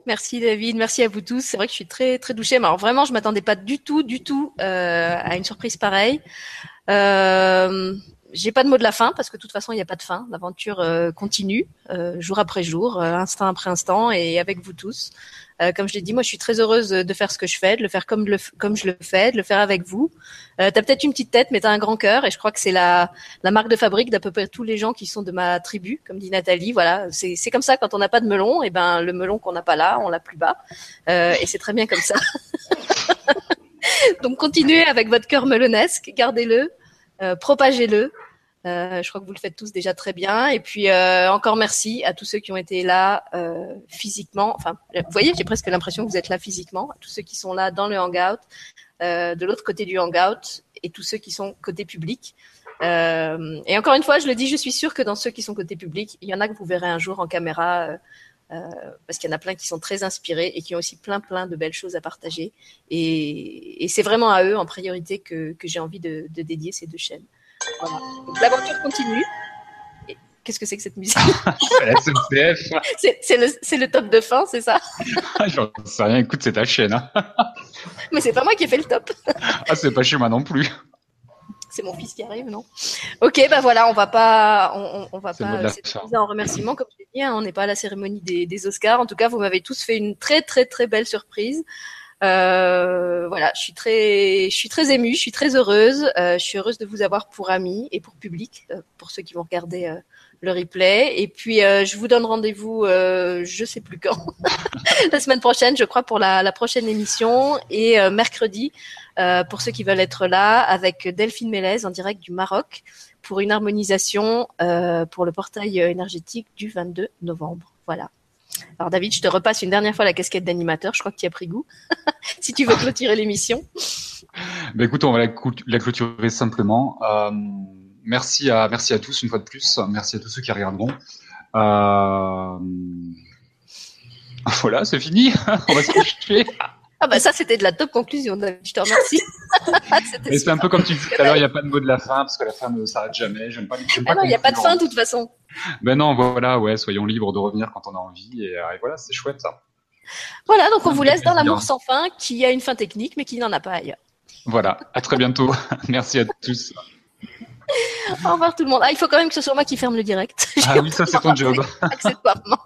Merci David, merci à vous tous. C'est vrai que je suis très très touchée. Mais alors vraiment, je m'attendais pas du tout, du tout euh, à une surprise pareille. Euh, j'ai pas de mot de la fin parce que de toute façon il n'y a pas de fin. L'aventure euh, continue euh, jour après jour, euh, instant après instant et avec vous tous. Euh, comme je l'ai dit, moi je suis très heureuse de faire ce que je fais, de le faire comme, le, comme je le fais, de le faire avec vous. Euh, t'as peut-être une petite tête, mais t'as un grand cœur et je crois que c'est la, la marque de fabrique d'à peu près tous les gens qui sont de ma tribu, comme dit Nathalie. Voilà, c'est c'est comme ça quand on n'a pas de melon, et ben le melon qu'on n'a pas là, on l'a plus bas, Euh, et c'est très bien comme ça. [laughs] Donc continuez avec votre cœur melonesque, gardez-le, propagez-le. Euh, je crois que vous le faites tous déjà très bien. Et puis euh, encore merci à tous ceux qui ont été là euh, physiquement. Enfin, vous voyez, j'ai presque l'impression que vous êtes là physiquement. Tous ceux qui sont là dans le hangout, euh, de l'autre côté du hangout, et tous ceux qui sont côté public. Euh, et encore une fois, je le dis, je suis sûre que dans ceux qui sont côté public, il y en a que vous verrez un jour en caméra. euh, euh, parce qu'il y en a plein qui sont très inspirés et qui ont aussi plein plein de belles choses à partager. Et, et c'est vraiment à eux en priorité que, que j'ai envie de, de dédier ces deux chaînes. Voilà. Donc l'aventure continue. Et Qu'est-ce que c'est que cette musique? [laughs] Le, c'est le top de fin, c'est ça? [laughs] J'en sais rien. Écoute, c'est ta chaîne. hein. Mais c'est pas moi qui ai fait le top. Ah, c'est pas chez moi non plus. C'est mon fils qui arrive, non? Ok, bah voilà, on va pas, on, on- va pas s'éterniser en remerciement, comme je l'ai dit, hein, on n'est pas à la cérémonie des, des Oscars. En tout cas, vous m'avez tous fait une très très très belle surprise. Euh, voilà, je suis très, je suis très émue, je suis très heureuse. Euh, je suis heureuse de vous avoir pour amis et pour public, euh, pour ceux qui vont regarder euh, le replay. Et puis, euh, je vous donne rendez-vous, euh, je sais plus quand, [laughs] la semaine prochaine, je crois, pour la, la prochaine émission et euh, mercredi euh, pour ceux qui veulent être là avec Delphine Mélez en direct du Maroc pour une harmonisation euh, pour le portail énergétique du 22 novembre. Voilà. Alors David, je te repasse une dernière fois la casquette d'animateur. Je crois que tu as pris goût. [laughs] si tu veux clôturer l'émission. Bah, écoute, on va la clôturer simplement. Euh, merci à merci à tous une fois de plus. Merci à tous ceux qui regarderont. Euh, [laughs] Voilà, c'est fini. [laughs] on va se coucher. Ah bah ça c'était de la top conclusion David. Je te remercie. [laughs] C'est un peu comme tu disais tout à l'heure, il n'y a pas de mot de la fin parce que la fin ne s'arrête jamais. J'aime pas. j'aime Ah pas non, il n'y a pas de fin de toute façon. Ben non, voilà, ouais, soyons libres de revenir quand on a envie et, euh, et voilà, c'est chouette ça. Voilà, donc on vous laisse dans l'amour sans fin qui a une fin technique mais qui n'en a pas ailleurs. Voilà, à très bientôt. Merci à tous. Au revoir tout le monde. Ah, il faut quand même que ce soit moi qui ferme le direct. Ah oui, ça c'est ton [laughs] job. [laughs] Accessoirement.